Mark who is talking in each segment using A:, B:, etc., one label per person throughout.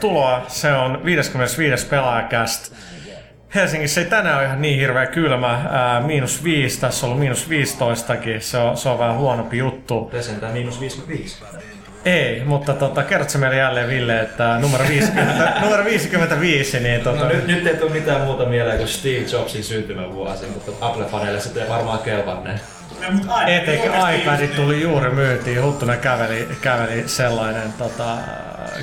A: Tervetuloa. Se on 55. pelaajakäst. Helsingissä ei tänään ole ihan niin hirveä kylmä. Ää, miinus 5, tässä on ollut miinus 15kin. Se on, se on vähän huonompi juttu.
B: Sentään miinus 55.
A: Ei, mutta tota, kerrotko meille jälleen Ville, että numero 50, numero 55, niin tota...
B: No, nyt, nyt ei tule mitään muuta mieleen kuin Steve Jobsin syntymävuosi, mutta Apple-faneille se ei varmaan kelvanne.
A: Etenkin iPadit tuli juuri myyntiin, Huttunen käveli, käveli sellainen tota,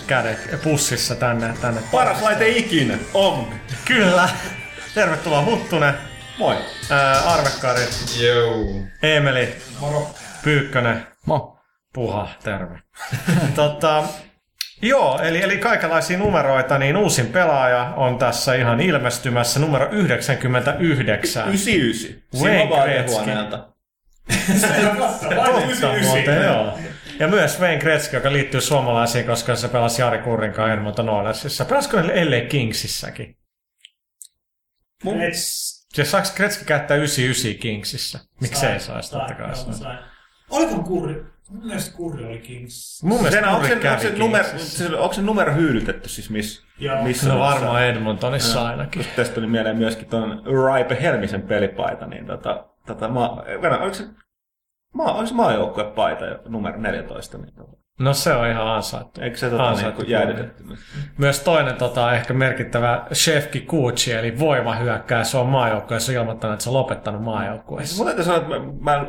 A: käde pussissa tänne. tänne
C: Paras laite ikinä, on.
A: Kyllä. Tervetuloa Huttunen,
C: Moi.
A: ää, Arvekkari,
B: Joo.
A: Eemeli,
B: Moro.
A: Pyykkönen,
D: Mo.
A: Puha, terve. tota, joo, eli, eli kaikenlaisia numeroita, niin uusin pelaaja on tässä ihan ilmestymässä, numero 99.
C: 99.
A: Wayne Gretzky.
C: vaatehuoneelta.
A: Totta muuten, joo. Ja myös Wayne Gretzky, joka liittyy suomalaisiin, koska se pelasi Jari Kurrin kanssa Edmonton Oilersissa. Pelasiko ne LA Kingsissäkin? Se saako Gretzky käyttää 99 Kingsissä? Miksei saisi, totta kai.
E: Oliko Kurri? Mun mielestä Kurri oli Kings.
A: Mun mielestä
C: Sen, onko,
A: Kurri
C: se, onko,
A: kävi
C: se numero, onko se numero hyydytetty siis miss,
E: Joo.
C: missä?
A: No varmaan Edmontonissa ainakin.
C: Tästä tuli mieleen myöskin tuon Raipe Helmisen pelipaita, niin tota, tota verran, oliko se, oliko se maajoukkuepaita numero 14? Niin, tota,
A: No se on ihan ansaittu.
C: eikö se tota, niin,
A: Ansaittu
C: kuin jäädytetty?
A: Myös toinen tota, ehkä merkittävä chef Kikuchi, eli voimahyökkäys, on maajoukkueessa ilmoittanut, että se on lopettanut maajoukkueessa.
C: Mun täytyy sanoa, että mä, mä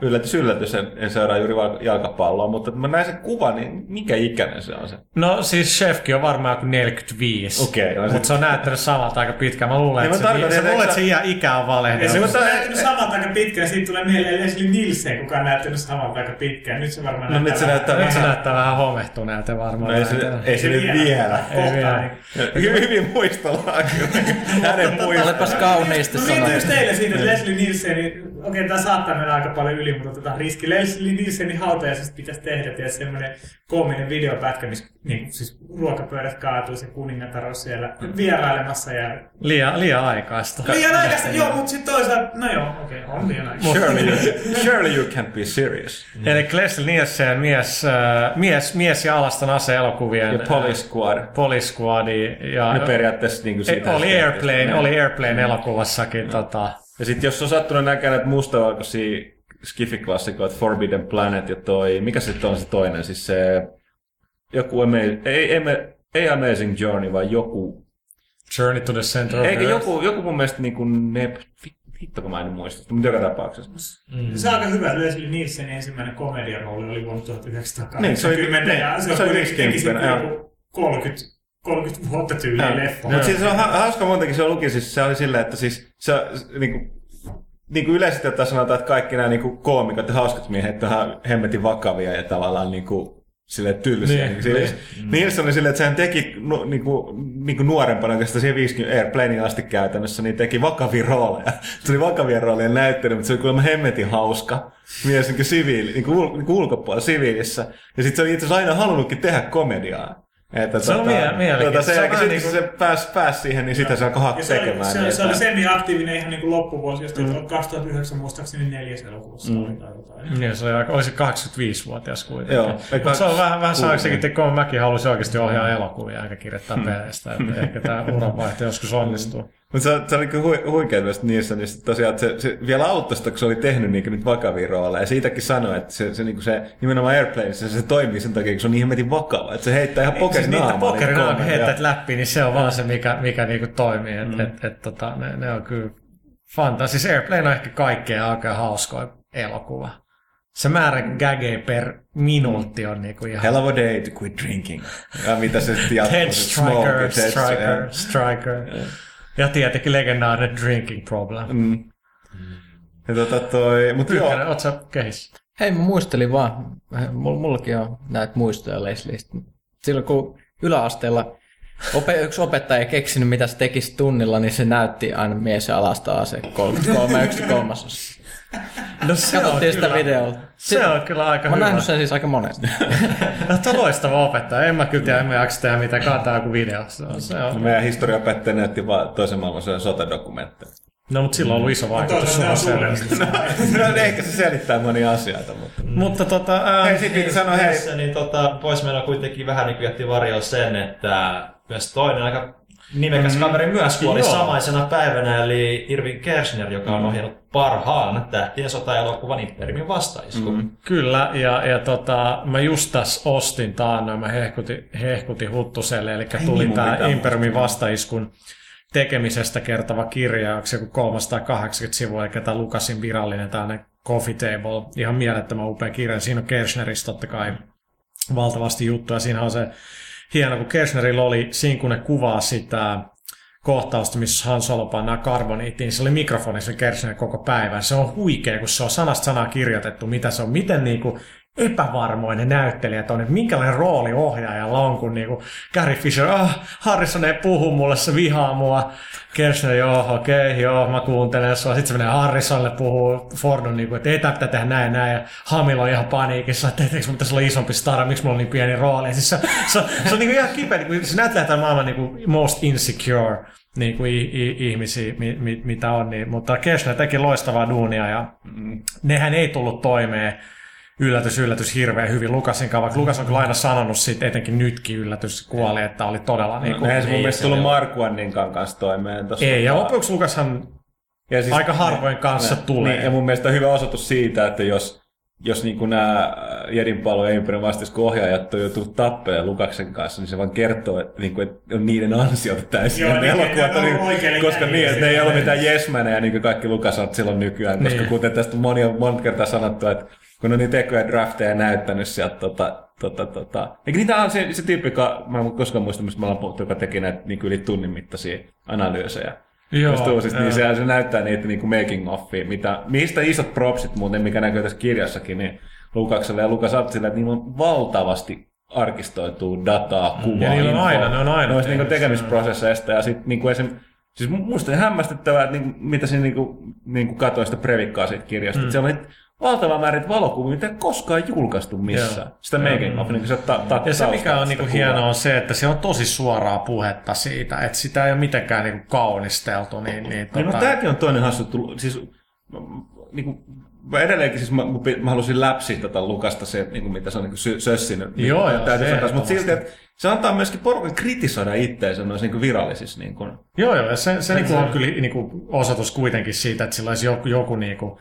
C: yllätys yllätys, en, en seuraa juuri jalkapalloa, mutta mä näin sen kuvan, niin mikä ikäinen se on se?
A: No siis chefkin on varmaan joku 45.
C: Okei, no
A: Mutta
C: sit-
A: se on näyttänyt samalta aika pitkään. Mä luulen,
C: Niin
A: että
C: mä
A: se, se,
C: että
A: luulen, että
C: eikö
A: se iä, ikä on
E: Ja
A: valehdellut.
E: se
C: mutta-
E: on näyttänyt samalta aika pitkään, siitä tulee mieleen Leslie Nielsen, kuka on näyttänyt samalta aika pitkään. Nyt se varmaan
C: No nyt se näyttää
A: se näyttää vähän homehtuneelta varmaan.
C: No ei se,
A: näyttää.
C: ei se nyt vielä.
A: Ei vielä.
C: Hyvin, hyvin muistellaan kyllä. Hänen muistellaan.
D: Olepas kauniisti
E: No mietin just teille siitä, että Leslie Nielsen, okei okay, tää saattaa mennä aika paljon yli, mutta tota riski Leslie Nielsenin hautajaisesta pitäisi tehdä, ja semmoinen koominen videopätkä, missä niin, siis ruokapöydät kaatuu, se kuningatar on siellä vierailemassa ja...
A: Liian, liian aikaista.
E: Liian aikaista, joo, mutta sitten toisaalta, no joo, okei, okay, on liian aikaista.
C: Surely you, surely you can't be serious.
A: Eli Leslie Nielsen mies, äh, mies, mies ja alaston ase-elokuvien
C: Ja Police Squad.
A: Police Squadi ja
C: Ne periaatteessa niin kuin siitä
A: oli Airplane, oli Airplane elokuvassakin. Tota,
C: Ja sitten jos on sattunut näkemään näitä mustavalkoisia skifi-klassikoita, Forbidden Planet ja toi, mikä sitten on se toinen, siis se joku, ama- ei, ei, ei Amazing Journey, vaan joku,
A: Journey to the Center of
C: eikö
A: the
C: joku, joku mun mielestä niin kuin ne, hitto kun mä en muista, mutta joka tapauksessa.
E: Se on aika hyvä. Leslie Nielsenin ensimmäinen komediarooli oli vuonna 1980
C: Niin, se oli-
E: ja
C: niin,
E: se
C: se
E: on
C: oli
E: kuitenkin teki sitten
C: viisikymppinen,
E: joku 30, 30 vuotta tyyliin leffa.
C: Mutta siis se on ha- hauska muutenkin, se on luki, siis se oli silleen, että siis se, se niin kuin, niin kuin yleisesti ottaen sanotaan, että kaikki nämä niin kuin koomikot ja hauskat miehet on hemmetin vakavia ja tavallaan niin kuin, silleen tylsiä.
A: Niin,
C: Niin, niin. Nielsen oli silleen, että sehän teki nu, niin kuin, niin kuin nuorempana, oikeastaan siihen 50 Airplanein asti käytännössä, niin teki vakavia rooleja. Se oli vakavia rooleja näyttely, mutta se oli kuulemma hemmetin hauska mies niin kuin siviili, niin kuin, ul, niin kuin ulkopuolella siviilissä. Ja sitten se oli itse asiassa aina halunnutkin tehdä komediaa. Että,
A: Se on mie- mielenkiintoista.
C: Tota,
A: Se
C: se,
A: on
C: se, se,
A: niinku-
C: se pääsi pääs siihen, niin sitä se alkoi
E: Ja se, oli,
C: tekemään.
E: se,
C: niin,
E: se oli
C: että-
E: semi-aktiivinen ihan niin kuin loppuvuosi, josta mm. 2009 muistaakseni neljäs elokuvassa mm. oli tai jotain.
A: Niin, se oli, aika- olisi 85-vuotias kuitenkin.
C: Joo.
A: Mutta se on vähän, vähän sekin, että mäkin halusin oikeasti ohjaa elokuvia eikä kirjoittaa peleistä. Että ehkä tämä uranvaihto joskus onnistuu.
C: Mutta se, se oli kyllä hui, huikea myös niissä, niin tosiaan, että se, se vielä auttoi sitä, kun se oli tehnyt niin nyt vakavia rooleja. Ja siitäkin sanoi, että se, se, niin se nimenomaan Airplaneissa se, se toimii sen takia, kun se on niin hemmetin vakava. Että se heittää ihan pokerin
A: niitä
C: naamaa.
A: pokerin
C: niitä
A: auki
C: komediaa.
A: heittät läpi, niin se on vaan se, mikä, mikä niinku toimii. Et, mm. et, et, tota, ne, ne, on kyllä fanta. Siis Airplane on ehkä kaikkein aika hauskoin elokuva. Se määrä gageja per minuutti on niinku ihan...
C: Hell of a day to quit drinking. Ja mitä se sitten jatkuu?
A: Head
C: smoke,
A: striker,
C: head
A: striker, striker. Ja tietenkin legendaarinen drinking problem.
C: Mm. Ja tota toi, mutta joo,
A: Pyykkänen, oot sä kehissä?
D: Hei, mä muistelin vaan, mulla, mullakin on näitä muistoja Lesliestä. Silloin kun yläasteella ope, yksi opettaja ei keksinyt, mitä se tekisi tunnilla, niin se näytti aina mies ja alasta ase 33 yksi kolmasosa.
A: No se
D: Katsottiin sitä videolla.
A: Se on kyllä aika
D: Mä
A: hyvä.
D: nähnyt sen siis aika monesti.
A: No, tuo on loistava opettaja. En mä kyllä tiedä, en mä jaksa tehdä mitään, kaataa joku video. Se on, se on.
C: meidän historiaopettaja näytti vaan toisen maailmansodan sotadokumentteja.
A: No, mutta sillä on ollut iso vaikutus.
E: Toisaalta
A: Se on
E: ne on
A: selvä.
E: sulle.
C: no, ehkä se selittää monia asioita, mutta...
A: Mutta tota, ää,
C: Hei, sit piti sanoa, hei,
B: niin tota, pois meillä kuitenkin vähän niin jätti varjoon sen, että myös toinen aika nimekäs kaveri myös kuoli
A: Joo.
B: samaisena päivänä, eli Irving Kershner, joka on ohjannut parhaan tähtien sota-elokuvan Imperiumin vastaisku. Mm.
A: Kyllä, ja, ja tota, mä just tässä ostin taannoin, mä hehkutin, hehkutin Huttuselle, eli tuli
C: niin
A: tämä Imperiumin vastaiskun tekemisestä kertova kirja, onko se joku 380 sivua, eli tämä Lukasin virallinen tällainen coffee table, ihan mielettömän upea kirja, siinä on Kershneristä totta kai valtavasti juttuja, siinä on se hieno, kun Kershnerillä oli, siinä kun ne kuvaa sitä kohtausta, missä Han Solo pannaan karboniittiin, niin se oli mikrofonissa Kershner koko päivän. Se on huikea, kun se on sanasta sanaa kirjoitettu, mitä se on, miten niinku epävarmoinen näyttelijät on, että minkälainen rooli ohjaajalla on, kun niinku Carrie Fisher, ah, Harrison ei puhu mulle, se vihaa mua. Kershner, joo, okei, okay, joo, mä kuuntelen sua. Sitten se menee Harrisonille puhuu Fordon, niinku, että ei pitää tehdä näin, näin. Ja Hamill on ihan paniikissa, että eikö mun pitäisi olla isompi stara, miksi mulla on niin pieni rooli. Siis se, se, se, on niinku ihan kipeä, niinku, se näyttää tämän maailman niinku most insecure niin kuin ihmisiä, mi- mi- mitä on. Niin, mutta Kershner teki loistavaa duunia ja mm, nehän ei tullut toimeen yllätys, yllätys hirveän hyvin Lukasin kanssa, vaikka Lukas on kyllä aina sanonut siitä, etenkin nytkin yllätys kuoli, että oli todella niin kuin,
C: Eihän se mun
B: Ei,
C: mielestä
B: se
C: tullut
B: oli-
C: Mark Oneninkaan kanssa toimeen tossa.
A: ei, ja lopuksi Lukashan
C: ja siis,
A: aika harvoin kanssa tulee.
C: Niin, ja mun mielestä on hyvä osoitus siitä, että jos, jos niin nämä Jedin pallo ja Imperium vastis, kun ohjaajat on joutunut tappelemaan Lukaksen kanssa, niin se vaan kertoo, että, niin kuin, että on niiden ansiota täysin.
E: Joo,
C: ne
E: niin,
C: elokuvat
E: ne on
C: on,
E: oikein
C: koska niin, että ne ei ole mitään jesmänejä, niin kuin kaikki Lukas on silloin nykyään. Koska
A: Niin.
C: kuten tästä on monta kertaa sanottu, että kun on niitä ekoja drafteja näyttänyt sieltä tota, tota, tota. Eikö niitä on se, se tyyppi, joka, mä en koskaan muista, mistä me ollaan puhuttu, joka teki näitä niin yli tunnin mittaisia analyysejä.
A: Joo,
C: Noista uusista, niin sehän se näyttää niitä niin making offia, mitä, mistä isot propsit muuten, mikä näkyy tässä kirjassakin, niin Lukakselle ja Lukas Artsille, että niillä on valtavasti arkistoituu dataa, kuvaa,
A: Ja niillä on aina- ne on aina
C: noista niin tekemisprosesseista ja sitten niin esim, Siis mu- musta on hämmästyttävää, että niin, mitä siinä niin kuin, niin kuin katsoin sitä previkkaa siitä kirjasta. Mm. Siellä oli valtava määrä valokuvia, mitä ei koskaan julkaistu missään.
A: Joo.
C: Sitä making of, niin kuin se ta- ta-
A: Ja se, mikä on niinku hienoa, on se, että se on tosi suoraa puhetta siitä, että sitä ei ole mitenkään niinku kaunisteltu. Niin, niin,
C: Niin,
A: tota,
C: no, tämäkin on toinen hassu. Siis, niin kuin, mä edelleenkin siis mä, mä, halusin läpsiä tätä Lukasta se, niin kuin, mitä se on niin sy- sössinyt. niin,
A: Joo, joo,
C: täytyy
A: se
C: mutta silti, että se antaa myöskin porukan kritisoida itseensä noissa niin virallisissa. Niin kuin.
A: Joo, joo, ja se, se niinku on kyllä niinku osoitus kuitenkin siitä, että sillä olisi joku, joku niinku,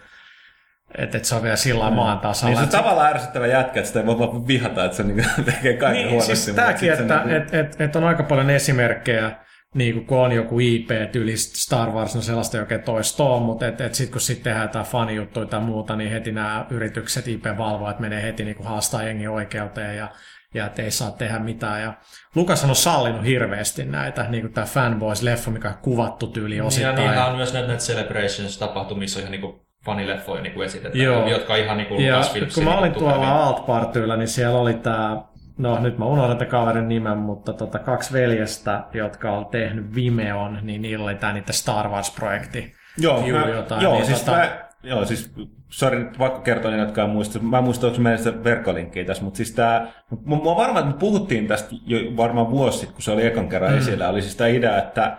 A: että, että se on vielä sillä lailla maan tasalla.
C: Niin se on tavallaan ärsyttävä jätkä, että sitä ei voi vaan vihata, että se niin, tekee kaiken
A: Niin,
C: huonosti.
A: siis tämäkin,
C: sit
A: että
C: niin
A: et, et, et on aika paljon esimerkkejä, niin kuin kun on joku IP, tyyli Star Wars, no sellaista ei oikein toistoa, mutta et, et sitten kun sitten tehdään jotain fanijuttuja tai muuta, niin heti nämä yritykset IP-valvojat menee heti niin kuin haastaa jengi oikeuteen ja, ja et ei saa tehdä mitään. Ja Lukas on sallinut hirveästi näitä, niin kuin tämä Fanboys-leffa, mikä on kuvattu tyyli
B: Ja
A: osittain.
B: niillä on myös näitä, Celebrations-tapahtumissa ihan niinku fanileffoja niinku esitetään,
A: Joo.
B: jotka ihan niinku
A: Ja
B: Lucasfilmsin
A: kun mä olin tuolla. Altpartyllä, niin siellä oli tämä, no nyt mä unohdan tämän kaverin nimen, mutta tota, kaksi veljestä, jotka on tehnyt Vimeon, niin niillä oli tämä niiden Star Wars-projekti.
C: Joo,
A: Juu,
C: mä,
A: jotain,
C: joo,
A: niin
C: siis
A: tota-
C: mä, joo, siis sori nyt vaikka kertoa niin, jotka en muista. Mä en muista, onko meillä sitä verkkolinkkiä tässä, mutta siis tää, mä, mä varmaan, että me puhuttiin tästä jo varmaan vuosi sitten, kun se oli ekan kerran mm. esillä, oli siis tämä idea, että,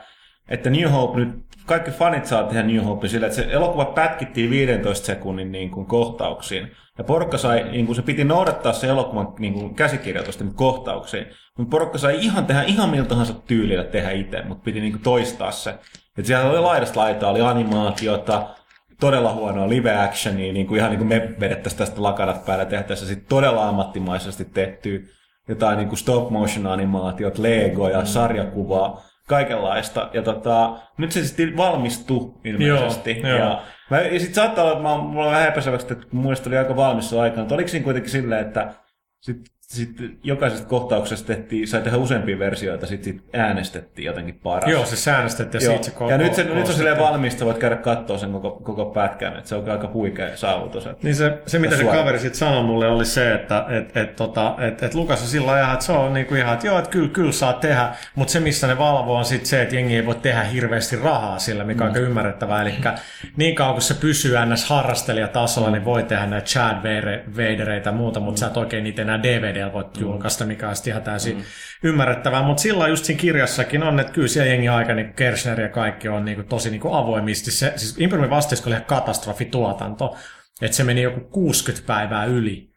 C: että New Hope nyt, kaikki fanit saa tehdä New Hope sillä, että se elokuva pätkittiin 15 sekunnin niin kuin, kohtauksiin. Ja porukka sai, niin kuin se piti noudattaa se elokuvan niin kuin, käsikirjoitusten kohtauksiin. Mutta porukka sai ihan tehdä ihan miltä tahansa tyylillä tehdä itse, mutta piti niin kuin, toistaa se. Että siellä oli laidasta laitaa, oli animaatiota, todella huonoa live actionia, niin kuin ihan niin kuin me vedettäisiin tästä lakadat päällä tehtäessä sitten todella ammattimaisesti tehty jotain niin kuin stop motion animaatiot, legoja, sarjakuvaa, kaikenlaista. Ja tota, nyt se sitten valmistui ilmeisesti.
A: Joo, joo.
C: ja, mä, ja sitten saattaa olla, että mä, mulla on vähän epäselväksi, että mun mielestä oli aika valmis se aikana, oliko siinä kuitenkin silleen, että sit, sit jokaisesta kohtauksesta tehtiin, sai tehdä useampia versioita, sitten sit äänestettiin jotenkin paras.
A: Joo, se säännöstettiin ja
C: Joo.
A: siitä se koko,
C: ja nyt se, nyt se on silleen valmis, voit käydä katsoa sen koko, koko pätkän, että se on aika huikea saavutus. Että...
A: Niin se, se mitä se kaveri sitten sanoi mulle, oli se, että et, et, tota, et, et Lukas on sillä lailla, että se on niinku ihan, että joo, että kyllä, kyllä saa tehdä, mutta se missä ne valvoo on sitten se, että jengi ei voi tehdä hirveästi rahaa sillä, mikä on aika ymmärrettävää. Eli niin kauan kun se pysyy ns. harrastelijatasolla, niin voi tehdä näitä Chad Vader- Vadereita ja muuta, mutta sä et oikein niitä enää DVD DVD voit julkaista, mikä on ihan täysin mm. ymmärrettävää. Mutta sillä just siinä kirjassakin on, että kyllä siellä jengi aika, niin Kershner ja kaikki on niin kuin, tosi niin kuin avoimisti. Se, siis Imperiumin vastaisko oli ihan katastrofituotanto, että se meni joku 60 päivää yli,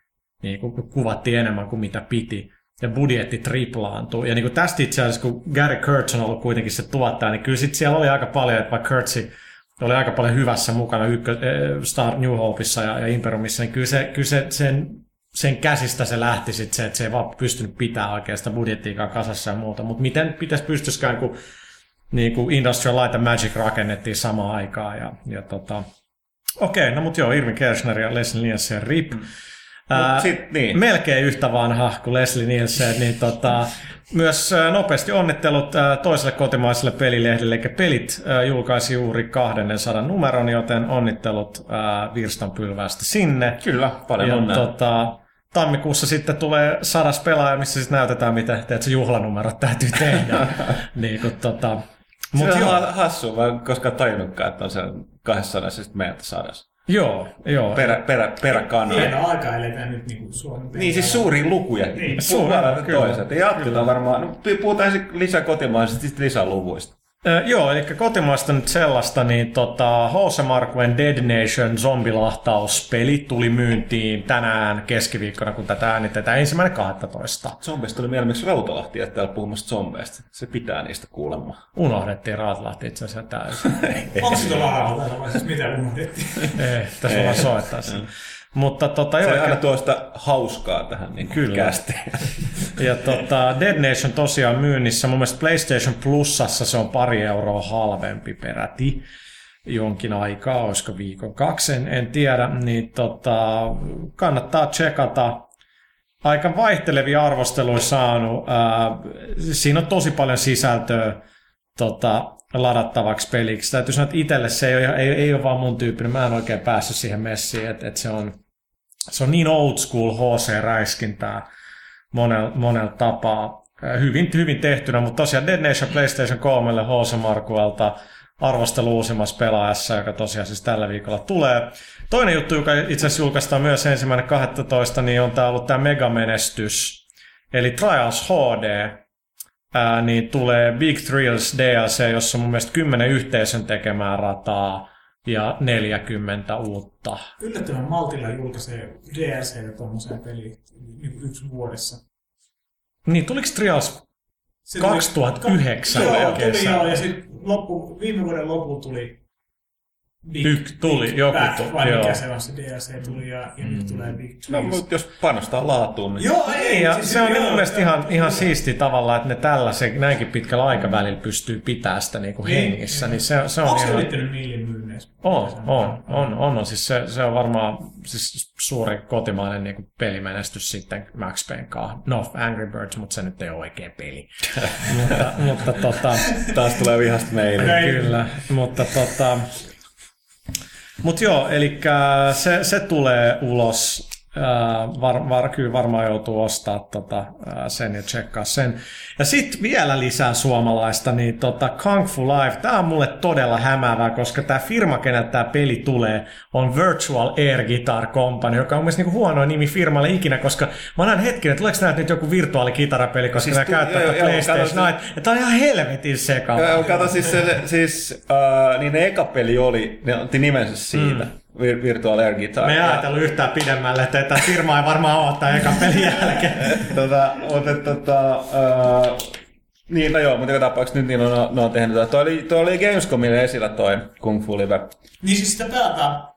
A: niin kuin kuvattiin enemmän kuin mitä piti ja budjetti triplaantuu. Ja niin kuin tästä itse asiassa, kun Gary Kurtz on ollut kuitenkin se tuottaja, niin kyllä sit siellä oli aika paljon, että vaikka Kurtzi oli aika paljon hyvässä mukana ykkö, eh, Star New Hopeissa ja, ja Imperiumissa, niin kyllä, se, kyllä se, sen, sen käsistä se lähti sit se, että se ei vaan pystynyt pitämään oikeasta budjettiikaan kasassa ja muuta. Mutta miten pitäisi pystyisikään, kun niin kuin Industrial Light and Magic rakennettiin samaan aikaan. Ja, ja tota, Okei, no mutta joo, Irvin Kershner ja Leslie Nielsen RIP. Mm. Ää,
C: sit, niin.
A: Melkein yhtä vanha kuin Leslie Nielsen, niin tota, myös nopeasti onnittelut toiselle kotimaiselle pelilehdelle, eli Pelit julkaisi juuri 200 numeron, joten onnittelut virstanpylvästä sinne.
C: Kyllä, paljon
A: ja,
C: onnea.
A: tota, tammikuussa sitten tulee sadas pelaaja, missä sitten näytetään, mitä teet, se juhlanumerot täytyy tehdä. niin kuin, tota,
C: Mut se on
A: joo,
C: ha- hassua, mä en koskaan tajunnutkaan, että on se 200 meiltä sadas.
A: joo, joo.
C: Perä, perä, peräkanne.
E: Hieno aika eletään nyt niin kuin Suomen
C: Niin, siis suuria lukuja.
E: Niin,
C: Suoraan
A: kyllä.
C: toiset. Ja jatketaan varmaan. No, puhutaan sitten lisää kotimaisista, sitten lisää luvuista.
A: Joo, eli kotimaista nyt sellaista, niin tota, Jose Marquen Dead Nation zombilahtauspeli tuli myyntiin tänään keskiviikkona, kun tätä äänitetään ensimmäinen 12.
C: Zombeista tuli mieleen, miksi Rautalahti että täällä puhumassa zombeista. Se pitää niistä kuulemma.
A: Unohdettiin Raatlahti itse asiassa täysin.
E: Onko se tuolla vai siis mitä unohdettiin?
A: Ei, tässä vaan soittaisi. Mutta tota,
C: Se
A: joo,
C: aina
A: eli-
C: tuo sitä hauskaa tähän niin
A: Kyllä.
C: kästeen.
A: ja tota, Dead Nation tosiaan myynnissä. Mun mielestä PlayStation Plusassa se on pari euroa halvempi peräti jonkin aikaa, olisiko viikon kaksi, en, en tiedä, niin tota, kannattaa tsekata. Aika vaihtelevia arvosteluja saanut. Ää, siinä on tosi paljon sisältöä tota, ladattavaksi peliksi. Täytyy sanoa, että itselle se ei ole, ei, ei ole vaan mun tyyppinen. Mä en oikein päässyt siihen messiin, että, että se, on, se on niin old school HC-räiskintää monella, monella tapaa. Ää, Hyvin, hyvin tehtynä, mutta tosiaan Dead Nation PlayStation 3 HC Markuelta arvostelu uusimmassa pelaajassa, joka tosiaan siis tällä viikolla tulee. Toinen juttu, joka itse asiassa julkaistaan myös ensimmäinen 12, niin on tämä ollut tämä megamenestys, eli Trials HD, ää, niin tulee Big Thrills DLC, jossa on mun mielestä 10 yhteisön tekemää rataa ja 40 uutta.
E: Yllättävän maltilla julkaisee DLCtä tuommoiseen peliin niin yksi vuodessa.
A: Niin, tuliko Trials
E: Se tuli-
A: 2009
E: Joo,
A: melkein
E: tuli joo, ja sitten loppu, viime vuoden lopulla tuli Big,
A: Yk- tuli, joku
E: Back,
A: tuli,
E: vai
A: joo.
E: mikä se on se DLC tuli, ja, ja nyt tulee Big
C: No,
E: Trees.
C: mutta jos panostaa laatuun, niin
E: Joo, ei,
A: Niin, ja
E: siis
A: se on
E: joo,
A: mun mielestä
E: joo,
A: ihan,
E: joo.
A: ihan siisti tavalla, että ne tällä se, näinkin pitkällä aikavälillä pystyy pitämään sitä niin kuin
E: Niin,
A: hengissä.
E: joo.
A: Niin se, se on
E: Onko se
A: ihan...
E: ylittänyt millin myynneissä?
A: On, on, on, on, on. Siis se, se on varmaan siis suuri kotimainen niin kuin pelimenestys sitten Max Payne kanssa. No, Angry Birds, mutta se nyt ei ole oikea peli. mutta, mutta tota,
C: taas tulee vihasta meille.
E: Ei.
A: kyllä, mutta tota, mut joo, eli se, se tulee ulos. Var, var, kyllä varmaan joutuu ostaa tota, sen ja tsekkaa sen. Ja sitten vielä lisää suomalaista, niin tota, Kung Fu Live, tämä on mulle todella hämäävää, koska tämä firma, keneltä tämä peli tulee, on Virtual Air Guitar Company, joka on mielestäni niinku huonoin nimi firmalle ikinä, koska mä näen hetken, että tuleeko näitä nyt joku virtuaalikitarapeli, koska
C: Siis
A: siis nämä käyttää
C: joo,
A: tätä
C: joo,
A: PlayStation
C: kato,
A: Night, ja tämä on ihan helvetin sekava.
C: Joo, kato siis, se, siis uh, niin ne eka peli oli, ne otti nimensä siitä, mm. Virtual Air Guitar.
A: Me ei
C: Ja-
A: ajatellut yhtään pidemmälle, että tämä firma ei varmaan avata eka pelin jälkeen.
C: tota, mutta tota, uh, niin, no joo, mutta joka tapauksessa nyt niin on, ne on tehnyt. Toi oli, toi oli Gamescomille esillä toi Kung Fu Live.
E: Niin siis sitä pelataan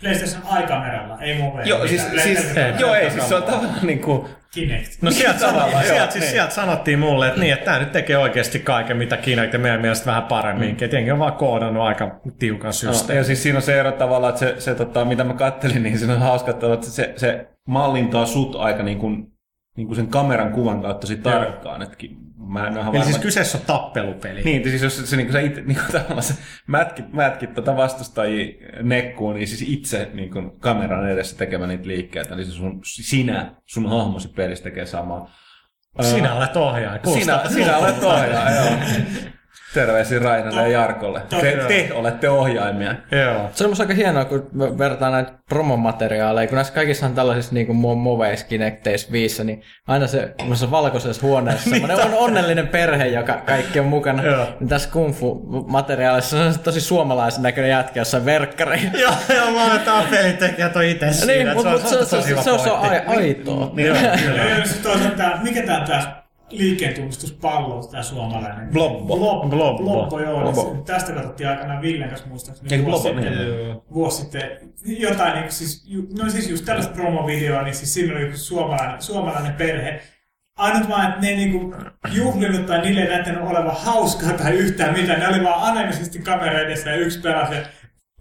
E: PlayStation aikameralla, ei movella.
C: Joo, siis, siis,
A: Ei,
C: joo, ei, siis se on tavallaan niinku,
E: Kinect.
A: No sieltä, sanottiin, sieltä, siis
C: niin.
A: sieltä sanottiin mulle, että, niin, että tämä nyt tekee oikeasti kaiken, mitä Kinect ja meidän mielestä vähän paremminkin. Mm. Jengi on vaan koodannut aika tiukan
C: no,
A: systeemin.
C: ja siis siinä on se ero tavallaan, että se, se tota, mitä mä kattelin, niin siinä on hauska, että se, se mallintaa sut aika niin kuin, niin kuin sen kameran kuvan kautta sit tarkkaan. Että mä en ole
A: siis
C: varma-
A: kyseessä on tappelupeli.
C: Niin, siis jos se, niin sä itse niin kuin tavallaan se mätkit, mätkit tota vastustajia nekkuun, niin siis itse niin kuin kameran edessä tekemä niitä liikkeitä, niin se sun, sinä, sun hahmosi pelissä tekee samaa.
A: Sinä olet ohjaaja.
C: Sinä, sinä olet ohjaaja, joo. Terveisiä Rainalle ja Jarkolle. Te, te olette ohjaimia.
A: Joo.
D: Se on musta aika hienoa, kun vertaa näitä promomateriaaleja, kun näissä kaikissa on tällaisissa niin kuin moveissa, Kinecteissa, viissä, niin aina se valkoisessa huoneessa semmoinen on onnellinen perhe, joka kaikki on mukana.
A: Joo.
D: Niin tässä kung fu-materiaalissa se on tosi suomalaisen näköinen jätkä jossain verkkareilla.
A: Joo, joo, mä olen taas pelintekijät on itse siinä.
D: Niin, mutta se, se,
A: tosi
D: se, se, on- se on aitoa.
A: Joo, kyllä.
E: Toisaalta tää, mikä tää on tää liikkeen tunnistuspallo, tää suomalainen?
C: Blobbo.
E: Blobbo,
A: Blobbo.
E: Blobbo joo.
C: Blobbo.
E: Blobbo. Tästä katsottiin aikanaan Villen kanssa muistaakseni.
C: Eikö
E: vuosi
C: Blobbo,
E: sitten.
C: niin?
E: Vuosi sitten. Jotain, niin, siis, ju- no siis just tällaista promovideoa, niin siis siinä oli joku suomalainen, suomalainen perhe. Ainut vaan, että ne ei niinku juhlinut tai niille ei näyttänyt olevan hauskaa tai yhtään mitään. Ne oli vaan anemisesti kamera edessä ja yksi pelasi. Ja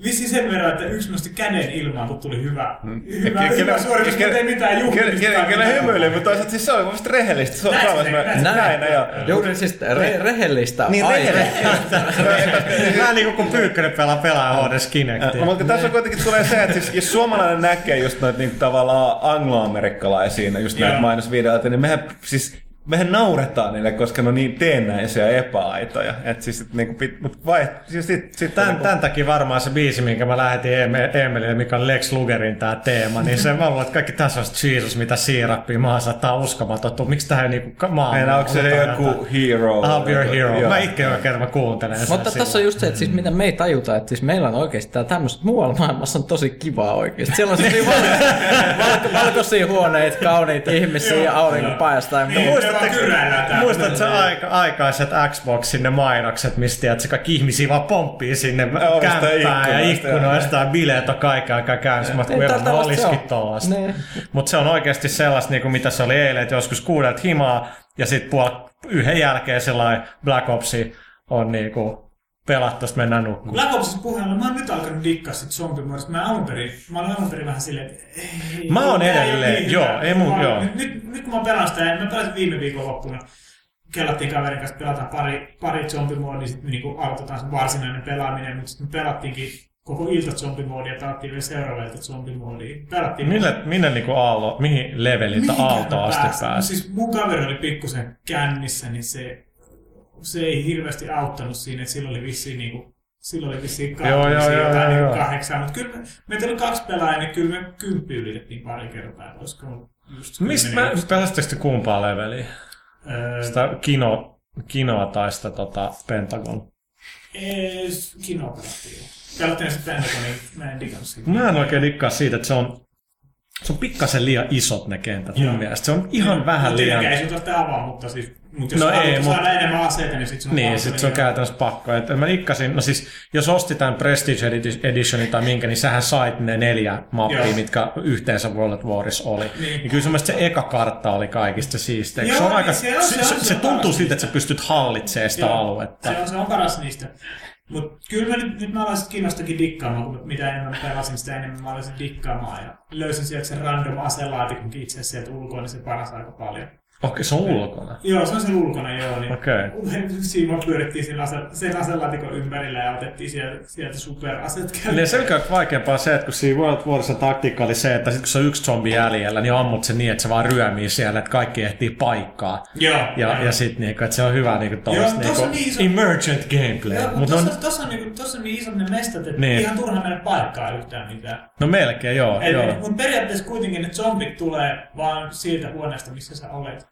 E: Vissi sen verran, että yksi nosti käden ilmaan, kun tuli hyvä, hyvä,
C: Ke-
E: hyvä suoritus,
C: ke-
E: mutta ei mitään juhlimista.
C: Kyllä, kyllä hymyilee, mutta toisaalta siis se on vasta rehellistä. Se on
E: Näin näin se
C: näin,
E: tekee.
C: joo.
D: Juuri siis re- rehellistä
C: Niin, rehellistä.
A: Vähän niin kuin kun Pyykkönen pelaa pelaa HD Kinectia.
C: mutta tässä kuitenkin tulee se, että siis, jos suomalainen näkee just noita niin, tavallaan angloamerikkalaisia, just näitä mainosvideoita, niin mehän siis mehän nauretaan niille, koska ne on niin teennäisiä ja epäaitoja. Et siis, et, niin kuin, mut vai, siis sit, sit,
A: Tän,
C: niinku-
A: tämän takia varmaan se biisi, minkä mä lähetin Emelille, mikä on Lex Lugerin tämä teema, niin se mä luulen, että kaikki tässä on Jesus, mitä siirappia maa saattaa uskomatonta. Miksi tähän niinku maa?
C: Meidän, onko se joku hero?
A: I'll be your hero.
C: Joo.
A: Mä itse joka kerran mä kuuntelen sen
D: Mutta tässä on just se, että siis mitä me ei tajuta, että siis meillä on oikeasti tämmöistä muualla maailmassa on tosi kivaa oikeasti. Siellä on siis valko, valkoisia huoneita, kauniita ihmisiä ja aurinko paistaa.
E: Niin,
D: Niin,
E: täällä.
A: Muistatko aika, aikaiset Xboxin ne mainokset, mistä tiedät, se kaikki ihmisiä vaan pomppii sinne
C: Ovista
A: kämppään ja
C: ikkunoista,
A: ja bileet on kaiken aikaa käynnissä. Mä että olisikin
D: on.
A: tollasta.
D: Niin.
A: Mutta se on oikeasti sellaista, niin kuin mitä se oli eilen, että joskus kuudelta himaa ja sitten puol yhden jälkeen sellainen Black Opsi on niin sitten mennään nukkumaan.
E: Black Opsista puheella, mä oon nyt alkanut dikkaa sit zombimuodosta. Mä alun perin, mä olin alun perin vähän silleen, että ei,
A: Mä oon
E: tää ei
A: edelleen,
E: niin
A: joo, ei mun- joo.
E: Nyt, nyt, nyt, kun mä pelaan sitä, ja mä pelasin viime viikon loppuna, kellattiin kaverin kanssa, pelataan pari, pari zombimodia, niin sitten niinku aloitetaan se varsinainen pelaaminen, mutta sitten me pelattiinkin koko ilta zombimodia, ja pelattiin vielä seuraava ilta zombimodia. Pelattiin
A: Mille, minne niin kuin aallo, mihin leveliltä
E: Mihinkään
A: aalto
E: mä
A: asti
E: pääsin? No
A: pääsi?
E: Siis mun kaveri oli pikkusen kännissä, niin se, se ei hirveästi auttanut siinä, että silloin oli vissiin niinku Silloin oli vissiin
A: Joo, joo, joo,
E: jotain
A: joo,
E: niin
A: joo.
E: kahdeksan, mutta kyllä me, meitä oli kaksi pelaajaa, niin kyllä me kymppi ylitettiin pari kertaa, olisiko just
A: Mistä mä,
E: kymmenen.
A: pelasitteko te kumpaa leveliä?
E: Öö,
A: Sitä kino, kinoa tai sitä tota, Pentagon?
E: Ei, kinoa pelattiin. Pelattiin sitten Pentagonin, mä en digannut siitä.
A: Mä en oikein dikkaa siitä, että se on, se on pikkasen liian isot ne kentät
E: Joo.
A: mun mielestä. Se on ihan vähän
E: Mut
A: liian...
E: Ei sun tarvitse avaa, mutta siis mutta jos
A: No ei,
E: haluat
A: mut-
E: saada enemmän aseita, niin sitten sun on
A: Niin,
E: pakko
A: sit se on käytännössä pakko. Et mä ikkasin, no siis, jos osti tämän Prestige Edi- Editionin tai minkä, niin sähän sait ne neljä mappia,
E: Joo.
A: mitkä yhteensä World at Warissa oli. Niin.
E: Niin.
A: kyllä sun mielestä se eka kartta oli kaikista siistein. Se,
E: Joo,
A: on aika,
E: niin se on-
A: se,
E: se on-
A: se,
E: se
A: se
E: on
A: tuntuu siltä, että sä pystyt hallitsemaan sitä
E: Joo,
A: aluetta.
E: Se on, se on paras niistä. Mutta kyllä mä nyt, nyt mä aloin sit Kinostakin dikkaamaan, kun mitä enemmän mä pelasin, sitä enemmän mä aloin dikkaamaan. Ja löysin sieltä sen random aselaatikon itse asiassa sieltä ulkoa, niin se paras aika paljon.
A: Okei, se on ulkona.
E: Joo, se on se ulkona, joo. Niin
A: Okei.
E: Siinä pyörittiin sen, ase, sen aselaatikon ympärillä ja otettiin sieltä, sieltä superaset käyttöön.
A: Niin se on vaikeampaa se, että kun siinä World Warissa taktiikka oli se, että sit kun se on yksi zombi jäljellä, niin ammut sen niin, että se vaan ryömii siellä, että kaikki ehtii paikkaa.
E: Joo.
A: Ja,
E: joo.
A: ja sit niinku, että se on hyvä niinku tollaista
E: Joo,
A: niinku
E: on niin iso-
A: emergent gameplay.
E: Joo,
A: Mut
E: mutta
A: on,
E: tossa, on, niinku, tossa on niin isot ne mestat, että
A: Niin.
E: ihan turha mennä paikkaa yhtään mitään.
A: no melkein, joo. joo.
E: Mutta periaatteessa kuitenkin ne zombit tulee vaan siitä huoneesta, missä sä olet.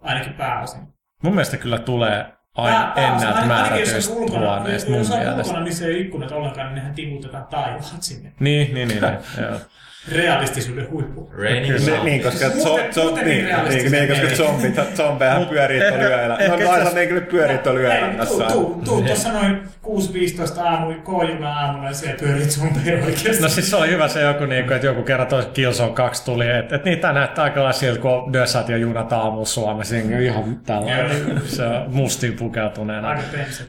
E: Ainakin pääosin.
A: Mun mielestä kyllä tulee aina
E: jos
A: määrätyistä huoneista mun
E: jos on
A: mielestä.
E: ulkona, missä ei ole ikkunat ollenkaan, niin nehän tiputetaan taivaat sinne.
A: Niin, niin, niin. niin joo.
E: Realistisuuden huippu.
B: Raining
C: Niin,
B: South.
C: niin, koska, zo, zo, niin,
E: niin
C: niin, niin, koska zombit, zombeja pyörii tuolla yöllä. No,
A: itse
C: aina ne kyllä pyörii tuolla yöllä
E: tuu, tuossa noin 6.15 aamu, koojuna aamulla ja siellä pyörit zombeja oikeasti.
A: No siis se oli hyvä se joku, niinku, että joku kerran toisen Killzone 2 tuli, että et niitä näyttää aika lailla siltä, kun on Dösat ja junat aamulla Suomessa, niin ihan tällainen, se on mustiin pukeutuneena.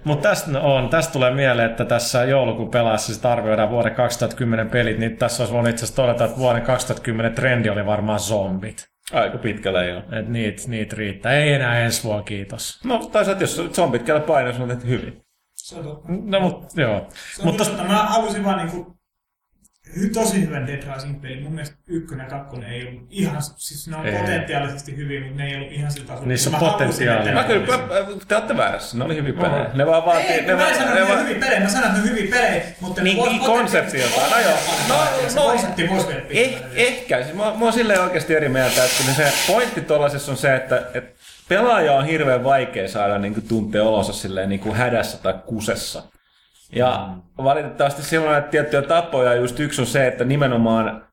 A: Mutta tästä on, tästä tulee mieleen, että tässä joulukuun pelaassa sit arvioidaan vuoden 2010 pelit, niin tässä olisi voinut itse asiassa todeta, että vuoden 2010 trendi oli varmaan zombit.
C: Aika pitkällä joo.
A: Et niitä niit riittää. Ei enää ensi vuonna, kiitos.
C: No, toisaalta jos zombit käydä painoissa, on tehty hyvin.
E: Se on totta.
A: No mut joo.
E: Se on
A: Mutta
E: totta. Mä halusin vaan niinku tosi hyvän Dead Rising pelin. Mun mielestä ykkönen ja kakkonen ei ollut ihan, siis ne on
A: Ei.
E: potentiaalisesti hyvin, mutta ne ei ollut ihan sillä tasolla.
A: Niissä on potentiaalia.
C: Mä kyllä, te olette väärässä. Ne oli hyviä pelejä. Ne vaan vaatii...
E: Ei,
C: ne
E: mä en
C: vaan-
E: sano,
C: ne
E: että ne on hyviä pelejä, mä sanon, että ne on hyviä pelejä, mutta
C: Niin, niin konseptiltaan, no joo. No, no,
E: konsepti voisi vielä
C: Eh, ehkä. Siis mä, mä oon silleen oikeasti eri mieltä, että se pointti tuollaisessa on se, että, että pelaaja on hirveän vaikea saada niin kuin, tuntea olonsa silleen niin kuin hädässä tai kusessa. Ja valitettavasti silloin näitä tiettyjä tapoja, just yksi on se, että nimenomaan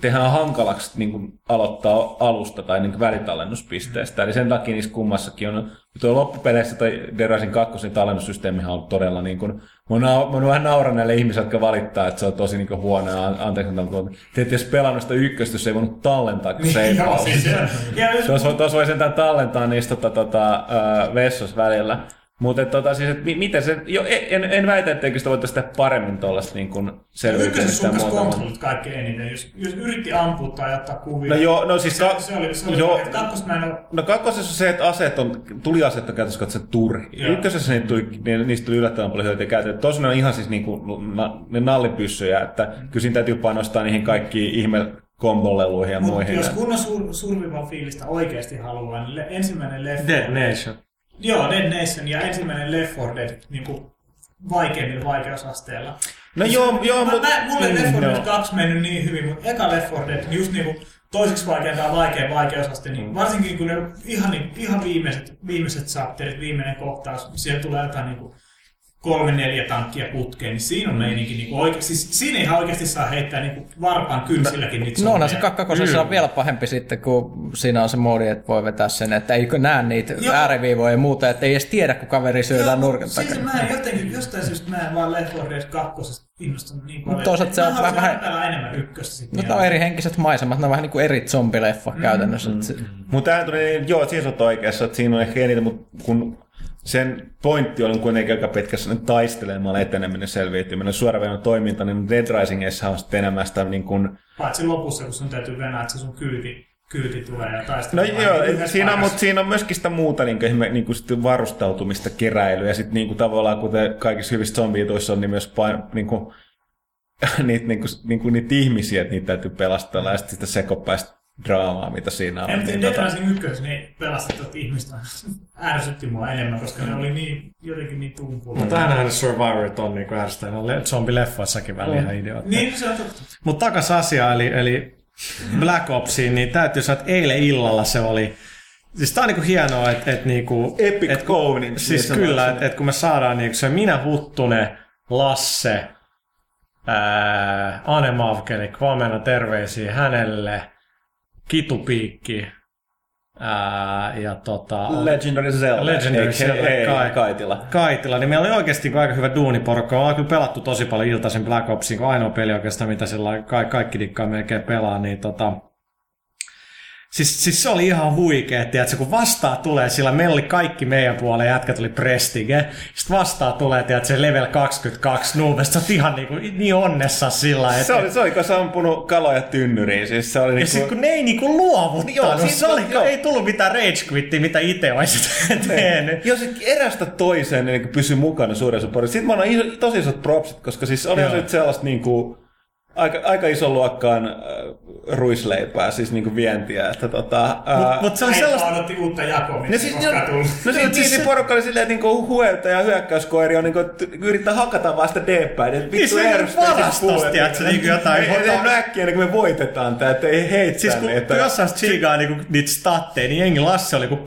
C: tehdään hankalaksi niin kuin aloittaa alusta tai niin kuin välitallennuspisteestä. Eli sen takia niissä kummassakin on, tuo loppupeleissä tai Derasin kakkosen tallennussysteemihän on todella niin kuin, mä oon, vähän nauran näille ihmisille, jotka valittaa, että se on tosi niin kuin huono ja an- anteeksi, mutta te ette edes pelannut sitä ykköstä, jos ei voinut tallentaa, kun se ei
E: Joo, siis se- ja jos-
C: Tuossa, voi sentään tallentaa niistä tota, tota, ö, vessos välillä. Mutta tota, siis, et mi- miten se, jo, en, en väitä, etteikö sitä voitaisiin tehdä paremmin tuollaista niin kuin selviytymistä
E: Ykkösessä kontrollit kaikkein eniten. Jos, jos yritti ampua tai ottaa kuvia,
C: No joo, no siis ka-
E: se oli, se oli
C: joo.
E: Kakkos mä en ole
C: No kakkosessa on se, että aseet on, tuliaseet on käytössä katsoa turhi.
E: Joo.
C: Ykkösessä niitä tuli, ni- niistä tuli yllättävän paljon hyötyä käytetty. Tosin ne on ihan siis niinku, na, ne nallipyssyjä, että kyllä siinä täytyy panostaa niihin kaikkiin ihme komboleluihin ja
E: Mutta
C: muihin.
E: jos kunnon sur, survival fiilistä oikeasti haluaa, niin le, ensimmäinen 4 Dead.
A: Nation.
E: Joo, Dead Nation ja ensimmäinen Left 4 Dead niin kuin vaikeimmilla vaikeusasteilla.
C: No joo, joo,
E: mä,
C: mutta...
E: mä, mulle Left 4 Dead
C: joo.
E: 2 mennyt niin hyvin, mutta eka Left 4 Dead, niin just niinku toiseksi vaikein tai vaikein vaikeusaste, niin
C: Mm.
E: varsinkin kun ne ihan, niin, ihan viimeiset, viimeiset chapterit, viimeinen kohtaus, siellä tulee jotain niinku kolme, neljä tankkia putkeen, niin siinä on meininki niinku oikeasti, siis siinä ihan oikeasti saa heittää niinku varpaan kynsilläkin niitä
D: No onhan se
E: zombeja.
D: kakkakosessa on vielä pahempi sitten, kun siinä on se moodi, että voi vetää sen, että eikö näe niitä
E: Joo.
D: ääriviivoja ja muuta, että ei edes tiedä, kun kaveri syödään nurkan
E: siis
D: takana.
E: mä en jotenkin, jostain syystä mä en vaan Left 4 Dead 2 innostunut niin paljon.
D: toisaalta se on
E: Mä haluaisin
D: vähän-
E: pelaa enemmän ykköstä sitten.
D: Mutta on eri henkiset maisemat, ne on vähän niin kuin eri zombileffa
E: Mm.
D: käytännössä. se-
C: Mutta tähän tuli, joo, siis olet oikeassa, että siinä on ehkä eniten, mutta kun sen pointti on kuitenkin aika pitkässä nyt taistelemaan eteneminen, selviytyminen, suoraviivainen toiminta, niin Dead Risingissa on sitten enemmän sitä niin kuin,
E: Paitsi lopussa, kun sun täytyy venää, että se sun kyyti, kyyti tulee ja taistella.
C: No joo,
E: yhdessä
C: siinä, mutta siinä on myöskin sitä muuta niin kuin, niin kuin sitten varustautumista, keräilyä. Ja sitten niin kuin, tavallaan kuten kaikissa hyvissä zombituissa on, niin myös pain, niin kuin, niitä, niin kuin, niin kuin, niitä ihmisiä, että niitä täytyy pelastella ja sitten sitä sekopäistä draamaa, mitä siinä on.
E: En
C: Niin,
E: Dead
C: tota-
E: Rising 1, niin pelastetut ihmistä ärsytti mua enemmän, koska ne oli niin, jotenkin niin tumpuja.
A: Mutta ainahan ne Survivorit on niin ärsyttävänä. Le- Zombileffoissakin välillä ihan idiootteja.
E: Niin, se on totta.
A: Mutta takas asiaan, eli, eli Black Opsiin, niin täytyy sanoa, että eilen illalla se oli... Siis tää on niinku hienoa, että et niinku...
C: Epic
A: et. Siis
C: niin
A: kyllä,
C: sanotaan.
A: että et kun me saadaan niinku se Minä Huttunen, Lasse, ää, Ane Mavkeli, huomenna terveisiä hänelle, Kitupiikki, ää, ja tota...
C: Legendary Zelda.
A: Legendary
C: Eikä-
A: Zelda,
C: ei,
A: kai.
C: Kaitila.
A: Kaitila, niin meillä oli oikeasti aika hyvä duuniporukka. Ollaan kyllä pelattu tosi paljon iltaisin Black Opsin, kun ainoa peli oikeastaan, mitä sillä ka- kaikki dikkaa melkein pelaa, niin tota... Siis, siis se oli ihan huikea, tiedätkö, kun vastaa tulee, sillä meillä oli kaikki meidän puolen jätkät oli Prestige. Sitten vastaa tulee, tiedätkö, se level 22 noobesta, sä ihan niin, kuin, niin onnessa sillä, että...
C: Se oli, se oli, kun se ampunut kaloja tynnyriin. Siis se oli
A: ja
C: niinku...
A: sitten kun ne ei niinku luovuttanut,
C: Joo,
A: joo,
C: siis-
A: se oli,
C: joo.
A: ei tullut mitään rage quittiä, mitä itse olisit tehnyt.
C: Jos erästä toiseen niin pysy mukana suuressa porissa. Sitten mä annan iso, tosi isot propsit, koska siis oli se sellaista niin kuin, aika, aika iso luokkaan äh, ruisleipää, siis niin kuin vientiä. Että, tota, ää,
A: Mutta mut se oli
E: Äiti
A: sellaista...
E: odotti uutta jakoa,
C: No
E: mitä
C: siis,
E: siis,
C: no,
E: koskaan tullut.
C: no siis, siis se porukka oli silleen, että niinku huelta ja hyökkäyskoiri on niinku, että yrittää hakata vaan sitä D-päin. Että
A: Niin
C: vittu
A: se
C: ärsyttää siis
A: varastos,
C: puolet.
A: tiedätkö, niinku jotain-
C: Ei, ei, ei äkkiä, ennen kuin me voitetaan tää, että ei heittää.
A: Siis kun,
C: niin,
A: kun jossain tsiigaa niinku niitä statteja, niin jengi Lasse oli kuin 21-0.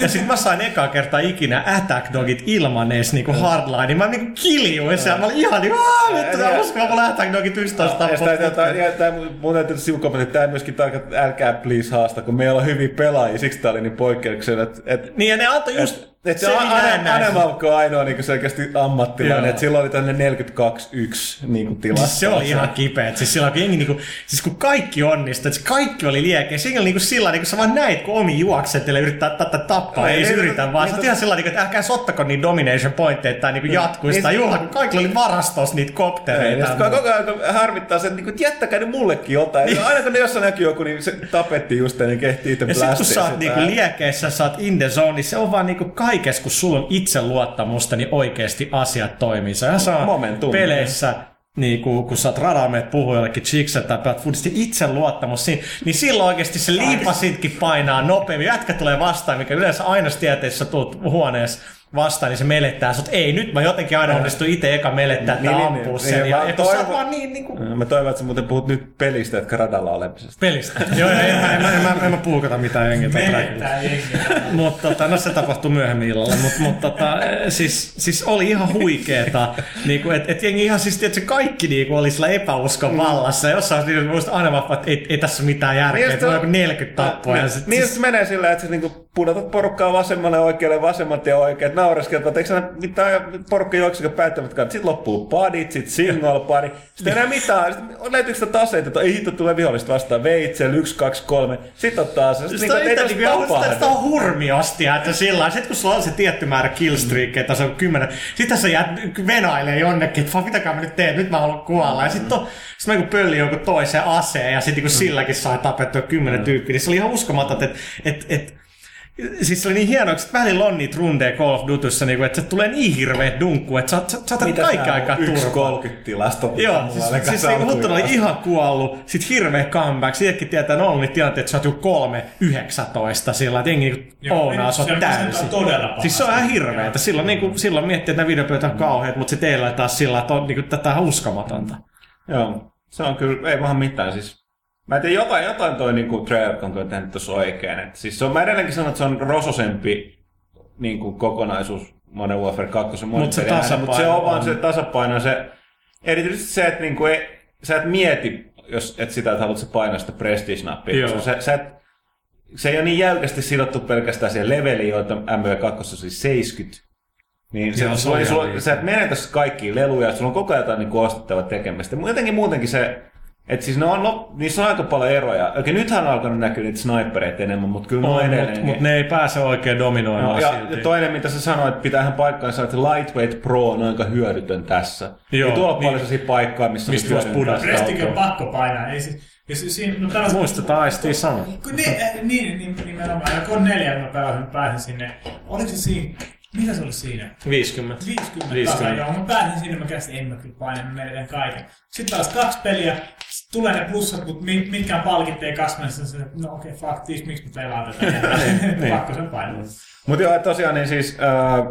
A: ja sit mä sain eka kertaa ikinä Attack Dogit ilman edes niinku hardline. Mä niinku kiljuin siellä. Mä olin ihan niin, aah, vittu,
C: Ja-
A: mä uskon, mulla Attack Dogit 11
C: Ja sitä,
A: tappaa.
C: tämä, ja tämä, mun täytyy sivukommentti, että tämä myöskin tarkoittaa, että älkää please haasta, kun meillä on hyviä pelaajia, siksi tämä oli niin poikkeuksellinen, että, että
A: Niin ja ne antoi just
C: et, se
A: sen
C: Ane-
A: näennäisen.
C: Anemalko on ainoa niin selkeästi ammattilainen, että sillä oli tänne 42-1 niin tilassa.
A: Siis se oli ihan kipeä. Siis silloin kun jengi niinku, siis kun kaikki onnistui, että kaikki oli liekeä. Siinä oli niinku sillä niinku sä vaan näit, kun omi juoksettelee yrittää tätä tappaa.
C: Ei,
A: Ei, se
C: niin,
A: yritä
C: niin,
A: vaan.
C: niin,
A: Sä ihan sillä niinku, että älkää sottako niin domination pointteja, että tää niinku jatkuisi.
C: niin,
A: Tai
C: niin,
A: juhla, kun kaikilla oli varastossa niitä
C: Ei,
A: koptereita.
C: ja sitten koko ajan harmittaa se, että niinku, että jättäkää nyt mullekin jotain. Ja aina kun ne jossain näkyy joku, niin se tapettiin just ennen kehtii itse
A: Ja sit kun sä oot niinku liekeissä, sä oot in the zone, niin se on vaan niinku kaikessa, kun sulla on itseluottamusta, niin oikeasti asiat toimii. Sä saa
C: Momentum.
A: peleissä niin kun, kun sä oot radalla meet puhuu jollekin chikselle tai pelaat foodista, itse luottamus siinä, niin silloin oikeasti se liipasitkin painaa nopeammin. Jätkä tulee vastaan, mikä yleensä aina tietää, että sä tulet huoneessa vastaan, niin se melettää sut. Ei, nyt mä jotenkin aina onnistun itse eka melettää, että
C: Niin, niin,
A: ampuu
C: niin,
A: sen.
C: niin,
A: ja,
C: mä
A: ja kun
C: toivon-
A: vaan niin, niin kuin
C: Mä toivon, että sä muuten puhut nyt pelistä, etkä radalla olemisesta.
A: pelistä. Joo, en, en, mä- en, mä- en, mä- en, mä puukata mitään jengiä.
E: Menettää jengiä.
A: Mutta tota, no se tapahtui myöhemmin illalla, mutta mut, tota, eh, siis, siis oli ihan huikeeta, niinku, että et jengi ihan siis, että kaikki niinku, oli sillä epäuskon vallassa. Ja jossain niin, muista aina vaan, että ei, ei tässä ole mitään järkeä,
C: Niin,
A: että on
C: se-
A: joku 40 tappoa.
C: Niin,
A: sit,
C: niin
A: siis,
C: se menee sillä, että sä niinku pudotat porukkaa vasemmalle oikealle, vasemmat ja oikeat, naureskelet, että eikö sä mitään porukka juoksekaan päättämättä, sitten loppuu padit, sitten single pari, sitten enää mitään, sitten löytyykö sitä taseita, että ei hitto tulee vihollista vastaan, veitsel, yksi, kaksi, kolme, sitten ottaa se, sitten niinku,
A: yhtä,
C: ei
A: niinku, sitä,
C: tapahdu.
A: sitä on hurmiostia, että sillä lailla, sit kun sulla on se tietty määrä killstreakeja, että se on kymmenen, sitten sä jäät venailee jonnekin, että mitäkään mä nyt teen, nyt mä haluan kuolla. Ja sitten sit mä kun pöllin jonkun toisen aseen ja sitten kun silläkin sai tapettua kymmenen tyyppiä, niin se oli ihan uskomaton, että et, et, Siis se oli niin hienoa, että välillä on niitä rundeja Call of Dutyssä, niin että se tulee niin hirveet dunkku, että sä, sä, sä otat kaikki aikaa turpaa.
C: 1.30 tilasta.
A: Joo, siis, siis niin Huttunen oli ihan kuollut, sit hirveä comeback, siitäkin tietää, että on ollut niitä tilanteita, että sä oot joku kolme 19 sillä, että jengi niinku
E: Joo,
A: ounaa
E: on
A: täysin.
E: todella.
A: Siis se on ihan
E: Joo.
A: hirveetä. Silloin, niinku, silloin miettii, että nämä videopöytä on kauheat, mutta se teillä taas sillä, että on niinku, tätä on uskomatonta.
C: Joo, se on kyllä, ei vähän mitään siis. Mä en tiedä, jotain, jotain toi niinku Treyarch on kyllä tehnyt tuossa oikein. Et siis se on, mä edelleenkin sanon, että se on rososempi niinku kokonaisuus Modern Warfare 2
A: Mut se
C: mutta se
A: tasapaino
C: on vaan
A: on.
C: se tasapaino. Se, erityisesti se, että niinku ei, sä et mieti, jos et sitä, että haluat se painaa sitä prestige-nappia.
A: Joo.
C: Sä, sä et, se ei ole niin jäykästi sidottu pelkästään siihen leveliin, joita MV2 on siis 70. Niin se,
A: se
C: sulla,
A: on
C: sulla, sä et menetä kaikkia leluja, sulla on koko ajan jotain niin ostettava tekemistä. Jotenkin muutenkin se, että siis ne on, no, niissä on aika paljon eroja. Okei, nythän on alkanut näkyä niitä snipereita enemmän, mutta kyllä ne on
A: Mutta
C: edelleen.
A: mut ne ei pääse oikein dominoimaan
C: No, ja,
A: silti.
C: ja toinen, mitä sä sanoit, että pitäähän paikkaansa, että Lightweight Pro on aika hyödytön tässä.
A: Joo,
C: Joo, tuolla on
A: niin.
C: paljon sellaisia paikkoja, missä
A: Mistä
C: on
A: voisi
C: hyödyntää
A: pudota.
C: sitä
E: Restikin on pakko painaa. Ei siis, ja si- siinä, no tällä
A: Muistetaan aistii sama.
E: Kun äh, niin, niin, nimenomaan. Ja kun neljä, mä pelasin, pääsin sinne. Oliko se siinä? Mitä se oli siinä?
A: 50.
E: 50,
A: 50.
E: takaa, joo. Mä pääsin sinne, mä käsin, en mä kyllä paina, mä menetän kaiken. Sitten taas kaksi peliä, tulee ne plussat, mutta mit, mitkään palkit ei kasvamassa. Sitten no okei, okay, fuck this, miksi mä pelaan tätä?
A: niin.
E: Pakko sen painaa.
C: Mutta joo, tosiaan niin siis äh,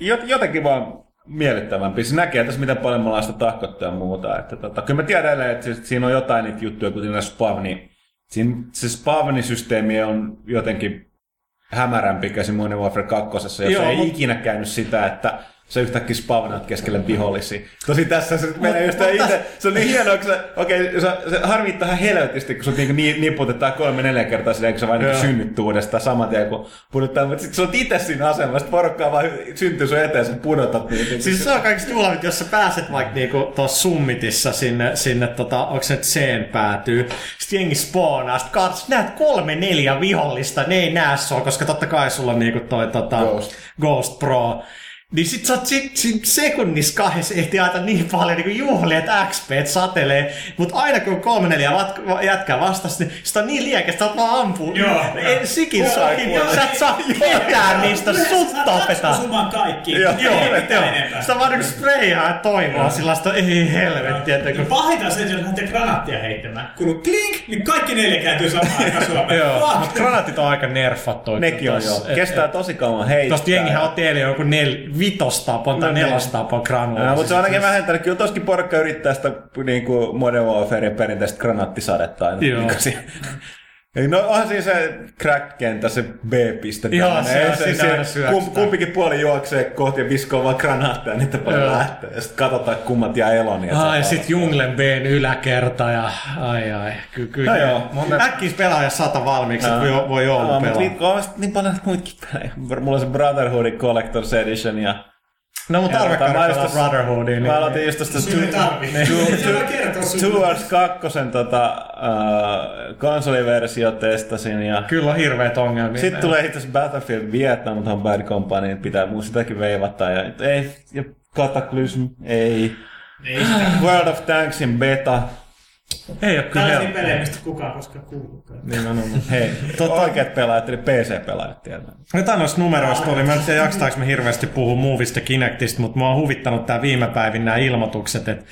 C: jot- jotenkin vaan miellyttävämpi. Se näkee tässä, miten paljon me ollaan sitä tahkottua ja muuta. Että tota, kyllä mä tiedän edelleen, että siis, siinä on jotain niitä juttuja, kuten spavni. Siinä, se spavnisysteemi on jotenkin hämärämpi käsi Modern Warfare 2, jos
A: Joo,
C: joo, ei
A: mut-
C: ikinä käynyt sitä, että sä yhtäkkiä spavnaat keskelle vihollisia. Tosi tässä se menee just itse, se on niin hienoa, kun sä, okei, okay, se harmittaa ihan helvetisti, kun sut niinku ni- niputetaan kolme neljä kertaa silleen, kun sä vain niinku uudestaan saman tien, kun pudottaa, mutta sit sä oot itse siinä asemassa, porukkaa vaan syntyy sun eteen, sä pudotat niitä.
A: Siis se on kaikista juhlavit, jos sä pääset vaikka niinku tuossa summitissa sinne, sinne tota, onko se nyt Ceen päätyy, sit jengi spawnaa, sit katsot, näet kolme neljä vihollista, ne ei näe sua, koska totta kai sulla on niinku toi tota,
C: Ghost.
A: Ghost Pro. Niin sit sä oot sit, sit sekunnissa kahdessa ehti aita niin paljon niin juhlia, että XP satelee. Mut aina kun on kolme neljä vat, jätkää vastas, niin sitä on niin liekestä, että vaan ampuu.
E: Joo,
A: En sikin sohin,
E: joo.
A: sä et saa ketään niistä, sut tapetaan.
E: Sumaan kaikki.
C: Joo,
E: Ei
A: Joo,
E: mitään
A: joo. Sitä vaan niinku sprayhaa ja toivoa sellaista, ei helvetti, että kun...
E: pahinta se, jos lähtee granaattia heittämään. Kun on klink, niin kaikki neljä kääntyy samaan aikaan Suomeen.
A: Joo, mutta granaatit on aika nerfattu.
C: Nekin on joo. Kestää tosi kauan heittää.
A: Tosta jengihän otti eilen joku nel, vitostapon tai
C: No niin.
A: nelostapon granuloita.
C: No, mutta se on ainakin vähentänyt. Kyllä toskin porukka yrittää sitä niin kuin Modern Warfare perinteistä granaattisadetta aina.
A: Joo.
C: Niin Eli No onhan siinä se crack-kentä, se B-piste.
A: Joo,
C: tämmönen.
A: se on siinä aina syöksää.
C: kum, kumpikin puoli juoksee kohti ja viskoo vaan granaatteja, niitä paljon
A: Joo.
C: lähtee. Ja sitten katsotaan kummat jää elon. ja
A: Ai,
C: se-
A: sit Junglen Bn yläkerta ja ai ai. Ky, ky,
C: No joo.
A: Monta... Äkkiä pelaaja sata valmiiksi, että voi, voi olla
C: mutta
A: pelaa.
C: niitä on niin paljon muitakin pelejä. Mulla on se Brotherhoodin Collector's Edition ja
A: No mutta tarve
C: mä
A: pelaa
C: just-
A: Brotherhoodiin.
C: Mä aloitin just
E: sun.
C: Towards 2 tota, uh, konsoliversio testasin ja
A: Kyllä on hirveet ongelmia.
C: sitten tulee itse asiassa Battlefield Vietnam, tuohon Bad Company, niin pitää mun sitäkin veivata ja ei, ja Cataclysm, ei. World of Tanksin beta,
A: Ei oo kyllä
E: Tällaisia
A: helppoa.
E: pelejä, mistä kukaan koskaan kuullutkaan.
A: Nimenomaan.
C: hei,
A: Tota-
C: oikeat pelaajat, eli PC-pelaajat tietää.
A: Jotain noista numeroista oli. Mä en tiedä, jaksataanko me hirveästi puhua Movista Kinectista, mutta mua on huvittanut tää viime päivin nämä ilmoitukset, että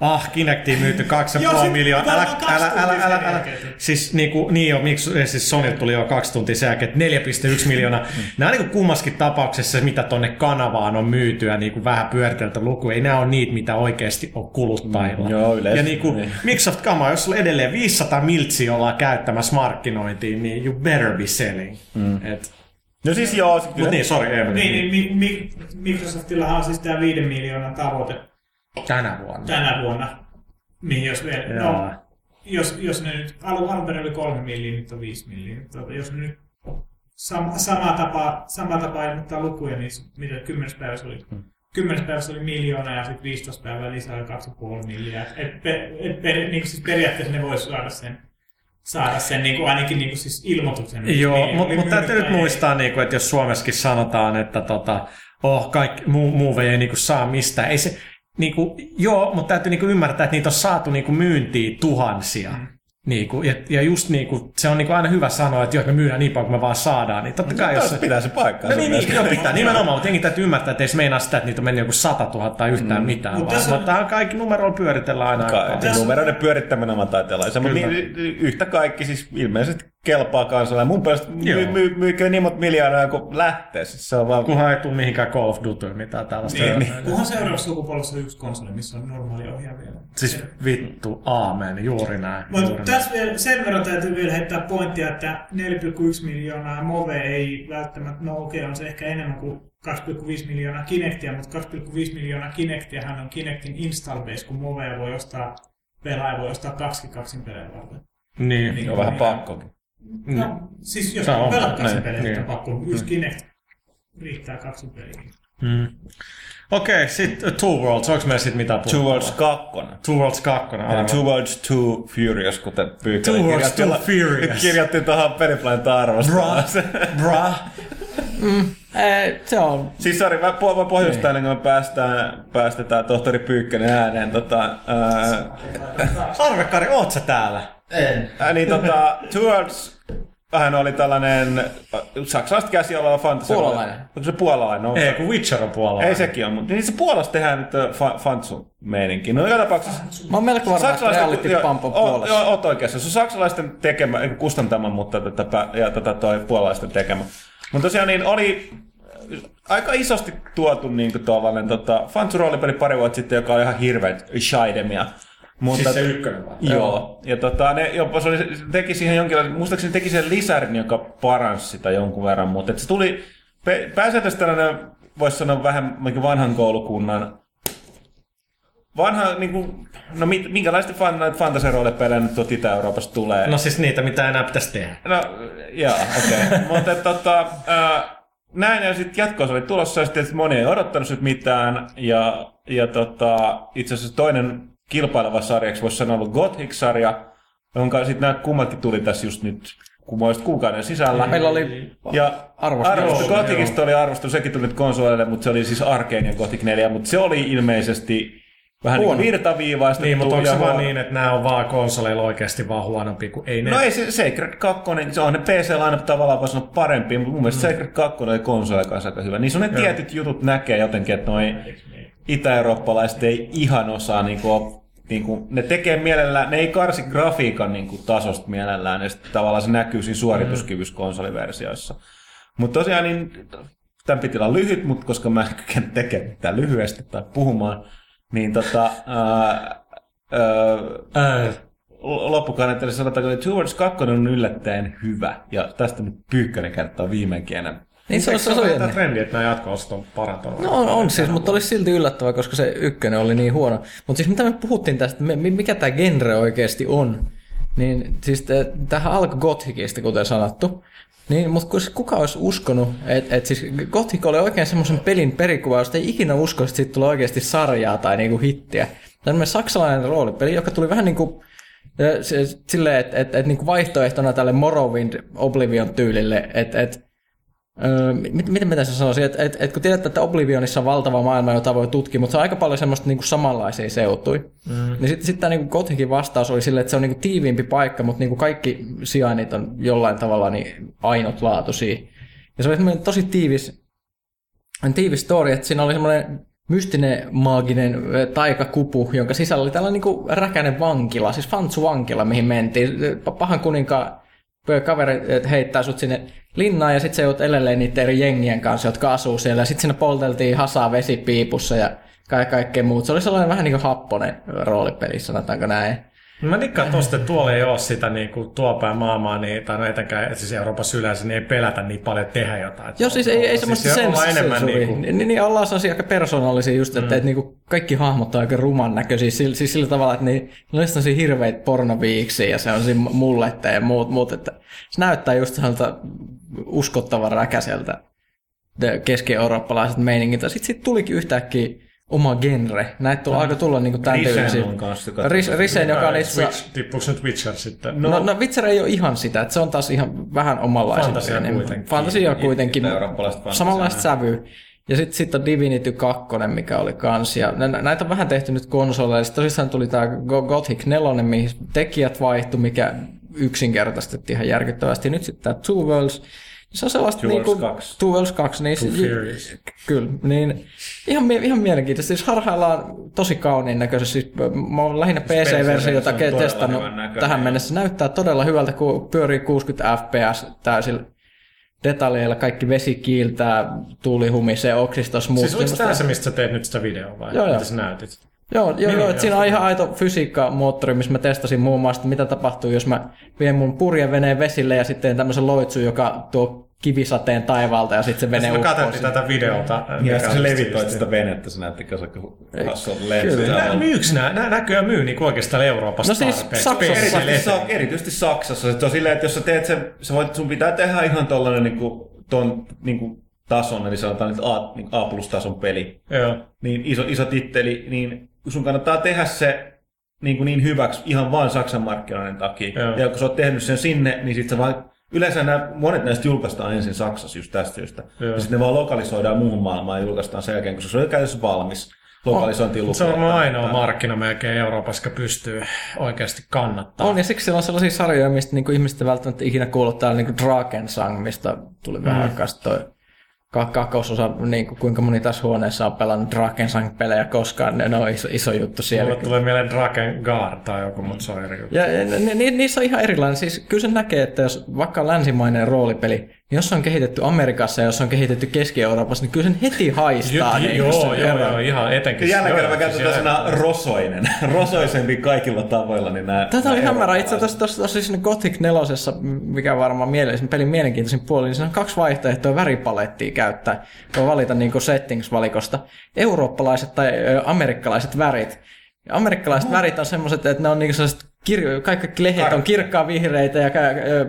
A: Ah, Kinectiin myyty 2,5
E: Joo, sit
A: miljoonaa. Älä, älä, älä, älä, älä. Siis, niinku, niin jo, miksi, siis Sony tuli jo kaksi tuntia sen jälkeen, että 4,1 miljoonaa. Nämä on niinku kummaskin tapauksessa, mitä tonne kanavaan on myytyä niinku vähän pyöriteltä luku. Ei nämä ole niitä, mitä oikeasti on kuluttajilla.
C: Mm, joo, yleensä.
A: Ja niinku,
C: Niin.
A: Microsoft Kama, jos sulla edelleen 500 miltsiä ollaan käyttämässä markkinointiin, niin you better be selling. Mm. Et,
C: No siis joo, se
A: mut
C: kyllä.
A: niin, sorry, Eemeli.
E: Niin, niin mi, mi, Microsoftillahan on siis tämä 5 miljoonan tavoite
A: Tänä vuonna.
E: tänä vuonna. Mihin jos vielä,
A: Joo.
E: no, jos, jos ne nyt, alun alun perin oli 3 milliä, nyt on 5 milliä. Tuota, jos ne nyt sam, sama tapa, sama tapa ilmoittaa lukuja, niin mitä 10 päivässä oli? 10 päivässä oli miljoona ja sitten 15 päivää lisää 2,5 miljoonaa. Et, pe, et, per, niin siis periaatteessa ne voisi saada sen, saada sen niin kuin ainakin niin kuin siis ilmoituksen.
A: Joo,
E: Niin,
A: mutta
E: oli
A: mut täytyy nyt muistaa, niinku, että jos Suomessakin sanotaan, että tota, oh, kaikki muu, muu ei niinku, saa mistään. Ei se, niinku, joo, mutta täytyy niinku, ymmärtää, että niitä on saatu niinku, myyntiin tuhansia.
E: Mm.
A: Niinku, ja, ja just niinku, se on niinku, aina hyvä sanoa, että jos me myydään niin paljon kuin me vaan saadaan, niin totta kai jos...
C: Taas pitää se paikkaa.
A: No niin, niin, joo, pitää nimenomaan, mutta jengi täytyy ymmärtää, että ei se meinaa sitä, että niitä on mennyt joku 100 000 tai yhtään mm. mitään,
E: Mut
A: vaan,
E: tässä on-
A: vaan tähän kaikki numeroilla pyöritellään aina.
C: Ka-.
E: Tässä-
C: numeroiden pyörittäminen on taiteella. Mutta
A: Kyllä.
C: niin, yhtä kaikki siis ilmeisesti kelpaa kansalle. Mun mielestä
A: Joo.
C: my, my, myykö niin monta miljoonaa kun lähtee. Siis se on vaan...
A: Kunhan ei tule mihinkään Call of Duty mitään tällaista.
C: Niin, niin.
E: Kunhan seuraavassa sukupolvessa on yksi konsoli, missä on normaali ohjaaja vielä.
A: Siis vittu, aamen, juuri näin. juuri
E: Mutta
A: näin.
E: tässä vielä, sen verran täytyy vielä heittää pointtia, että 4,1 miljoonaa Move ei välttämättä, no okei on se ehkä enemmän kuin 2,5 miljoonaa Kinectia, mutta 2,5 miljoonaa Kinectiahan on Kinectin install base, kun Move voi ostaa, pelaaja voi ostaa kaksi kaksin pelejä varten.
A: Niin.
E: Niin.
C: On vähän pakkokin.
E: No, siis jos
A: on,
E: on pelaa kaksin
A: niin,
E: pelejä,
A: niin.
E: niin. pakko, yksi Kinect riittää kaksin peliä.
A: Mm. Okei, okay, sitten Two Worlds, onko meillä sitten mitä puhuttua?
C: Two Worlds 2.
A: Two Worlds 2.
C: Eli Two Worlds 2 Furious, kuten Pyykkönen
A: Two Worlds Two Furious.
C: Kirjoitti tuohon Periplanet arvosteluun.
A: Bruh.
D: Ei, se on
C: Siis sori, mä, po- mä pohjustan ennen kuin me päästään, päästetään tohtori Pyykkönen ääneen. Tota, ää,
A: Arvekari, oot sä täällä?
C: Ää, niin tota, Two Worlds vähän oli tällainen äh, saksalaista käsi oleva fantasy.
D: Puolalainen.
C: Onko se puolalainen? No,
A: Ei, kun Witcher on puolella.
C: ei sekin on, mutta niin se Puolassa tehdään nyt äh, fa- fantsu meininki. No joka tapauksessa
D: Mä oon melko varma, että reality pump on puolessa.
C: Joo, oot oikeassa. Se on saksalaisten tekemä, ei, kustantama, mutta tätä, ja tätä toi puolalaisten tekemä. Mutta tosiaan niin oli äh, aika isosti tuotu niin kuin tuollainen tota, Fantsu roolipeli pari vuotta sitten, joka oli ihan hirveet shaidemia. Mutta,
A: Siis se ykkönen vai?
C: Joo, ja tota, ne jopa se oli, teki siihen jonkinlaisen, muistaakseni teki sen lisärin, joka paransi sitä jonkun verran, mutta et se tuli pääsääntöisesti tällainen, voisi sanoa vähän niin vanhan koulukunnan, vanha, niin kuin, no mit, minkälaista fan, fantasy-roolipelejä nyt tuolta Itä-Euroopasta tulee?
A: No siis niitä, mitä enää pitäisi tehdä.
C: No, joo, okei. Okay. Mutta tota, näin ja sitten jatkossa oli tulossa ja sitten moni ei odottanut sit mitään. Ja, ja tota, itse asiassa toinen kilpaileva sarjaksi voisi sanoa ollut Gothic-sarja, jonka sitten nämä kummatkin tuli tässä just nyt kumoista kuukauden sisällä.
D: Meillä oli
C: ja
D: arvostelu
A: Joo,
C: Gothicista oli arvostelu, sekin tuli nyt konsoleille, mutta se oli siis Arkane ja Gothic 4, mutta se oli ilmeisesti vähän niin
D: Huono.
C: kuin virtaviivaista.
A: Niin, mutta onko se vaan niin, että nämä on vaan konsoleilla oikeasti vaan huonompi kuin ei ne...
C: No ei se Sacred 2, se on ne PC aina tavallaan voi sanoa parempi, mutta mun mielestä
A: Mm.
C: Sacred 2 oli konsolin kanssa aika hyvä. Niissä on ne tietyt jutut näkee jotenkin, että noi itä-eurooppalaiset ei ihan osaa niinku, niinku, ne tekee mielellään, ne ei karsi grafiikan niinku tasosta mielellään, ja sitten tavallaan se näkyy siinä suorituskyvyssä konsoliversioissa. Mutta tosiaan niin, tämän piti olla lyhyt, mutta koska mä en kykene tekemään mitään lyhyesti tai puhumaan, niin tota, ää, ää, sanotaanko, että Towards 2 on yllättäen hyvä. Ja tästä nyt Pyykkönen kertoo viimeinkin enää.
D: Niin se,
A: Eikö
D: on- se, on
A: trendi, että nämä jatko-ostot on parantunut?
D: No on, on siis, mutta olisi silti yllättävää, koska se ykkönen oli niin huono. Mutta siis mitä me puhuttiin tästä, me- mi- mikä tämä genre oikeasti on, niin siis tähän alkoi Gothicista, kuten sanottu. Niin, mutta kuka olisi uskonut, että et siis Gothic oli oikein semmoisen pelin perikuva, josta ei ikinä usko, että siitä tulee oikeasti sarjaa tai niinku hittiä. Tämmöinen saksalainen roolipeli, joka tuli vähän niin kuin silleen, että et, et, niinku vaihtoehtona tälle Morrowind Oblivion tyylille, että et, Öö, mit- miten mä tässä sanoisin, että et, et kun tiedät, että Oblivionissa on valtava maailma, jota voi tutkia, mutta se on aika paljon semmoista niinku samanlaisia seutui. Mm. Niin sitten sit tämä niinku Gothicin vastaus oli silleen, että se on niinku tiiviimpi paikka, mutta niinku kaikki sijainnit on jollain tavalla niin ainutlaatuisia. Ja se oli semmoinen tosi tiivis, tiivis story, että siinä oli semmoinen mystinen maaginen taikakupu, jonka sisällä oli tällainen niin räkäinen vankila, siis Fantsu-vankila, mihin mentiin. Pahan kuninkaan ö, kaveri ö, heittää sut sinne linnaan ja sitten sä joudut edelleen niiden eri jengien kanssa, jotka asuu siellä. Sitten siinä polteltiin hasaa vesipiipussa ja ka- kaikkea muut. Se oli sellainen vähän niin kuin happonen roolipeli, sanotaanko näin.
A: Mä dikkaan tosta, että tuolla ei ole sitä niin kuin tuo päin maailmaa, niin, tai no etenkään siis Euroopassa yleensä, niin ei pelätä niin paljon tehdä jotain.
D: Joo, siis ei, ei
A: Siis
D: semmoista
A: se
D: sen,
A: enemmän
D: sensuuri.
A: niin kuin,
D: Niin, niin, niin ollaan sellaisia aika persoonallisia just, että, mm. että niinku kaikki hahmot on aika ruman näköisiä, siis, siis sillä tavalla, että niin, ne on sellaisia hirveitä pornoviiksiä ja se on siinä mulletteja ja muut, muut, että se näyttää just sellaiselta uskottavan räkäseltä keski-eurooppalaiset meiningit. Ja sitten sit tulikin yhtäkkiä oma genre. Näitä tulee aika tulla niinku tämän
C: Risen
D: tyylisiä.
C: on kanssa, joka-
D: Ris, Risen, joka on niissä...
A: Witch, tippuuko se nyt Witcher sitten?
D: No, no Witcher ei ole ihan sitä, että se on taas ihan vähän omanlaisen.
A: Fantasia kuitenkin.
D: Fantasia kuitenkin. Samanlaista sävyä. Ja sitten sit on Divinity 2, mikä oli kans. Ja nä- nä- näitä on vähän tehty nyt konsoleilla. Sitten tosissaan tuli tämä Gothic 4, mihin tekijät vaihtu, mikä yksinkertaistettiin ihan järkyttävästi. Nyt sitten tämä Two Worlds. Se on sellaista
C: Two
D: niinku,
C: Worlds 2.
D: Two Worlds 2, niin
A: Two
D: se-
A: Furies.
D: Kyllä, niin ihan, ihan mielenkiintoista. Siis harhaillaan tosi kauniin näköisesti. Siis mä oon lähinnä PC-versiota
C: PC-versio on todella
D: testannut tähän mennessä. Näyttää todella hyvältä, kun pyörii 60 fps täysillä detaljeilla. Kaikki vesi kiiltää, tuuli humisee, oksistos muuttuu.
A: Siis oliko tämä se, mistä sä teet nyt sitä videoa vai?
D: Joo, joo.
A: Mitä sä näytit?
D: Joo, joo,
A: Niin,
D: joo että siinä on ihan aito fysiikkamoottori, missä mä testasin muun muassa, että mitä tapahtuu, jos mä vien mun purjeveneen vesille ja sitten tämmöisen loitsun, joka tuo kivisateen taivaalta ja sitten se vene uppoo
A: katseltiin
D: sinne.
A: tätä videota.
C: Ja sitten
A: oli
C: levitoit sitä venettä, se näytti lentää.
A: Nää myyks nää? Nää näköjään myy niinku oikeastaan Euroopassa
D: No siis. Saksassa-
C: Erityisesti, Saksassa. Se on silleen, että jos sä teet sen, sä voit, sun pitää tehdä ihan tollanen niinku, ton niinku, tason, eli sanotaan nyt A, niin A plus-tason peli,
A: Joo.
C: niin iso, iso titteli, niin sun kannattaa tehdä se niin, kuin niin hyväksi ihan vain Saksan markkinoiden takia.
A: Joo.
C: Ja kun sä oot tehnyt sen sinne, niin sit sä vaan, yleensä nämä, monet näistä julkaistaan ensin Saksassa just tästä syystä.
A: Joo.
C: Ja sitten ne vaan lokalisoidaan muuhun maailmaan ja julkaistaan sen jälkeen, koska se on käytössä valmis lokalisointiin
A: Se on varmaan
C: että-
A: ainoa markkina melkein Euroopassa, joka pystyy oikeasti kannattaa.
D: On, ja siksi siellä on sellaisia sarjoja, mistä niinku ihmiset ei välttämättä ikinä kuullut täällä niinku Drakensang, mistä tuli vähän aikaa sitten toi ka- kakkososa, niinku, kuinka moni tässä huoneessa on pelannut Drakensang-pelejä koskaan, ne, ne on iso, iso juttu siellä.
A: Mulle tulee mieleen Draken Guard tai joku, mutta se on eri juttu.
D: Ja, ni, ni, niissä on ihan erilainen. Siis kyllä se näkee, että jos vaikka länsimainen roolipeli, niin jos se on kehitetty Amerikassa ja jos se on kehitetty Keski-Euroopassa, niin kyllä sen heti haistaa.
A: Jo,
D: niin
A: joo, joo,
D: ero.
A: joo, ihan etenkin.
C: Jälleen kerran mä
A: joo,
C: käytän
A: siis
C: tätä sanaa rosoinen. Rosoisempi kaikilla tavoilla. Niin nää,
D: Tätä oli hämärä. Itse asiassa tuossa, tuossa siinä Gothic 4, mikä on varmaan mieleisin pelin mielenkiintoisin puoli, niin siinä on kaksi vaihtoehtoa väripalettia käyttää. Voi valita niin settings-valikosta. Eurooppalaiset tai ö, amerikkalaiset värit. Ja amerikkalaiset värit on semmoiset, että ne on niin sellaiset kir- kaikki lehdet on kirkkaan vihreitä ja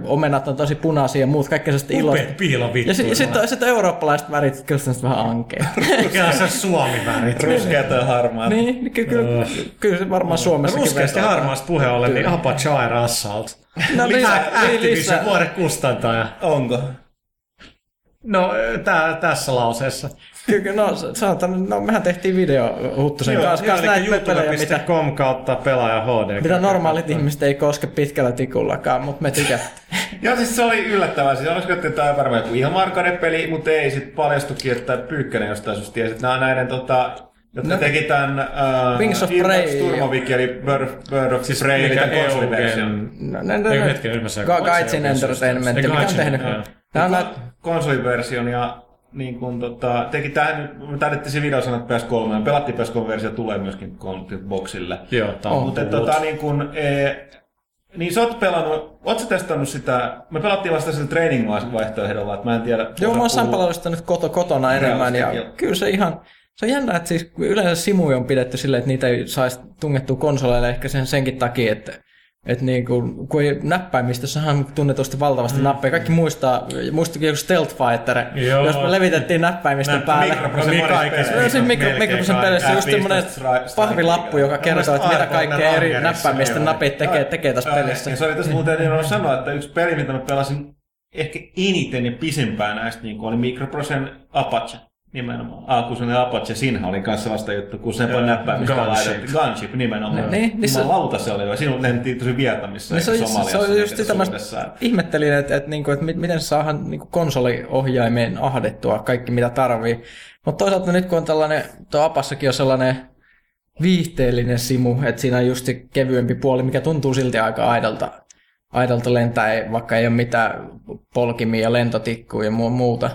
D: omenat on tosi punaisia ja muut, kaikki sellaiset iloiset.
A: Upeat piilovittu.
D: Ja sitten sit, on- sit on eurooppalaiset värit, jotka on sellaiset vähän ankeet.
A: Mikä on se Suomi-värit?
C: Ruskeat ja harmaat.
D: niin, niin kyllä, kyllä, kyllä se varmaan Suomessakin
A: Ruskeasti
D: vetää.
A: harmaasta puheen ollen, niin Apachai Assault.
D: No
A: Mikä
D: lisää,
A: Activision
D: lisää.
A: vuoden kustantaja?
C: Onko?
A: No, tää, tässä lauseessa.
D: Kyllä, kyllä, no sanotaan, no mehän tehtiin video Huttusen
A: Joo,
D: kanssa,
A: joo,
D: kanssa näitä pelejä, mitä,
A: youtube.com kautta pelaaja HD.
D: mitä normaalit ihmiset ei koske pitkällä tikullakaan, mutta me tykätään.
C: Joo, siis se oli yllättävää. Siis olisiko, että tämä on varmaan joku ihan Markade-peli, mutta ei sitten paljastukin, että Pyykkönen jostain syystä tiesi, että nämä on näiden tota, jotka
D: No.
C: teki tämän uh,
D: Wings of Prey.
C: Turmovik, eli Bird, Bird of
A: Siis
C: Prey, eli tämän konsoliversion.
D: No, ne,
A: Ei
D: ne,
A: hetken,
D: Entertainment, mikä on tehnyt. Tämä on
C: konsoliversion ja niin kun, tota, teki tähän, me taidettiin se video sanoa, että PS3, ja pelattiin PS3-versio tulee myöskin boxille.
A: Joo, tää on
C: Mutta tota, niin kun, e, niin sä oot pelannut, oot sä testannut sitä, me pelattiin vasta sillä training-vaihtoehdolla, että mä en tiedä.
D: joo, mä oon sampalailu sitä nyt koto, kotona enemmän ja
C: Joo.
D: kyllä se ihan, se on jännä, että siis yleensä simuja on pidetty silleen, että niitä ei saisi tungettua konsoleille ehkä sen, senkin takia, että että niin kuin, kun ei näppäimistössä on tunnetusti valtavasti mm. nappeja. Kaikki muistaa, muistakin joku Stealth Fighter,
A: Joo.
D: jos me levitettiin näppäimistön
A: Näppä-
D: päälle.
A: kaikessa.
D: No siis mikro, mikroprosen
A: kaikessa.
D: pelissä just semmoinen
C: 15
D: pahvilappu, joka kertoo, että mitä kaikkea eri näppäimistön
A: joo.
D: napit tekee, tekee tässä pelissä.
C: Ja se oli tässä muuten niin sanoa, että yksi peli, mitä mä pelasin ehkä eniten ja pisimpään näistä, niin oli Microprosen Apache. Nimenomaan. Ah, kun sellainen Apache Sinha oli kanssa vasta juttu, kun sen voi näppäimistä laitettiin. Gunship nimenomaan.
D: Niin, niin se-
C: Jumalauta se oli. Sinun lentiin tosi Vietnamissa,
D: Niin se, on- se,
C: Somaliassa.
D: on just sitä, mä ihmettelin, että, että, niinku, että mi- miten saadaan niinku konsoliohjaimeen ahdettua kaikki mitä tarvii. Mutta toisaalta nyt kun on tällainen, tuo Apassakin on sellainen viihteellinen simu, että siinä on just se kevyempi puoli, mikä tuntuu silti aika aidolta, aidolta lentää, vaikka ei ole mitään polkimia ja lentotikkuja ja mu- muuta.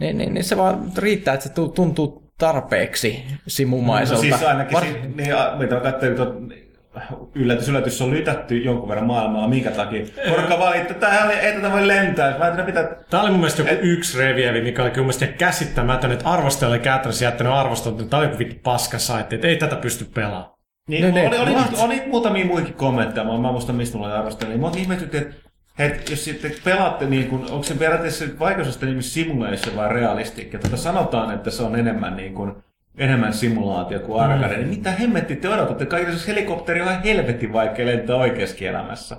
D: Niin, niin, niin se vaan riittää, että se tu- tuntuu tarpeeksi simumaiselta.
C: No siis ainakin,
D: Var-
C: si- niin, mitä mä katsoin, yllätys, yllätys, on lytätty jonkun verran maailmalla, minkä takia. Porukka valitti, että tää ei tätä voi lentää. Mä ajattelin, mitä...
A: Tämä oli mun mielestä joku yksi revievi, mikä oli kyllä mun käsittämätön, että arvostaja oli käytännössä jättänyt arvostelun, että tämä oli joku vittu paskasaitti, että ei tätä pysty pelaamaan.
C: Niin,
D: Niin,
C: oli,
D: niin.
C: oli, oli, oli, muutamia muihinkin kommentteja, mä en muista mistä mulla oli arvostelua. Niin mä ihmetytti, että et, jos sitten pelaatte, niin kun, onko se periaatteessa vaikeusaste niin simulation vai realistikki? Tota sanotaan, että se on enemmän, niin kun, enemmän simulaatio kuin arcade. Mm. Niin mitä hemmetti te odotatte? Kaikilla se helikopteri on ihan helvetin vaikea lentää oikeassa elämässä.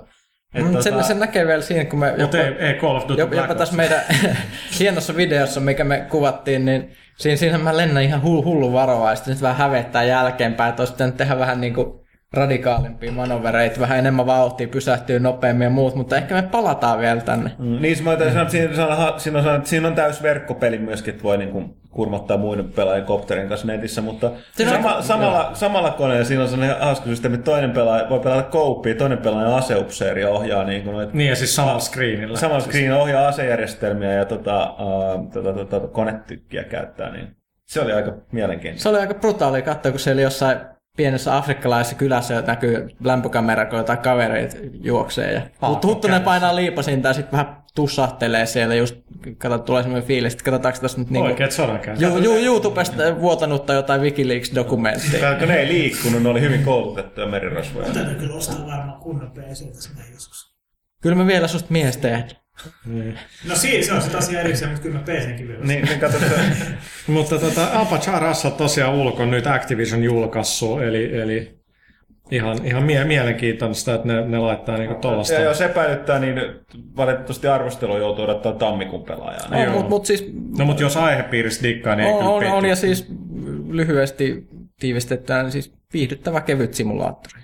C: Et,
D: Mm,
C: tota,
D: sen, sen näkee vielä siinä, kun me
A: Mutta ei, ei Call of Duty
D: Jopa, jopa tässä meidän hienossa videossa, mikä me kuvattiin, niin siinä, siinä mä lennän ihan hullu, hullu varovaisesti. Nyt vähän hävettää jälkeenpäin, että olisi pitänyt tehdä vähän niin kuin radikaalimpia manovereita, vähän enemmän vauhtia, pysähtyy nopeammin ja muut, mutta ehkä me palataan vielä tänne.
C: Mm, niin, se mä sanoa, että siinä, on, siinä, on, siinä on täys verkkopeli myöskin, että voi niin kuin, kurmottaa muiden pelaajien kopterin kanssa netissä, mutta
D: on-
C: sama, samalla, samalla koneella siinä on sellainen hauska systeemi, että toinen pelaaja voi pelata kouppia, toinen pelaaja aseupseeri ja ohjaa niin kuin
A: Niin ja siis samalla screenillä.
C: Samalla screen ohjaa asejärjestelmiä ja tota, uh, tota, tota, konetykkiä käyttää, niin se oli aika mielenkiintoista.
D: Se oli aika brutaali katsoa, kun se oli jossain pienessä afrikkalaisessa kylässä näkyy lämpökamera, kun jotain kavereita juoksee. Ja Huttunen painaa liipasinta ja sitten vähän tussahtelee siellä. Just, kato, tulee semmoinen fiilis, että katsotaanko tässä nyt niinku,
A: Oikeet sodankäynti.
D: ju, ju, YouTubesta vuotanutta jotain Wikileaks-dokumenttia.
C: Kun ne ei liikkunut, ne oli hyvin koulutettuja merirosvoja.
E: Täytyy kyllä ostaa varmaan kunnon PC tässä näin joskus.
D: Kyllä mä vielä susta mies teen.
E: No siinä se on sitten asia erikseen, mutta kyllä mä PCnkin vielä.
C: Niin, niin
A: Mutta tota, Apache RS on tosiaan ulkon nyt Activision julkaissut, eli, eli ihan, ihan mie- mielenkiintoista, että ne, ne laittaa niinku tollasta.
C: ja jos epäilyttää, niin valitettavasti arvostelu joutuu odottaa tammikuun pelaajaa.
D: On,
A: Joo.
D: mut, mut siis
A: No mutta jos aihepiiristä dikkaa, niin ei
D: on,
A: kyllä
D: on, on, ja siis lyhyesti tiivistettynä, niin siis viihdyttävä kevyt simulaattori.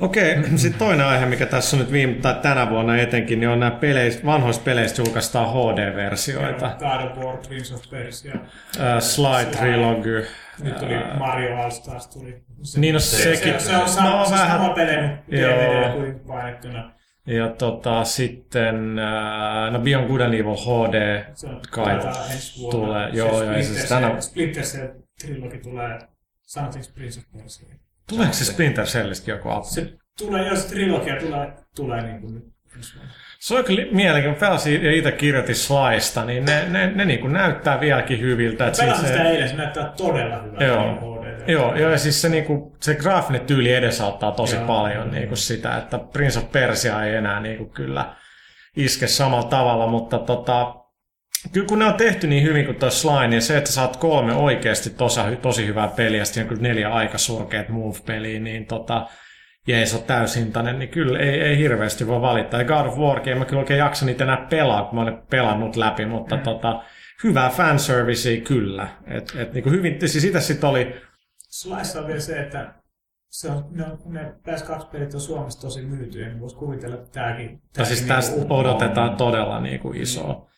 A: Okei, sitten toinen aihe, mikä tässä on nyt viime, tai tänä vuonna etenkin, niin on nämä peleistä, vanhoista peleistä julkaistaan HD-versioita.
E: God of War, Prince of Persia.
A: Uh, Sly Trilogy.
E: Nyt tuli Mario All Stars tuli. Se,
A: Niin no
E: se,
A: sekin.
E: se, se on sama,
A: No,
E: se
A: vähän-
E: sama peli, mutta
A: Joo.
E: DVD kuitenkin painettuna.
A: Ja tota, sitten, uh, no Beyond Good and Evil HD
E: Se on
A: kai tulee. Joo, joo, ja siis tänä,
E: Splinter, Cell trilogi tulee, sanottiinko Prince of Persia?
A: Tuleeko se Splinter Cellistäkin joku appi?
E: Se tulee, jos trilogia tulee, tulee niin kuin.
A: Se on kyllä mielenkiintoinen. Pelasin ja itse kirjoitin Slysta, niin ne, ne, ne niin kuin näyttää vieläkin hyviltä. että
E: Pelasin
A: siis
E: sitä eilen, se näyttää todella hyvältä.
A: Joo.
E: niin HD.
A: Joo, joo, ja siis se, niinku, se graafinen tyyli edesauttaa tosi
E: Joo.
A: paljon niinku sitä, että Prince of Persia ei enää niinku kyllä iske samalla tavalla, mutta tota, kyllä kun ne on tehty niin hyvin kuin toi Sly, niin se, että saat kolme oikeasti tosi, tosi hyvää peliä, ja sitten on kyllä neljä aika surkeat move-peliä, niin tota, ja ei se ole täysintainen, niin kyllä ei, ei hirveästi voi valittaa. Ja God of War, en mä kyllä oikein jaksa niitä enää pelaa, kun mä olen pelannut läpi, mutta mm. tota, hyvää fanservicea kyllä. Et, et, niin kuin hyvin, siis sitä sitten oli,
E: Slice on vielä se, että se on, ne, on, ne PS2-pelit on Suomessa tosi myytyjä, niin voisi kuvitella, että tämäkin...
A: Ja siis tästä odotetaan todella niin kuin iso,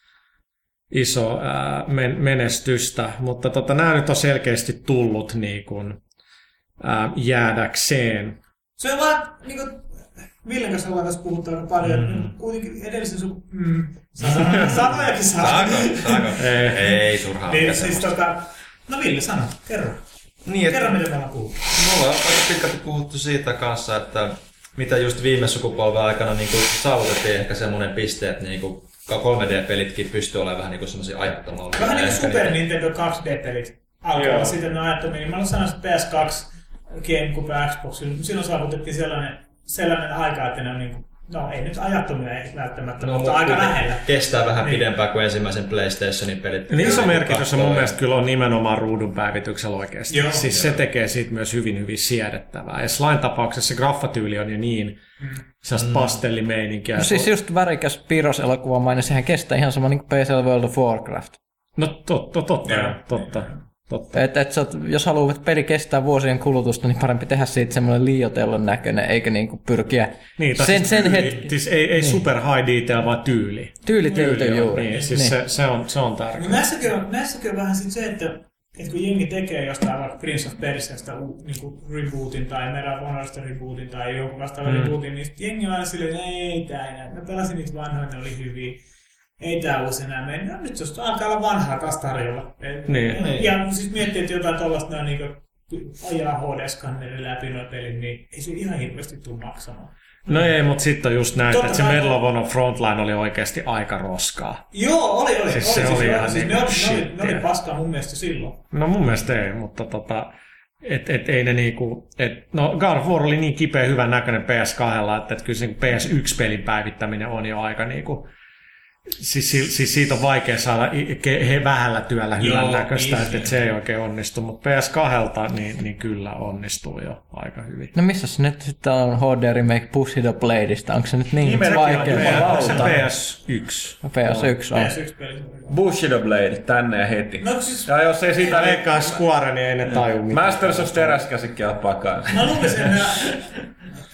A: iso ää, men- menestystä, mutta tota, nämä nyt on selkeästi tullut niin kuin, ää, jäädäkseen.
E: Se on vaan, niin kuin, Villen kanssa ollaan tässä puhuttu aika paljon, mm. kuitenkin edellisen sun... Mm, sano- sanojakin saa.
B: Saako? Saako?
A: Ei.
B: Ei turhaa.
E: Niin, siis tota... No Ville, sano, kerro.
B: Niin, että
E: Kerro, mitä me ollaan puhuttu.
B: mulla on aika pitkälti puhuttu siitä kanssa, että mitä just viime sukupolven aikana niin kuin saavutettiin ehkä semmoinen piste, että niin kuin 3D-pelitkin pystyy olemaan vähän niin kuin semmoisia ajattomia.
E: Vähän niin kuin Super Nintendo 2D-pelit alkoi
A: Joo.
E: olla sitten ne ajattomia. Niin Mä olen sanonut, että PS2, GameCube ja Xbox, silloin saavutettiin sellainen, sellainen aika, että ne on niin kuin, no ei nyt ajattomia ei välttämättä, no, mutta aika lähellä.
B: Kestää vähän
E: Niin.
B: pidempään kuin ensimmäisen PlayStationin pelit.
A: Niin iso merkitys mun mielestä kyllä on nimenomaan ruudun päivityksellä oikeasti.
E: Joo.
A: siis se tekee siitä myös hyvin hyvin siedettävää. Ja Slime tapauksessa se graffatyli on jo niin mm. sellaista mm. pastellimeininkiä.
D: No siis just värikäs piirroselokuva maine, sehän kestää ihan sama niin kuin PCL World of Warcraft.
A: No totta, totta,
E: Joo.
A: totta, totta.
D: Et, et sä oot, jos haluat, että peli kestää vuosien kulutusta, niin parempi tehdä siitä semmoinen liiotellon näköinen, eikä niinku pyrkiä
A: Niin,
D: sen,
A: siis
D: sen
A: tyyli,
D: het,
A: siis ei, ei super high detail, vaan tyyli.
D: tyylitelty
A: Tyyli on-
D: juuri.
A: Niin, siis Se, se, on, se on tärkeää.
E: No näissäkin on, näissäkin on vähän sit se, että, että kun jengi tekee jostain vaikka Prince of Persiasta niin rebootin tai Medal of Honorista rebootin tai jonkun vastaavan
A: Mm.
E: rebootin, niin jengi on aina silleen, että ei tää enää. Mä pelasin niitä vanhoja, ne oli hyviä. Ei tää uusi enää mene. No nyt jos alkaa olla vanhaa taas tarjolla. Et-
A: Niin.
E: et- Ja siis miettii, että jotain tollaista noin niinku ajaa HD-skanneri läpi noin pelit, niin ei se ihan hirveästi tule maksamaan.
A: No ei, mutta sitten on just näin,
E: Totta
A: että se. Medal of Honor Frontline oli oikeasti aika roskaa.
E: Joo, oli, oli.
A: Siis
E: oli,
A: se oli
E: joo,
A: ihan
E: siis ne,
A: niinku
E: oli, ne, oli, ne oli paskaa mun mielestä silloin.
A: No mun mielestä ei, mutta tota, et, et ei ne niinku, et, no God of War oli niin kipeä hyvän näköinen PS2, että, et kyllä se niinku PS1-pelin päivittäminen on jo aika niinku, siis, si- siis siitä on vaikea saada he vähällä työllä hyvän
E: Joo,
A: näköistä,
E: niin.
A: että et se ei oikein onnistu, mutta PS2 niin, niin kyllä onnistuu jo aika hyvin.
D: No missä se nyt sitten on HD Remake Push the Bladeista? Onko se nyt niin
C: Nimelläkin
D: vaikea?
C: on jumalauta.
A: Se PS1.
D: PS1 on.
E: PS1-peli.
C: Bushido Blade, tänne ja heti.
E: No siis
C: Ja jos ei siitä
A: Leikkaa Square, niin ei ne taju mitään.
C: Masters of teräskäsikki ottaa kanssa.
E: Mä luulisin, että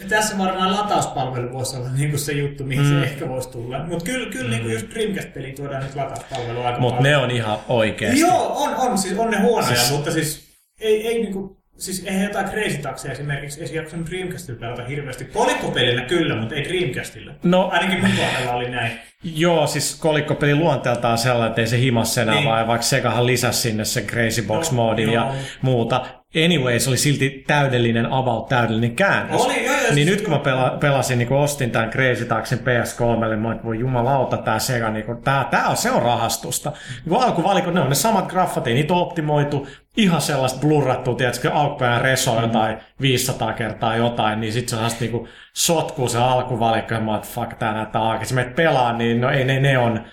E: tässä varmaan latauspalvelu voisi olla niin se juttu, mihin mm. se ehkä voisi tulla. Mutta kyllä, kyllä mm. niin just Dreamcast-peliin tuodaan nyt latauspalvelu aika
A: Mutta ne on ihan oikeesti.
E: Joo, on, on, siis on ne huonoja,
A: Siis-
E: mutta siis ei, ei niinku, siis eihän jotain Crazy Taxia esimerkiksi ei jaksanut Dreamcastilla pelata hirveästi. Polikkopelillä kyllä, mutta ei Dreamcastilla.
A: No-
E: Ainakin mun kohdalla oli näin.
A: Joo, siis kolikkopeli luonteeltaan sellainen, että ei se himas enää,
E: Niin.
A: niin. vaan vaikka Segahan lisäsi sinne sen Crazy Box
E: Joo,
A: moodin ja
E: joo.
A: muuta. Anyway, se oli silti täydellinen about, täydellinen käännös.
E: Oli, joo,
A: niin
E: siis
A: nyt kun mä pela, pelasin, niin kun ostin tämän Crazy Taxin PS3, mä että voi jumalauta, tää Sega, niin kun, tää, tää on, se on rahastusta. Niin kun alkuvalikot, ne on ne samat graffat, ei niitä optimoitu, ihan sellaista blurrattua, tiedätkö, alkupäivän reso
E: Mm.
A: jotain 500 kertaa jotain, niin sit se on niinku sotkuu se alkuvalikko, ja mä oon, että fuck, tää näyttää aikeasti. Meet pelaa, niin no ei ne neon,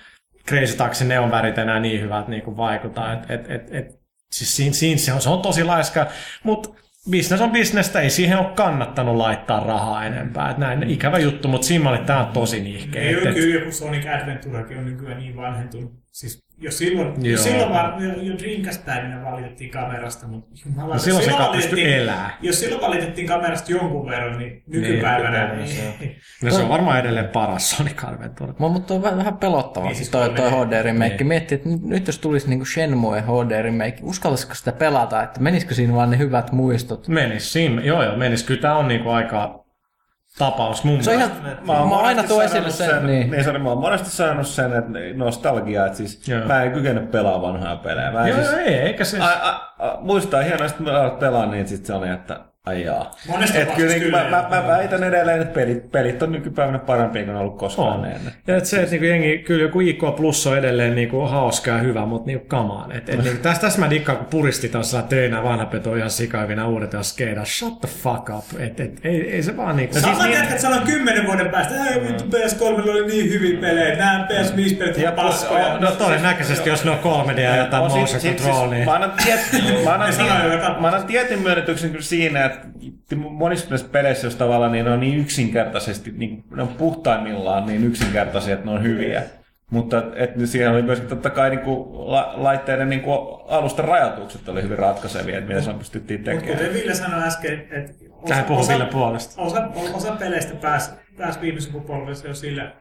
A: Crazy Taxin neon värit enää niin hyvät niinku vaikuta, et, et, et, et, siis siinä, siinä se, on, se on tosi laiska, mutta business on bisnestä, ei siihen ole kannattanut laittaa rahaa enempää. Et näin, ikävä juttu, mutta siinä mä olin, tää on tosi Et- et-
E: kyllä joku Sonic Adventurekin on nykyään niin vanhentunut. Siis jo silloin,
A: Joo.
E: jo silloin vaan, jo, jo Dreamcast-päivinä valitettiin kamerasta, mutta jumala,
A: No silloin se
E: silloin
A: pystyi
E: valitettiin-
A: elää.
E: Jos silloin valitettiin kamerasta jonkun verran, niin nykypäivänä...
B: nykypäivänä se
E: Niin,
A: No se on varmaan edelleen paras Sonic Adventure.
D: Mua, mutta on vähän, vähän pelottavaa
E: Niin,
D: siis toi, toi
E: 3D.
D: HD remake.
A: Niin.
D: Miettii, että nyt, jos tulisi niinku Shenmue HD remake, uskaltaisiko sitä pelata, että menisikö siinä vaan ne hyvät muistot?
A: Menis, siinä, joo joo, menis. Kyllä tää on niinku aika tapaus mun
D: Se on ihan,
A: mielestä.
D: mä, oon aina tuo esille
C: sanonut
D: sen, niin.
C: niin sorry, mä oon monesti sanonut sen, että nostalgia, että siis
A: Joo.
C: mä en kykene pelaamaan vanhoja pelejä. Mä
A: Joo,
C: siis,
A: ei, eikä se...
C: a, a, a, muistaa hienosti, kun mä alat pelaa, niin sit se oli, että ai jaa.
E: Monesta
C: Et kyllä, niin, mä,
E: tapauksessa
C: mä,
E: kyllä.
C: mä, väitän edelleen, että pelit, pelit on nykypäivänä parempia kuin on ollut koskaan
A: On.
C: ennen.
A: Ja et se, että niinku jengi, kyllä joku IK Plus on edelleen niinku hauska ja hyvä, mutta niinku kamaan. Et, et, niinku, tästä, tässä mä dikkaan, kun puristit on sellainen, että ei nämä vanhat on ihan sikaavia, nämä uudet on skeida. Shut the fuck up. Et, et, ei, ei se vaan niinku...
E: Saman siis jätkät sanon kymmenen vuoden päästä, ei vittu PS3 oli niin hyviä pelejä, nämä PS5-pelit
C: Ja
E: paskoja.
A: No todennäköisesti, jos ne on 3D ja jotain
C: On
A: motion
C: siis- siis-
A: control,
C: siis
A: niin...
C: Mä annan, mä
E: sanoo
C: mä tietyn myönnytyksen kyllä siinä, että monissa näissä peleissä, jos tavallaan niin ne on niin yksinkertaisesti, niin ne on puhtaimmillaan niin yksinkertaisia, että ne on hyviä. Mutta et, et siellä oli myöskin totta kai niin kuin, la, laitteiden niin kuin, alusta rajoitukset oli hyvin ratkaisevia, että miten se pystyttiin
E: Mutta
C: tekemään.
E: kuten Ville sanoi äsken, että
A: puhuu Ville puolesta.
E: Osa, osa peleistä pääsi pääs viime sukupolvessa jo sille,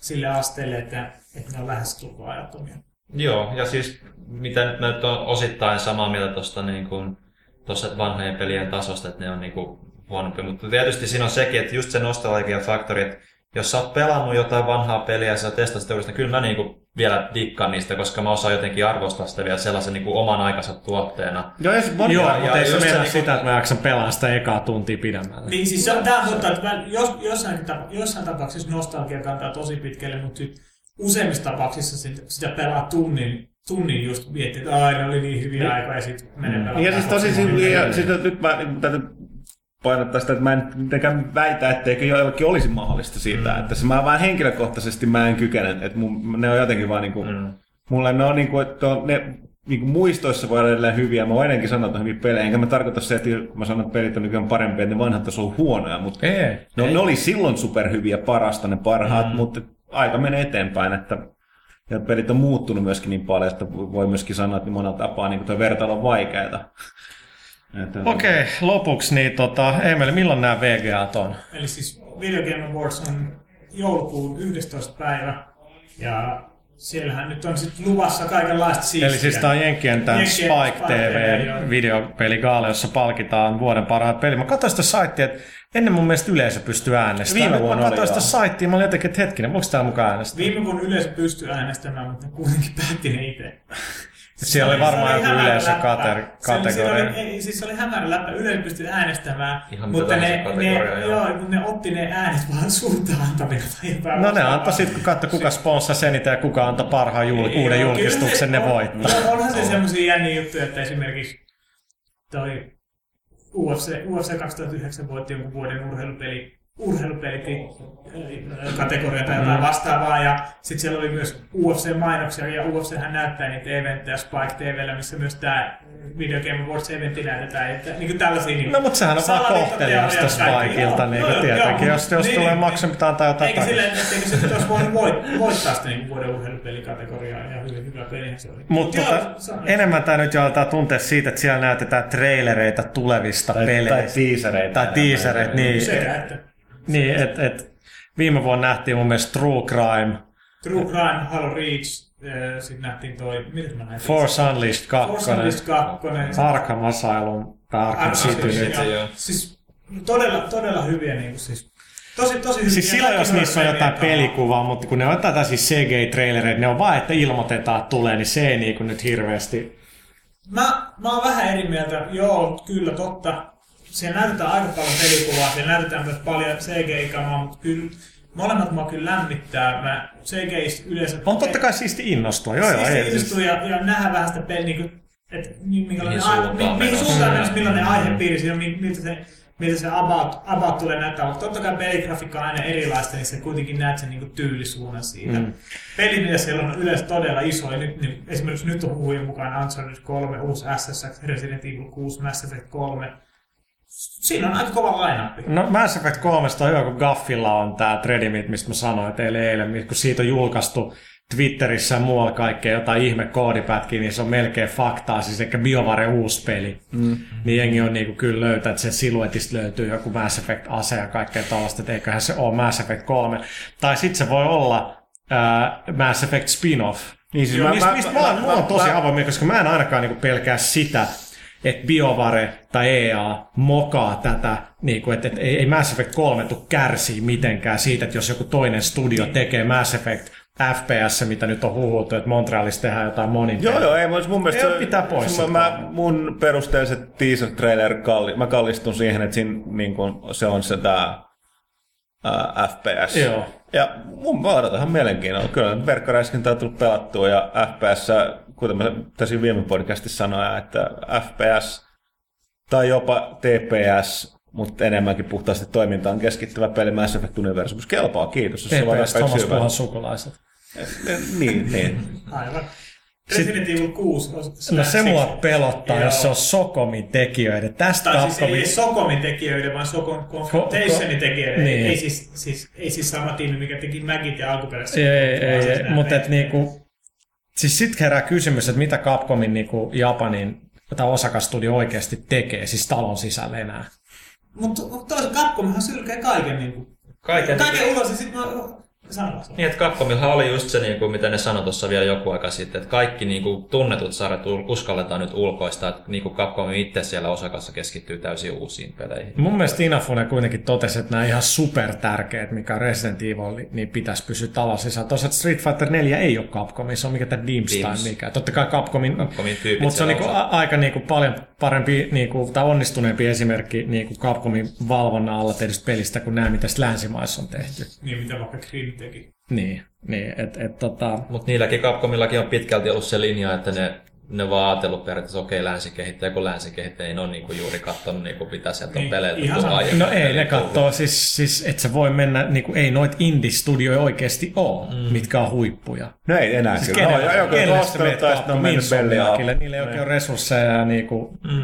E: sille asteelle, että, että ne on lähes tukoajattomia.
B: Joo, ja siis mitä nyt mä nyt on osittain samaa mieltä tuosta niin kuin, tossa vanhojen pelien tasosta, että ne on niin kuin huonompi. Mutta tietysti siinä on sekin, että just se nostalgia-faktori, että jos sä oot pelannut jotain vanhaa peliä ja sä testat sitä uudestaan, kyllä mä niin kuin vielä dikkaan niistä, koska mä osaan jotenkin arvostaa sitä vielä sellaisen niin kuin oman aikansa tuotteena.
C: Joo, ja, moni,
A: Joo,
B: ja
A: mutta ei se meinaa
B: niinku-
A: sitä, että mä jaksan pelaa sitä ekaa tuntia pidemmälle.
E: Niin siis se on tämä totta, että mä- jos, jossain, jossain tapauksessa nostalgia kantaa tosi pitkälle, mutta sit useimmissa tapauksissa sitä, sitä pelaa tunnin, tunnin just miettii, että ai ne oli niin hyviä aikoja ja sitten menee pelaamaan.
C: Ja siis tosi
E: kaksi
C: siis, siis nyt mä niin, täytyy painottaa sitä, että mä en mitenkään väitä, etteikö joillekin olisi mahdollista siitä, että se mä vaan henkilökohtaisesti mä en kykene, että mun, ne on jotenkin vaan niinku,
B: Mm.
C: mulle ne on niinku, että on, ne niinku muistoissa voi olla edelleen hyviä, mä voin ennenkin sanoa, että on hyviä pelejä, enkä mä tarkoita se, että kun mä sanon, että pelit on nykyään parempia, että ne vanhat ollut huonoja, mutta
A: Ei.
C: no, ne oli silloin superhyviä, parasta ne parhaat, mm. mutta aika menee eteenpäin, että ja pelit on muuttunut myöskin niin paljon, että voi myöskin sanoa, että monella tapaa niin tuo vertailu on vaikeaa.
A: Okei, lopuksi niin tota, Emeli, milloin nämä VGAt on?
E: Eli siis Video Game Awards on joulukuun 11. päivä. Ja siellähän nyt on sitten luvassa kaikenlaista siistiä.
A: Eli siis tämä on Jenkkien tämän
E: Jenkkien
A: Spike
E: Spike TV,
A: TV
E: joo.
A: videopeligaala, jossa palkitaan vuoden parhaat pelit. Mä katsoin sitä saittia, että ennen mun mielestä yleisö pystyy äänestämään.
C: Viime vuonna
A: mä
C: oli,
A: katsoin sitä saittia, mä olin jotenkin, että hetkinen, voiko täällä mukaan äänestää?
E: Viime vuonna yleisö pystyi äänestämään, mutta ne kuitenkin päätti ne itse.
A: Siellä oli varmaan joku.
E: Se oli- se
A: kategoria.
E: oli- ei, Siis se oli hämärä läppä, yleisö pystyi äänestämään,
B: Ihan
E: mutta ne, ne,
B: joo.
E: ne otti ne äänet vaan suuntaan antavina. tai jotain
A: No ne antoi sitten, kun katsoi kuka sponssasi eniten ja kuka antoi parhaan jul-
E: Joo,
A: uuden
E: kyllä
A: julkistuksen,
E: se
A: ne
E: on-
A: voittaa.
E: joo, Onhan se semmoisia jänniä juttuja, että esimerkiksi toi UFC, UFC 2009 voitti jonkun vuoden urheilupeli, urheilupeli kategoria tai jotain vastaavaa. Ja sitten siellä oli myös UFC-mainoksia ja UFC hän näyttää niitä eventtejä Spike TVllä, missä myös tämä Video Game Awards eventti näytetään. Että, niin kuin tällaisia, niin
A: No mutta sehän on vaan kohteliasta Spikeilta, niin kuin tietenkin. Jos, jos tulee maksu, pitää antaa jotain
E: Eikä silleen, etteikö se nyt olisi voinut voit, voittaa sitä niin vuoden urheilupelikategoriaa ja hyvin hyvä peli se oli.
A: Mutta tota,
E: se
A: enemmän tämä nyt jo aletaan tuntea siitä, että siellä näytetään trailereita tulevista
C: Tai, tai
A: peleistä.
C: teasereita.
A: Tai teasereita, niin.
E: Sekä että
A: Niin, että et, viime vuonna nähtiin mun mielestä True Crime,
E: True Crime, Halo Reach, sitten nähtiin toi, mitä mä näin?
A: Force Unleashed 2,
E: Force Unleashed 2.
A: Arkham Asylum tai Arkham City.
E: Siis todella, todella hyviä niin kuin siis. Tosi, tosi hyviä.
A: Siis silloin, jos niissä on jotain
E: kanssa.
A: pelikuvaa, mutta kun ne on jotain tällaisia CGI-trailereita, ne on vaan, että ilmoitetaan, että tulee, niin se ei niinku nyt hirveästi...
E: Mä, mä oon vähän eri mieltä. Joo, kyllä totta. Siellä näytetään aika paljon pelikuvaa, siellä näytetään myös paljon CGI-kamaa, mutta kyllä molemmat mua kyllä lämmittää. Mä CGI yleensä...
A: On totta kai siisti innostua, joo joo.
E: Siis istuu
A: siis,
E: ja, ja nähdä vähän sitä peliä, niin että mi- minkälainen
B: Mihin
E: aihe, mihin
B: menossa.
E: suuntaan menossa, millainen aihepiiri siinä on, mi- miltä se, miltä se about, about tulee näyttää. Mutta totta kai peligrafiikka on aina erilaista, niin se kuitenkin näet sen niin tyylisuunnan siitä. Mm. Peli, mitä siellä on yleensä todella iso, ja nyt, niin esimerkiksi nyt on huhujen mukaan Uncharted 3, uusi SSX, Resident Evil 6, Mass Effect 3. Siinä on aika kova lainappi.
A: No Mass Effect 3 on hyvä, kun Gaffilla on tämä Threadimit, mistä mä sanoin teille eilen, kun siitä on julkaistu Twitterissä ja muualla kaikkea jotain ihme koodipätkiä, niin se on melkein faktaa, siis ehkä BioVare uusi peli. Mm. Niin jengi on niinku kyllä löytää, että sen siluetista löytyy joku Mass Effect-ase ja kaikkea tällaista, että eiköhän se ole Mass Effect 3. Tai sitten se voi olla ää, Mass Effect spin-off.
C: Niin siis
A: Joo,
C: mä-
A: mistä,
C: mä-
A: mistä
C: mä-
A: mä, mä,
C: mä-
A: mä, oon tosi
C: mä-
A: avoimia, koska mä en ainakaan niinku pelkää sitä, että BioVare tai EA mokaa tätä, niin kuin, että, että ei, Mass Effect 3 tule kärsii mitenkään siitä, että jos joku toinen studio tekee Mass Effect FPS, mitä nyt on huhuttu, että Montrealissa tehdään jotain monin
C: Joo, joo, ei, mun mielestä
A: Ei
C: se-
A: pitää pois
C: se, mä, mun perusteelliset teaser trailer, kalli, mä kallistun siihen, että siinä, niin kun, se on se tää ää, FPS.
A: Joo.
C: Ja mun mä odotan ihan mielenkiinnolla. Kyllä verkkoräiskintä on tullut pelattua ja FPS, kuten mä tässä viime podcastissa sanoin, että FPS tai jopa TPS, mutta enemmänkin puhtaasti toimintaan keskittyvä peli Mass Effect Universumus kelpaa, kiitos. jos se vaan
A: TPS Thomas. Puhan sukulaiset.
C: Niin, niin.
E: Aivan. Resident Evil 6 on
A: No se mua pelottaa,
E: Joo.
A: jos se on Sokomin tekijöiden. Tästä
E: Tai siis
A: Capcomin...
E: ei Sokomin tekijöiden, vaan Sokon Confrontationin
A: ko-
E: tekijöiden.
A: niin.
E: Ei, siis, siis, ei siis sama tiimi, mikä teki Magit ja alkuperäisessä.
A: Ei, ei, ei,
E: nämä
A: mutta et niinku, siis sit herää kysymys, että mitä Capcomin niinku Japanin tai Osaka Studio oikeasti tekee, siis talon sisällä enää.
E: Mutta toisaalta Capcomhan sylkee kaiken niin kuin,
B: Kaiken,
E: kaiken ulos ja sitten no, sano vaan.
B: Niin, että Capcomillahan oli just se, niin kuin, mitä ne sanoi tuossa vielä joku aika sitten, että kaikki niin kuin, tunnetut sarjat uskalletaan nyt ulkoista, että niin kuin Capcom itse siellä osakassa keskittyy täysin uusiin peleihin.
A: Mun mielestä Inafune kuitenkin totesi, että nämä ihan super tärkeät, mikä on Resident Evil, niin pitäisi pysyä sisällä. Toisaalta Street Fighter 4 ei ole Capcomin, se on mikä tämä Dims tai
B: Dims.
A: mikä. Totta kai Capcomin,
B: Capcomin
A: mutta se on niinku
B: osaa.
A: a- aika niinku paljon parempi niinku, tai onnistuneempi esimerkki niinku Capcomin valvonnan alla tehdystä pelistä kuin nämä, mitä länsimaissa on tehty.
E: Niin mitä vaikka Grimm teki.
A: Niin, niin että et, tota,
B: Mutta niilläkin Capcomillakin on pitkälti ollut se linja, että ne, ne vaan ajatellut periaatteessa, okei, okay, länsikehittäjä, kun länsikehittäjä ei ole niinku juuri katsonut, niinku, mitä sieltä on
E: Niin,
B: peleilty.
E: ihan sama.
A: No ei, ne katsoo, siis, siis että se voi mennä, niin kuin, ei noit indie-studioja oikeasti ole, mm. mitkä on huippuja.
C: No ei enää
A: Siis
C: kyllä.
A: kenelle,
C: No, joku
A: kenelle
C: on ostanut tai sitten on mennyt
A: Insomniacille? Niillä ei oikein ole resursseja ja niinku,
B: Mm.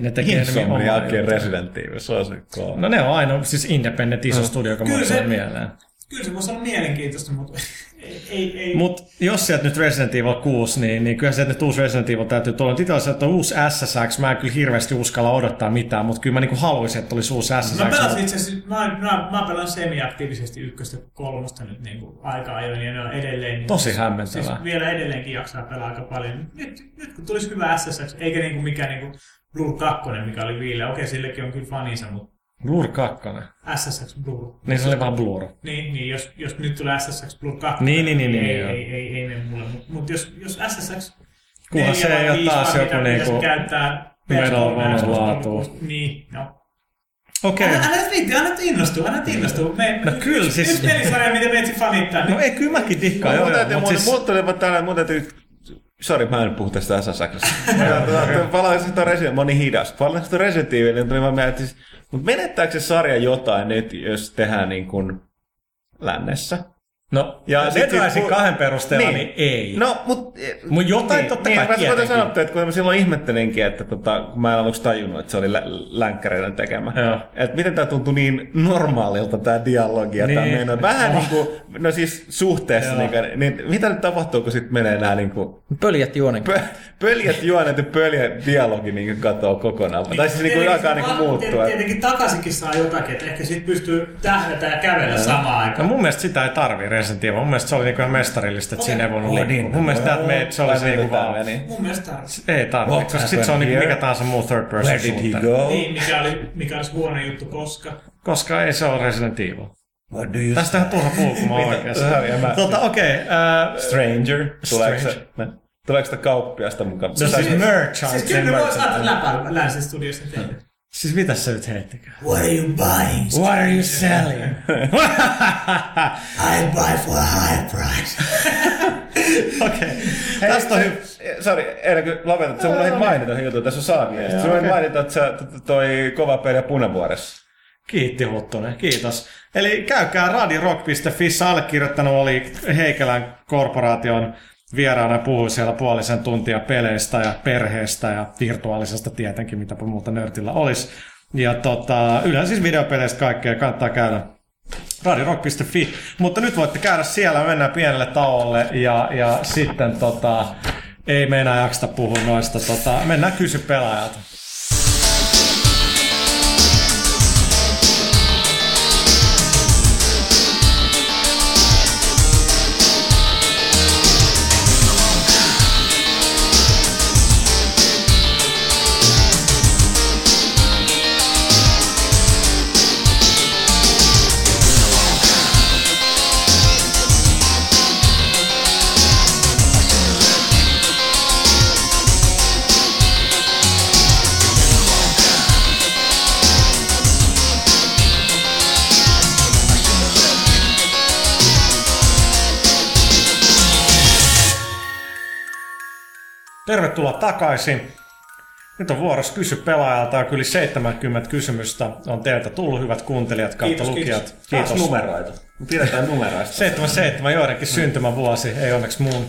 A: ne tekee enemmän omaa
C: Insomniakin. Resident Evil, se on se kova.
A: No ne on aina, siis independent iso
C: Mm.
A: studio, joka
E: Kyllä se-
A: mieleen.
E: Kyllä se voisi olla mielenkiintoista, mutta ei, ei, ei.
A: Mutta jos sieltä nyt Resident Evil 6, niin, niin kyllä sieltä nyt uusi Resident Evil täytyy tulla. Itse asiassa, että on uusi SSX, mä en kyllä hirveästi uskalla odottaa mitään, mutta kyllä mä niinku haluaisin, että olisi uusi SSX.
E: Mä pelasin itse asiassa, mä, mä, mä pelaan semi-aktiivisesti ykköstä kolmosta nyt niin kuin aika ajoin ja ne on edelleen... Niin,
A: Tosi hämmentävää.
E: Siis vielä edelleenkin jaksaa pelaa aika paljon. Nyt, nyt kun tulisi hyvä SSX, eikä niin kuin mikään niin kuin Blur 2, mikä oli viile. Okei, sillekin on kyllä faninsa, mutta
A: Blur 2.
E: SSX Blur.
A: Niin se oli vaan Blur.
E: Niin, niin jos, jos nyt tulee SSX Blur 2,
A: Niin, niin, niin, niin,
E: ei,
A: joo.
E: ei, ei, ei, mene mulle. Mutta mut jos, jos SSX
A: Kunhan se ei ole taas joku niinku
E: käyttää
A: Medal
E: PS3,
A: of
E: Xbox
A: laatua.
E: 360, Niin, no.
A: Okei.
E: Älä, älä nyt viitti, anna nyt innostua, anna nyt innostua. Me,
A: No
E: yksi-
A: kyllä, siis-
E: Yksi pelisarja, mitä meitsi fanittaa.
A: No ei, kyllä mäkin
C: Mun täytyy,
A: mutta siis...
C: mun tuli vaan täällä, mun täytyy Sori, mä en puhu tästä SSXstä. Palaisin sitä Resident, mä oon niin hidas. Palaisin sitä Resident Evil, niin tuli vaan mieleen, että siis, mutta menettääkö se sarja jotain nyt, jos tehdään niin kuin lännessä?
A: No,
C: Ja
A: ja
C: sit-
A: Dead
C: sit
A: Rising
C: pu-
A: kahden perusteella, niin, ei.
C: No, mut...
A: Mut jotain totta
C: niin,
A: kai
C: mä
A: tietenkin.
C: sanottu, että kun mä silloin ihmettelinkin, että tota, kun mä en aluksi tajunnut, että se oli lä- länkkäreiden tekemä.
A: Joo.
C: Että miten tää tuntui niin normaalilta tää dialogi ja
A: Niin.
C: meno. Vähän
A: Oh.
C: niin kuin, no siis suhteessa,
A: Joo.
C: niin, niin, mitä nyt tapahtuu, kun sit menee nää niin kuin,
D: Pöljät juonen.
C: pö, pöljät juonet ja pöljät dialogi niin katoo kokonaan. tai siis niin kuin alkaa niin kuin muuttua.
E: Tietenkin takaisinkin saa jotakin, että ehkä sit pystyy tähdätä ja kävellä samaan
A: No
E: aikaan.
A: mun mielestä sitä ei tarvii Resident Evil. Mun mielestä se oli niinku ihan mestarillista, että siinä ei voinut
C: Oh, niin.
A: Mun mielestä that made, se oli se niinku
C: Tää
A: vaan...
E: Mun mielestä tarvitsee.
A: Ei tarvitse,
C: What
A: koska sit se on niinku mikä tahansa muu third person
C: Where did he
A: shooter.
C: go?
E: Niin, mikä, oli, mikä olisi huono juttu koska.
A: Koska ei se ole Resident Evil.
C: What do you
A: Tästä on turha puhua, kun mä oikeassa. Tota, okei. Okay,
C: Stranger? Tuleeko se. Tuleeko sitä kauppiasta mukaan?
A: No siis merch
E: Siis kyllä me voisi saada läpää länsistudiossa tehdä.
A: Siis mitä se nyt heittikään?
E: What are you buying?
A: What are you selling?
E: I buy for a high price.
A: Okei. Tästä on hyvä.
C: Sori, ennen kuin lopetat, sä unohdit mainita yhden jutun, tässä on saaviesti. Sä unohdit mainita, että sä toi kova perä punavuoressa.
A: Kiitti Huttunen, kiitos. Eli käykää radirock.fi, allekirjoittanut oli Heikelän korporaation vieraana puhui siellä puolisen tuntia peleistä ja perheestä ja virtuaalisesta tietenkin, mitäpä muuta nörtillä olisi. Ja tota, yleensä siis videopeleistä kaikkea kannattaa käydä radirock.fi, mutta nyt voitte käydä siellä, mennään pienelle tauolle ja, ja sitten tota, ei me enää jaksta puhua noista, tota, mennään kysy pelaajalta. Tervetuloa takaisin. Nyt on vuorossa kysy pelaajalta ja yli 70 kysymystä on teiltä tullut, hyvät kuuntelijat kautta
E: Kiitos,
A: lukijat.
E: kiitos.
C: Kiitos numeroita. Me pidetään numeroista.
A: 77 joidenkin syntymävuosi, ei onneksi muun.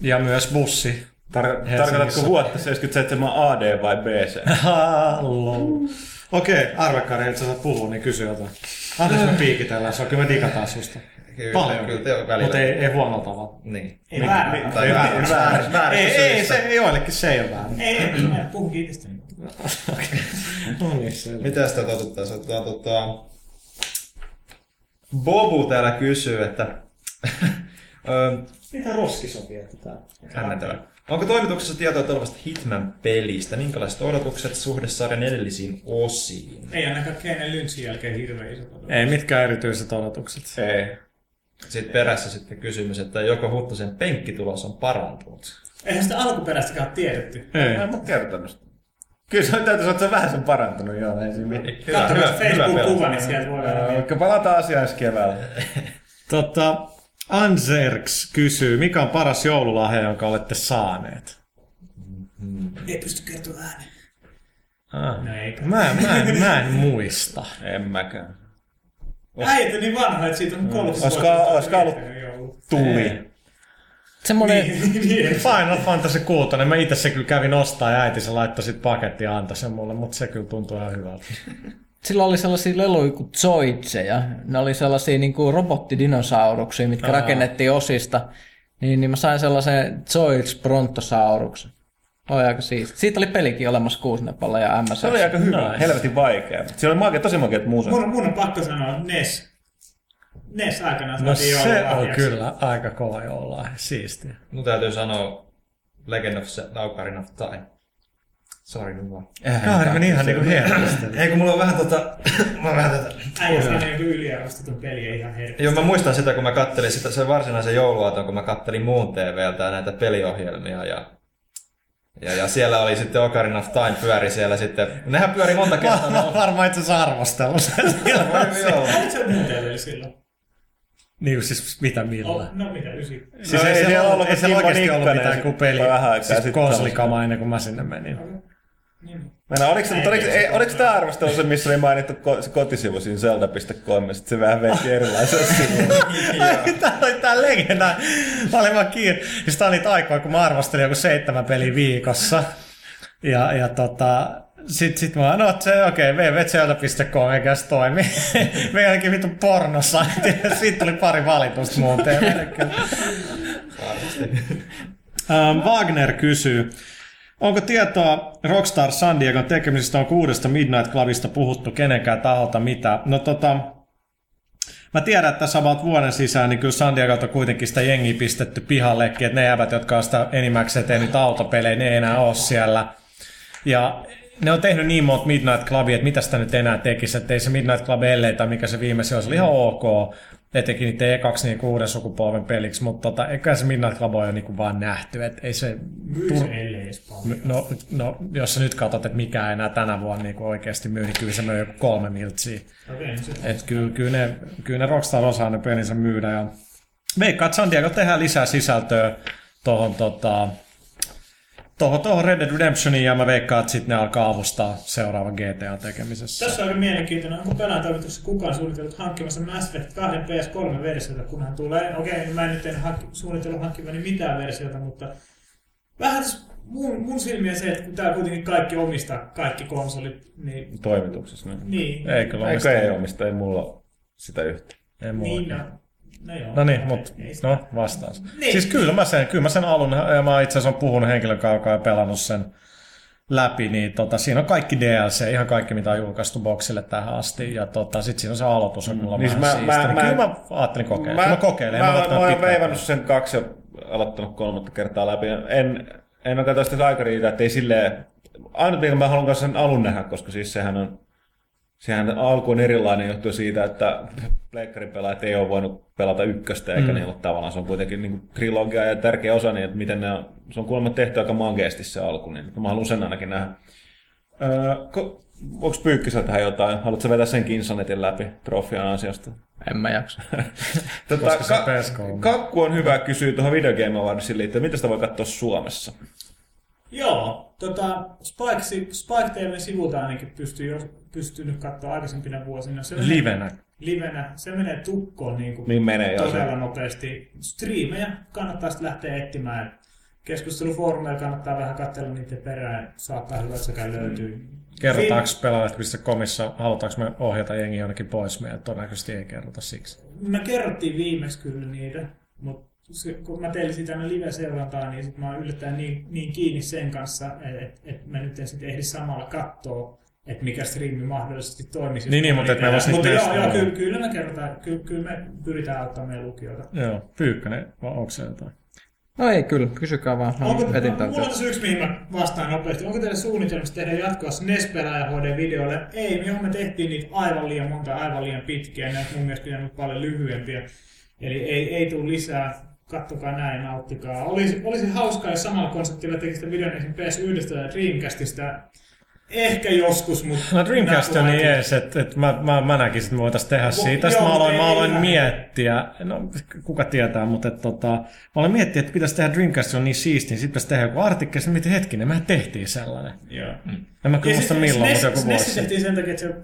A: Ja myös bussi.
C: Tar- tarkoitatko vuotta 77 AD vai BC?
A: Hallo. Okei, okay, Arvekari, että sä saat puhua, niin kysy jotain. Anteeksi me piikitellään, se on kyllä me digataan susta.
B: Kyllä,
A: Paljon.
B: kyllä te on välillä.
A: Mutta ei, ei huonolla tavalla.
B: Niin.
E: Ei väärä.
B: Tai
C: Ei,
B: väärin,
C: ei,
B: väärin, väärin
A: Ei, ei, se, joillekin se ei ole väärin.
E: Ei, ei, mä puhun itsestäni.
A: No niin, se
B: Mitä sitä totuttaisiin? Otetaan tota... Bobu täällä kysyy, että... Ö,
A: Mitä roskisopia tää?
B: Hämmentävä. Onko toimituksessa tietoa tulevasta Hitman-pelistä? Minkälaiset odotukset suhde sarjan edellisiin osiin?
E: Ei ainakaan Keinen Lynchin jälkeen hirveän iso.
A: Ei mitkään erityiset odotukset.
C: Ei.
B: Sitten perässä sitten kysymys, että joko Huttusen penkkitulos on parantunut?
E: Eihän sitä alkuperäistäkään ole tiedetty.
A: Ei.
C: Mä en ole kertonut sitä. Kyllä se on täytyy sanoa, että se on vähän sen parantunut, joo, ei siinä mitään.
E: Katsotaan Facebook-kuva, niin sieltä voi aina
C: Vaikka palataan asiaan ensi keväällä.
A: Tota, Anserks kysyy, mikä on paras joululahja, jonka olette saaneet?
E: Ei pysty kertomaan ääneen.
A: Ah.
E: No ei.
A: Mä, mä, en, mä en muista.
C: En mäkään.
E: Äijät on niin vanha, että siitä on 30
C: Olisiko- olisiko ollut. Tuli.
D: Semmoinen,
E: Niin.
A: Final Fantasy 6, mä itse se kyllä kävin ostaa ja äiti se laittoi sit pakettiin ja antoi sen mulle, mutta se kyllä tuntuu ihan hyvältä.
D: silloin oli sellaisia leluja kuin Zoidseja. Ne oli sellaisia niin kuin robottidinosauruksia, mitkä
A: Aa.
D: rakennettiin osista. Niin, niin mä sain sellaisen Zoids Brontosauruksen. Oli aika siisti. Siitä oli pelikin olemassa kuusnepalla ja MS.
C: Se oli aika hyvä,
A: Nice.
C: helvetin vaikea. Siinä oli magia, tosi makeat muusat.
E: Mun, mun on pakko sanoa NES. NES aikanaan
A: No
E: saatiin
A: se on kyllä aika kova joulua. Siistiä.
B: Mun täytyy sanoa Legend of Zelda Ocarina of Time. Sori nyt vaan.
A: Kaveri meni ihan niinku hienosti.
B: Ei kun mulla on vähän tota... mä oon vähän tätä...
E: Äijä saa niinku yliarvostetun peliä ihan herkästi.
B: Joo, mä muistan sitä, kun mä kattelin sitä, sen varsinaisen jouluaaton, kun mä kattelin muun TVltä näitä peliohjelmia ja ja, ja siellä oli sitten Ocarina of Time pyöri siellä sitten. Nehän pyöri monta kertaa.
A: Mä oon varmaan itse asiassa arvostellut sen
E: silloin?
A: Niin siis mitä millä?
E: Oh, no mitä, ysi.
A: Siis
C: No
A: ei,
C: ei
A: siellä ollut,
C: ollut
A: ei siellä oikeasti ollut mitään kuin peli,
C: vähän aikaa
A: siis
C: sitten
A: konsolikama ennen kuin mä sinne menin.
E: Niin.
C: Mennä, oliko, mutta oliko, ei, oliko tämä arvostelu se, missä oli mainittu ko, se kotisivu siinä zelda.com ja sitten se vähän veti erilaisen sivun.
A: Ai, Tää oli tää legenda. Mä olin vaan kiinni. Siis tää oli niitä aikoja, kun mä arvostelin joku seitsemän peliä viikossa. Ja, ja tota, sit, sit mä no se okei, okay, www.zelda.com eikä se toimi. Me ainakin vittu pornossa. Siitä tuli pari valitusta muuten. Um, Wagner kysyy, onko tietoa Rockstar San Diegon tekemisistä on kuudesta Midnight Clubista puhuttu kenenkään taholta mitä? No tota, Mä tiedän, että about vuoden sisään, niin kyllä San Diegolta kuitenkin sitä jengiä pistetty pihallekin, että ne jävät, jotka on sitä enimmäkseen tehnyt autopelejä, ne ei enää ole siellä. Ja ne on tehnyt niin monta Midnight Clubia, että mitä sitä nyt enää tekisi, että ei se Midnight Club ellei tai mikä se viimeisin olisi, oli ihan ok. Etenkin niiden ekaksi niin uuden sukupolven peliksi, mutta tota, eikä se Midnight Club ole jo niin kuin vaan nähty, että ei se...
E: Paljon.
A: No, no, jos sä nyt katsot, että mikä ei enää tänä vuonna niin oikeasti myy, niin kyllä se myy joku kolme miltsiä. Et kyllä, kyllä, ne, kyllä ne Rockstar osaa ne pelinsä myydä. Ja veikkaan, että San Diego tehdään lisää sisältöä tuohon tota, tohon, tohon Red Dead Redemptioniin ja mä veikkaan, että sitten ne alkaa avustaa seuraavan GTA-tekemisessä.
E: Tässä on aika mielenkiintoinen. Onko pelaajatoimituksessa kukaan suunnitellut hankkimassa Mass Effect 2 PS3-versiota, kunhan tulee? Okei, no mä en nyt en hankki, suunnitellut hankkivani mitään versiota, mutta vähän tässä mun, mun silmiä se, että kun tää kuitenkin kaikki omistaa, kaikki konsolit, niin...
C: Toimituksessa. Niin.
E: Niin,
C: Eikö
A: omista.
C: ei omista, ei mulla sitä yhtä.
A: Ei mulla
E: niin no, no joo.
A: No niin, mutta no vastaus.
E: Niin.
A: Siis kyllä mä sen, kyllä mä sen alun, ja mä itse asiassa puhunut henkilön kanssa, joka on pelannut sen läpi, niin tota, siinä on kaikki DLC, ihan kaikki mitä on julkaistu boksille tähän asti, ja tota, sitten siinä on se aloitus, on mulla
C: Niin
A: niin vähän
C: mä-
A: mä,
C: mä-
A: Niin
C: mä-
A: kyllä mä ajattelin kokeilla. Mä, mä kokeilen,
C: Mä, mä,
A: ottanut
C: mä oon veivannut sen kaksi ja aloittanut kolmatta kertaa läpi. En, en ole sitä aika riitä, että ei silleen... Ainut mikä mä haluan sen alun nähdä, koska siis sehän on... Sehän alku on erilainen johtuu siitä, että pleikkarin pelaajat ei ole voinut pelata ykköstä, eikä mm. niillä ole tavallaan, se on kuitenkin niin trilogia ja tärkeä osa, niin että miten ne on, se on kuulemma tehty aika mankeasti se alku, niin mä haluan sen ainakin nähdä. Öö, ko, onko Pyykkisellä tähän jotain? Haluatko vetää sen Kinsonetin läpi trofian ansiosta?
D: En mä jaksa.
C: Tota,
A: Koska se
C: ka-
A: PS3.
C: kakku on hyvä kysyä tuohon Video Game Awardsiin liittyen. Mitä sitä voi katsoa Suomessa?
E: Joo, tota, Spike, Spike TV-sivulta ainakin pystyy jo, pystynyt katsoa aikaisempina vuosina. Se menee-
A: Livenä.
E: livenä. Se menee tukkoon niin kuin
C: Niin menee
E: todella
C: se.
E: nopeasti. Striimejä kannattaa sitten lähteä etsimään. Keskustelufoorumeilla kannattaa vähän katsella niiden perään. Saattaa hyvä, että sekä löytyy.
A: Kerrotaanko pelaajat.comissa, halutaanko me ohjata jengi jonnekin pois meidän? Todennäköisesti ei kerrota siksi.
E: Me kerrottiin viimeksi kyllä niitä, mutta kun mä tein sitä aina live-seurantaa, niin sit mä oon yllättäen niin, niin kiinni sen kanssa, että et mä nyt en sitten ehdi samalla katsoa, että mikä striimi mahdollisesti toimisi.
A: Niin, niin, mutta et me vois
E: Mutta joo, joo, kyllä, kyllä me kerrotaan, kyllä, kyllä me pyritään auttamaan meidän lukijoita.
A: Joo, Pyykkönen, vai onko se jotain?
D: No ei kyllä, kysykää vaan. Mä
E: Onko,
D: etin
E: mulla on tässä yksi, mihin mä vastaan nopeasti. Onko teillä suunnitelmassa tehdä jatkoa NES-pelaaja HD-videoille? Ei, me, me tehtiin niitä aivan liian monta, aivan liian pitkiä. Ne olisi mun mielestä pitänyt paljon lyhyempiä. Eli ei, ei tule lisää. Kattokaa näin, nauttikaa. Olisi, olisi hauskaa, jos samalla konseptilla tekisitte videon esim. PS1 ja Dreamcastista. Ehkä joskus, mutta...
A: No Dreamcast on niin ees, että, että mä, mä, mä näkisin, että me voitaisiin tehdä siitä. Sitten
E: joo,
A: mä aloin, mä aloin miettiä, no kuka tietää, mutta että, tota, mä aloin miettiä, että pitäisi tehdä Dreamcast, se on niin siisti, niin sitten pitäisi tehdä joku artikkeli, sitten mietin hetkinen, mehän tehtiin sellainen.
E: Joo.
A: En mä kyllä muista milloin, mutta joku vuosi.
E: tehtiin sen takia, että se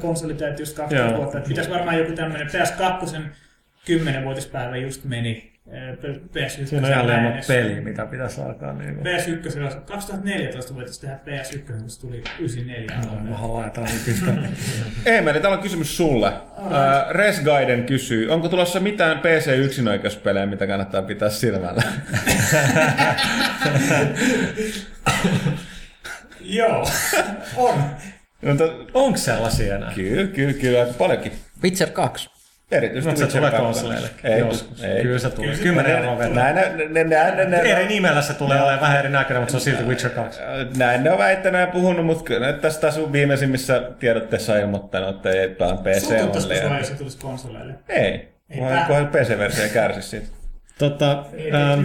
E: konsoli täytti just 20
A: Joo.
E: vuotta. Että pitäisi varmaan joku tämmöinen PS2 10-vuotispäivä just meni. PS1.
A: Siinä on monta
E: äänessä.
A: peliä, mitä pitäisi alkaa. Niin kuin.
E: PS1 olisi 2014 voitaisiin tehdä PS1, kun se tuli 94
A: Mä haluan laittaa niin pitkään.
C: Eemeli, täällä on kysymys sulle. Uh, Res Gaiden kysyy, onko tulossa mitään PC-yksinoikeuspelejä, mitä kannattaa pitää silmällä?
E: Joo, on.
C: no,
A: Onko sellaisia enää?
C: kyllä, kyllä, kyllä, paljonkin.
D: Witcher 2.
C: Erityisesti
A: No, se tulee
C: 2.
A: konsoleille.
C: Ei,
A: Joskus.
C: ei.
A: Kyllä se tulee.
E: Kyllä se
A: 10
E: tulee.
A: euroa vetää.
C: Näin, näin, näin, näin, näin, näin,
A: Eri nimellä se tulee olemaan vähän erinäköinen, mutta se on silti Witcher 2.
C: näin ne on väittänyt ja puhunut, mutta kyllä ne tässä sun viimeisimmissä tiedotteessa on ilmoittanut, että ei pelaa PC
E: Suututtaisiko
C: only.
E: sua, jos se tulisi konsoleille?
C: Ei, kunhan kunhan PC-versio ei kärsi siitä.
A: Tota, ähm,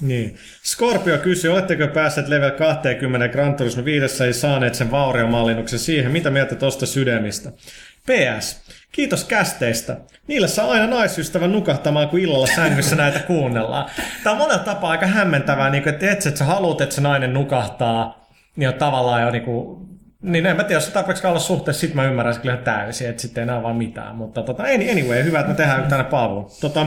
A: niin. Scorpio kysyy, oletteko päässeet level 20 Gran Turismo 5 ei saaneet sen vauriomallinnuksen siihen, mitä mieltä tosta sydämistä? PS. Kiitos kästeistä. Niillä saa aina naisystävän nukahtamaan, kun illalla sängyssä näitä kuunnellaan. Tämä on monella tapaa aika hämmentävää, niin kuin, että et, että sä haluat, että se nainen nukahtaa, niin on tavallaan jo niin kuin, niin en mä tiedä, jos se tarpeeksi olla suhteessa, sit mä ymmärrän kyllä täysin, että sitten ei enää vaan mitään. Mutta tota, anyway, hyvä, että me tehdään tänne palvelu. Tota,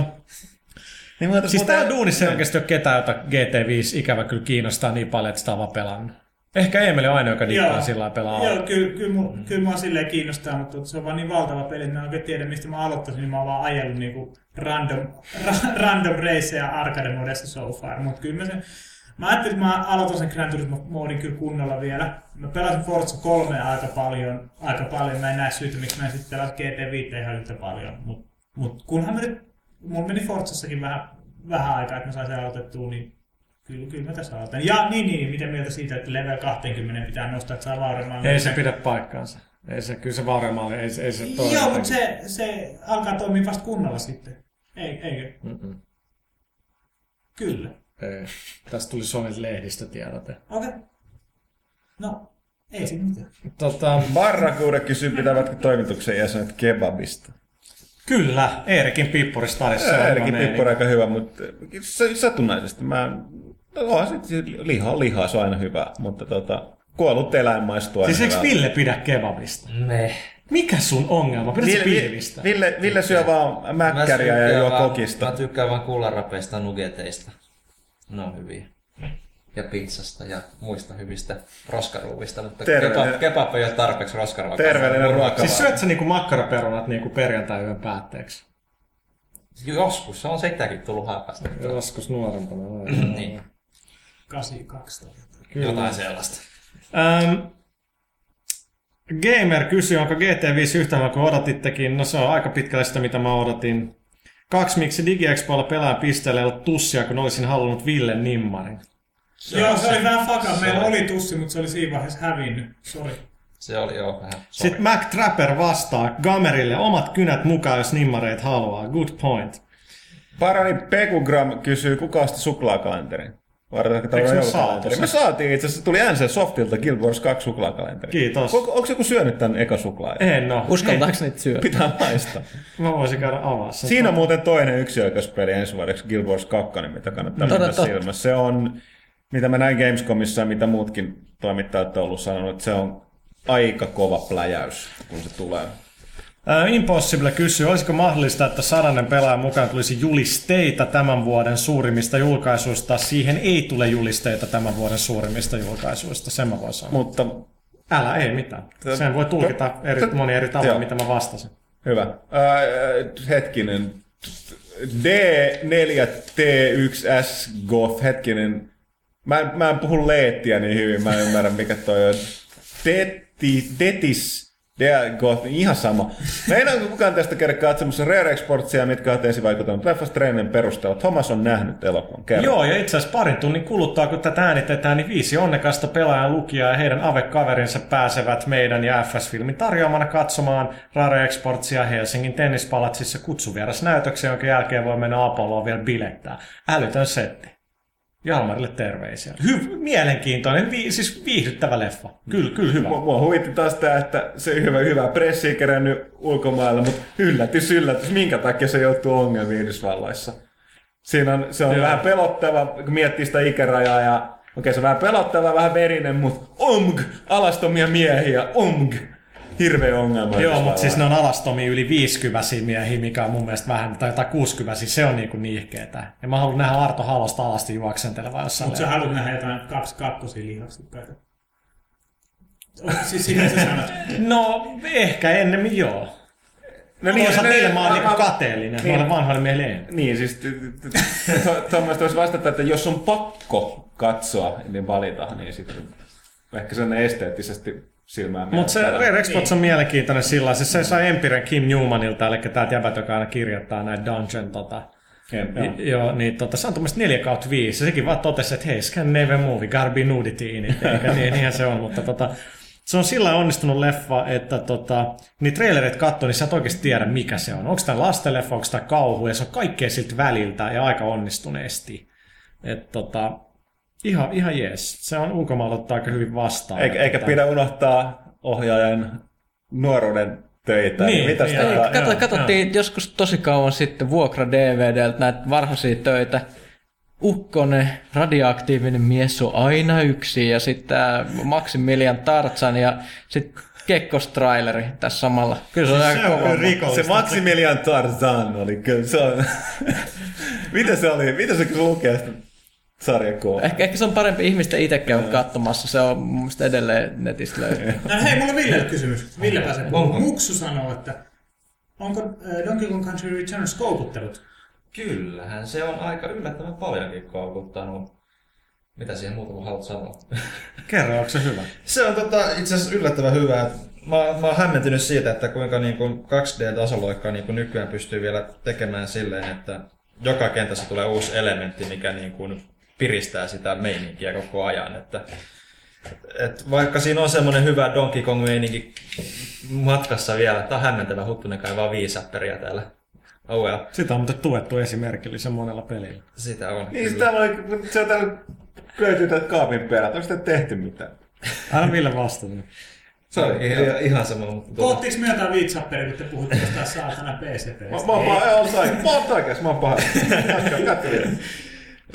C: Niin,
A: Siis täällä duunissa ei oikeasti ole ketään, jota GT5 ikävä kyllä kiinnostaa niin paljon, että sitä on vaan pelannut. Ehkä Emeli on ainoa, joka dikkaa sillä pelaa.
E: Joo, kyllä, kyllä, mua, kyllä mua silleen kiinnostaa, mutta se on vaan niin valtava peli, että mä en oikein tiedä, mistä mä aloittaisin, niin mä oon vaan ajellut niinku random, ra, random raceja arcade modessa so far, mutta kyllä mä sen, Mä ajattelin, että mä aloitan sen Gran Turismo-moodin kyllä kunnolla vielä. Mä pelasin Forza 3 aika paljon, aika paljon. Mä en näe syytä, miksi mä en sitten pelasi GT5 ihan yhtä paljon. Mut, mut kunhan mä nyt, mulla meni Forzassakin vähän, vähän aikaa, että mä sain sen aloitettua, niin Kyllä, kyllä mä tässä aloitan. Ja niin, niin, mitä mieltä siitä, että level 20 pitää nostaa, että saa vauramaan.
A: Ei se pidä paikkaansa. Ei se, kyllä se vauremaali, ei, ei se toimi.
E: Joo, mutta se, se alkaa toimia vasta kunnolla sitten. Ei, eikö?
A: Mm-mm.
E: Kyllä.
A: Ei. Tästä tuli Suomen lehdistötiedote.
E: Okei. Okay. No, ei siinä mitään.
A: Tota,
C: Barrakuude kysyy, pitävätkö toimituksen jäsenet kebabista.
A: kyllä, Eerikin Pippuri stadissa. on hyvä
C: Erikin
A: meininki.
C: Pippo on aika hyvä, mutta sa- satunnaisesti mä... No, on sit liha, liha, se on aina hyvä, mutta tota, kuollut eläin maistuu aina
A: Siis eikö
C: hyvältä.
A: Ville pidä kebabista?
B: Me.
A: Mikä sun ongelma? Pidät
C: Ville,
A: pilvistä?
C: Ville, Ville syö vaan mäkkäriä ja juo
B: vaan-
C: kokista.
B: Mä tykkään vaan kuularapeista nugeteista. Ne on hyviä. Ja pizzasta ja muista hyvistä roskaruuvista, mutta kebab, kebab ei ole tarpeeksi roskaruokaa.
C: Terveellinen ruoka.
A: Siis syöt sä niinku makkaraperunat niinku perjantai-yön päätteeksi?
B: Joskus se on sitäkin tullut harrasta.
A: Joskus nuorempana.
B: niin,
E: 82
A: Kyllä.
B: jotain sellaista.
A: Ähm, Gamer kysyy, onko GT5 yhtä hyvä kuin odotittekin? No se on aika pitkälle sitä, mitä mä odotin. Kaksi, miksi DigiExpoilla pelaajan pisteellä ei ollut tussia, kun olisin halunnut Ville Nimmarin.
B: Se
E: Joo, se oli vähän faka. Meillä oli tussi, mutta se oli siinä vaiheessa hävinnyt. Sori.
B: Se oli jo vähän.
A: Sitten Mac Trapper vastaa Gamerille omat kynät mukaan, jos nimmareit haluaa. Good point.
C: Parani Pekugram kysyy, kuka osti suklaakalenterin? Varataanko
A: Eikö
C: tämä
A: me
C: joulukalenteri?
A: saatu
C: Me
A: se?
C: saatiin itse asiassa, tuli NC Softilta Guild Wars 2 suklaakalenteri.
A: Kiitos.
C: Onko, onko joku syönyt tämän eka suklaa?
A: En oo.
D: Uskaltaako niitä syödä?
C: Pitää maistaa.
A: Mä voisin käydä avaa sen.
C: Siinä on muuten toinen yksioikeuspeli ensi vuodeksi, Guild Wars 2, mitä kannattaa
D: Totta,
C: pitää
D: totta.
C: silmässä. Se on, mitä mä näin Gamescomissa ja mitä muutkin toimittajat on ollut sanonut, että se on aika kova pläjäys, kun se tulee.
A: Impossible kysyy, olisiko mahdollista, että sadannen pelaajan mukaan tulisi julisteita tämän vuoden suurimmista julkaisuista. Siihen ei tule julisteita tämän vuoden suurimmista julkaisuista, sen mä voin sanoa.
C: Mutta
A: Älä, ei mitään. Sen voi tulkita eri, moni eri tavalla,
C: Joo.
A: mitä mä vastasin.
C: hyvä. Äh, hetkinen. D4T1S Goth, hetkinen. Mä, en- mä en puhu leettiä niin hyvin, mä en ymmärrä mikä toi on. Detti, Detis, Dea Goth, ihan sama. Meinaanko kukaan tästä käydä katsomassa Rare Exportsia, mitkä ovat esivaikuttaneet leffasta treinin perusteella? Thomas on nähnyt elokuvan. Kerro.
A: Joo, ja itse asiassa parin tunnin kuluttua, kun tätä äänitetään, niin viisi onnekasta pelaajan lukijaa ja heidän avekaverinsa pääsevät meidän ja FS-filmin tarjoamana katsomaan Rare Exportsia Helsingin tennispalatsissa kutsuvierasnäytöksen, jonka jälkeen voi mennä Apolloon vielä bilettää. Älytön setti. Jalmarille terveisiä. Hy- mielenkiintoinen, vi- siis viihdyttävä leffa. Kyllä, kyllä hyvä.
C: Mua, mua huvitti taas tämä, että se hyvä, hyvä pressi kerännyt ulkomailla, mutta yllätys, yllätys, minkä takia se joutuu ongelmiin Yhdysvalloissa. Siinä on, se on
A: Joo.
C: vähän pelottava, kun miettii sitä ikärajaa ja okei, se on vähän pelottava, vähän verinen, mutta omg, alastomia miehiä, omg. Hirveä ongelma.
A: Joo, mutta siis ne on alastomia yli 50 miehiä, mikä on mun mielestä vähän, tai jotain 60, se on niinku niihkeetä. Ja mä haluan nähdä Arto Halosta alasti juoksentelevaa jossain.
E: Mutta sä haluat nähdä jotain kaksi kakkosia lihaksikkaita. Siis sitä sä sanot.
A: No, ehkä ennemmin joo. No niin, Toisaalta niille mä oon niinku kateellinen, niin. noille vanhoille miehille.
C: Niin, siis Tuommoista voisi vastata, että jos on pakko katsoa, niin valita, niin sitten ehkä sen esteettisesti silmään
A: Mutta se. Rare Exports on mielenkiintoinen sillä lailla. Se sai Empiren Kim Newmanilta, eli tää jäbät, joka aina kirjoittaa näitä Dungeon tota,
C: Jep, joo.
A: Joo. niin tota, se on tuommoista 4 kautta 5. Ja sekin vaan totesi, että hei, Scandinavian movie, be nudity in it. Eikä niin, niinhän se on, mutta tota, se on sillä onnistunut leffa, että tota, niin trailerit katsoo, niin sä et oikeasti tiedä, mikä se on. Onko tämä lastenleffa, onko tämä kauhu, ja se on kaikkea siltä väliltä ja aika onnistuneesti. Et, tota, ihan, ihan jees. Se on ulkomailla ottaa aika hyvin vastaan.
C: Eikä, eikä pidä unohtaa ohjaajan nuoruuden töitä.
A: Niin,
C: Mitäs
A: niin,
C: tota-
A: joo.
D: Kato, katsottiin joskus tosi kauan sitten vuokra DVDltä näitä varhaisia töitä. Ukkonen, radioaktiivinen mies on aina yksi ja sitten tää Maximilian Tarzan ja sitten Kekkos-traileri tässä samalla. Kyllä se on aika
A: se on
D: kova.
A: rikollista.
C: Se Maximilian Tarzan oli kyllä, se on... Mitä se oli? Mitä se lukee sitä sarjakuvaa?
D: Ehkä, ehkä se on parempi ihmisten itse käydä katsomassa. Se on mun mielestä edelleen netistä löytyy.
E: No hei, mulla on Villelle kysymys. Ville pääsee. Muksu sanoo, että onko äh, Donkey Kong Country Returns koukuttelut?
B: Kyllähän se on aika yllättävän paljonkin koukuttanut. Mitä siihen muuta kuin haluat sanoa?
A: Kerro, onko se hyvä?
B: Se on tota, itse asiassa yllättävän hyvä. Mä, mä oon hämmentynyt siitä, että kuinka niin kuin 2D-tasoloikkaa niin kuin nykyään pystyy vielä tekemään silleen, että joka kentässä tulee uusi elementti, mikä niin kuin piristää sitä meininkiä koko ajan. Että, et vaikka siinä on semmoinen hyvä Donkey Kong-meininki matkassa vielä, tää on hämmentävä huttunen kaivaa viisäppäriä täällä. Oh well,
A: Sitä on muuten tuettu esimerkillisen monella pelillä.
B: sitä on.
C: Niin, sitä oli, se on täällä löytyy täältä kaapin perältä. Onko sitä tehty mitään?
A: Älä Ville vastata.
B: Se on ihan, ihan sama. Tuota-
E: Puhuttiinko me jotain viitsapperi, kun te puhutte jostain saatana
C: Mä,
E: PCPstä?
C: mä oon paha. Mä oon takas, mä oon paha. Jatka, jatka vielä.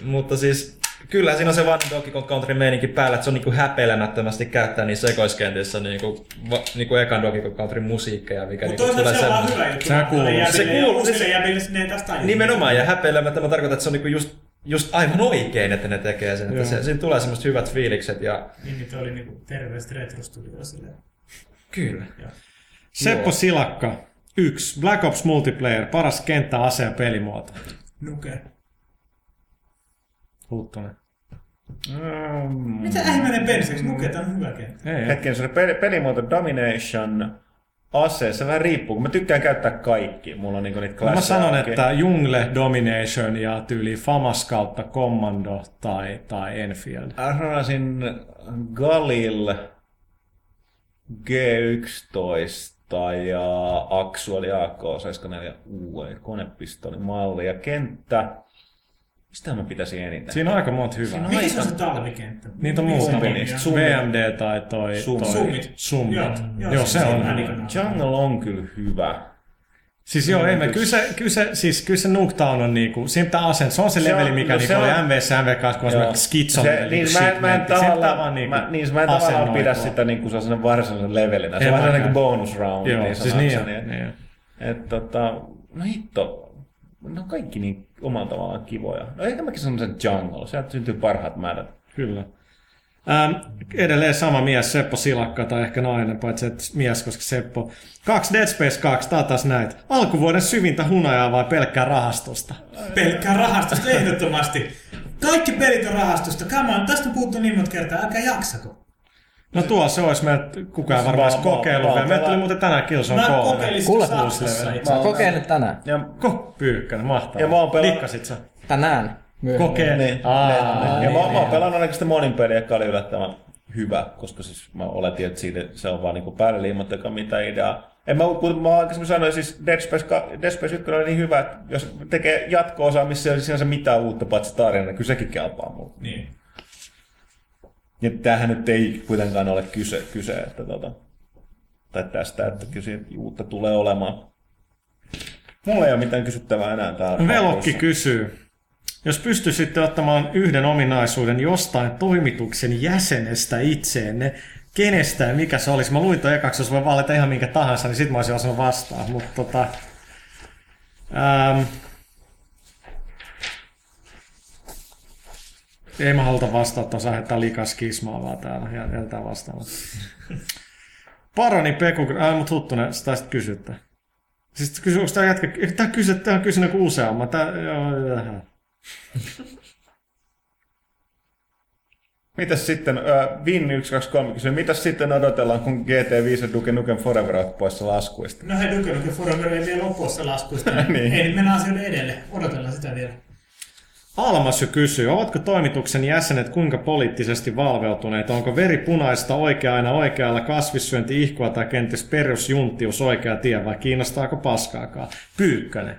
B: Mutta siis kyllä siinä on se vanha Donkey Kong Country meininki päällä, että se on niinku häpeilemättömästi käyttää niissä sekoiskentissä niinku, va, niinku ekan Donkey Kong Country musiikkeja, mikä
E: Mutta
B: niinku tulee
E: se on vaan hyvä juttu.
A: Sehän kuuluu.
B: Se
E: ja
B: kuuluu.
E: Uusille jäbille sinne tajua.
B: Nimenomaan, ja häpeilemättä mä tarkoitan, että se on niinku just, just aivan oikein, että ne tekee sen. Että se, siinä tulee semmoista hyvät fiilikset ja
E: Niin, niin toi oli niinku terveistä retrostudioa silleen.
B: kyllä.
A: Seppo
B: Joo.
A: Silakka. Yksi. Black Ops Multiplayer. Paras kenttä, ase ja pelimuoto.
E: Nuke.
A: Huttunen.
C: Mm.
E: Mitä äi menee penseeksi? Nuke, tää on hyvä kenttä.
A: Ei.
C: Hetken, se peli, pelimuoto Domination, ase, se vähän riippuu, kun mä tykkään käyttää kaikki. Mulla on niinku niitä
A: Mä
C: klasseja
A: sanon,
C: auki.
A: että Jungle Domination ja tyyli Famas kautta Commando tai, tai Enfield.
C: Mä sanoisin Galil G11 ja Actual AK-74 UE konepistolimalli ja kenttä. Mistä mä pitäisin eniten?
A: Siinä on aika monta hyvää.
E: Mikä se on se talvikenttä?
A: Niitä on muutama.
E: on?
A: VMD tai toi...
C: Summit.
A: toi
E: Summit.
A: Summit.
E: Joo,
A: Joo,
E: joo,
A: se,
E: se-
A: on hyvä.
C: Jungle on kyllä hyvä.
A: Siis joo, ei me, kyllä se, kyllä se, siis kyllä se Nuketown on niinku, siinä pitää asent, se on se
C: Se
A: leveli,
C: on-
A: mikä
C: no
A: niinku oli
C: on-
A: MVS ja MV2, kun on esimerkiksi skitson
C: niin,
A: shit
C: mä, en- mä en.
A: Siinä
C: tavallaan,
A: niinku
C: mä, niin, mä en tavallaan pidä sitä niin kuin sellaisena varsinaisen levelinä. Se on vähän niin kuin bonus round.
A: Joo,
C: niin
A: siis niin, on, niin on.
C: Et, tota, no hitto, no kaikki niin omalla tavallaan kivoja. No eikä mäkin sano sen jungle, sieltä syntyy parhaat määrät.
A: Kyllä. Ähm, edelleen sama mies, Seppo Silakka, tai ehkä nainen, paitsi että mies, koska Seppo. Kaksi Dead Space 2, tää on taas näitä. Alkuvuoden syvintä hunajaa vai pelkkää rahastusta?
E: Pelkkää rahastusta ehdottomasti. Kaikki pelit on rahastusta. Come on, tästä on puhuttu niin monta kertaa. Älkää jaksako.
A: No tuo se olisi meiltä, kukaan varmaan
C: Mä-
A: edes
C: mä-
A: kokeillut
C: mä- mä-
A: tuli muuten tänään Killzone
E: Mä
A: 3.
E: kokeilin
D: Kuule,
E: Saksassa itse
D: Mä kokeilin nyt tänään.
C: Ja,
A: Ko, pyykkönen, mahtavaa.
C: Ja mä oon pelannut-
A: Dikkasit sä?
D: Tänään. Myöhemmin.
A: Kokee.
C: niin,
A: Aa,
C: niin, ja
A: niin,
C: mä, mä oon
A: niin.
C: pelannut ainakin sitä monin peliä, joka oli yllättävän hyvä, koska siis mä oletin, että siitä se on vaan niinku päälle liimattu, eikä mitään ideaa. En mä, kuten mä aikaisemmin sanoin, siis Dead Space, Dead Space 1 oli niin hyvä, että jos tekee jatko-osaa, missä ei ole sinänsä mitään uutta paitsi tarina, niin kyllä sekin kelpaa mulle.
E: Niin.
C: Ja tämähän nyt ei kuitenkaan ole kyse, kyse että tota, tai tästä, että siitä uutta tulee olemaan. Mulla ei ole mitään kysyttävää enää täällä.
A: Velokki kysyy, jos pystyisitte ottamaan yhden ominaisuuden jostain toimituksen jäsenestä itseenne, kenestä ja mikä se olisi. Mä luin toi ekaksi, jos voi valita ihan minkä tahansa, niin sit mä olisin osannut vastaan. Mutta tota, ähm, ei mä haluta vastata, tuossa aiheuttaa liikaa skismaa vaan täällä. Jä- Jätetään vastaamatta. Paroni Peku, äh, mut Huttunen, sä taisit kysyä tämän. Siis kysy, onko tää jätkä, tää kysy, tää on kysynyt kuin useamman. Tää, joo, joo.
C: Mitäs sitten, äh, Vin 123 kysyy, mitäs sitten odotellaan, kun GT5 ja Duke Nukem Forever ovat poissa laskuista?
E: No he Duke Nukem Forever ei vielä ole poissa laskuista. niin.
C: Niin.
E: Ei, mennään asioiden edelle. Odotellaan sitä vielä.
A: Almas jo kysyy, ovatko toimituksen jäsenet kuinka poliittisesti valveutuneita? Onko veri punaista oikea aina oikealla kasvissyönti ihkua tai kenties perusjunttius oikea tie vai kiinnostaako paskaakaan? Pyykkönen.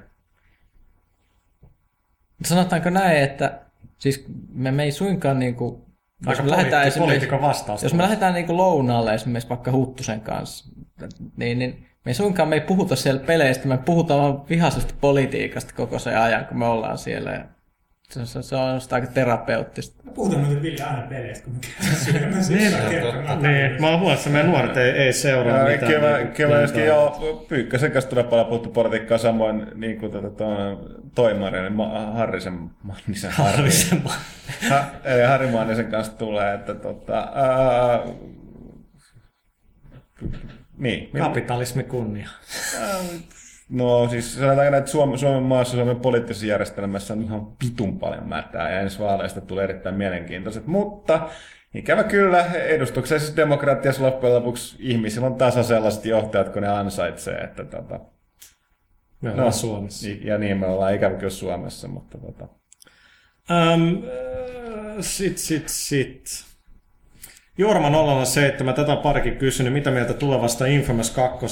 D: Sanotaanko näin, että siis me, me ei suinkaan niinku, jos
A: Aika
D: me lähdetään esimerkiksi, jos me lähdetään niinku lounaalle esimerkiksi vaikka Huttusen kanssa, niin, niin me ei suinkaan me ei puhuta siellä peleistä, me puhutaan vaan vihaisesta politiikasta koko se ajan, kun me ollaan siellä. Se, se, se on sitä aika terapeuttista.
E: Puhutaan muuten Ville aina peleistä, kun me käydään syömään. Siis
A: Niin,
E: kertoa
A: Niin, mä oon huolissa, että meidän nuoret ei, ei seuraa
C: Ja
A: mitään.
C: Kyllä,
A: niinku
C: kyllä
A: kentällä.
C: joo, Pyykkösen kanssa tulee paljon puhuttu politiikkaa, samoin niin kuin tota, tuon toimarin, Ma- Harrisen Mannisen
A: Harvisen
C: Ha, eli Harri Mannisen kanssa tulee, että tota, ää, niin.
A: Kapitalismi kunnia.
C: No siis sanotaanko näin, että Suomen, Suomen maassa, Suomen poliittisessa järjestelmässä on ihan vitun paljon mätää ja ensi vaaleista tulee erittäin mielenkiintoiset, mutta ikävä kyllä edustuksellisessa demokratiassa loppujen lopuksi ihmisillä on tasa sellaiset johtajat, kun ne ansaitsee, että tota,
A: Me ollaan
C: No.
A: Suomessa.
C: ja niin me ollaan ikävä kyllä Suomessa, mutta tota,
A: Um, sit, sit, sit. Jorma 007, tätä on parikin kysynyt, mitä mieltä tulevasta Infamous 2.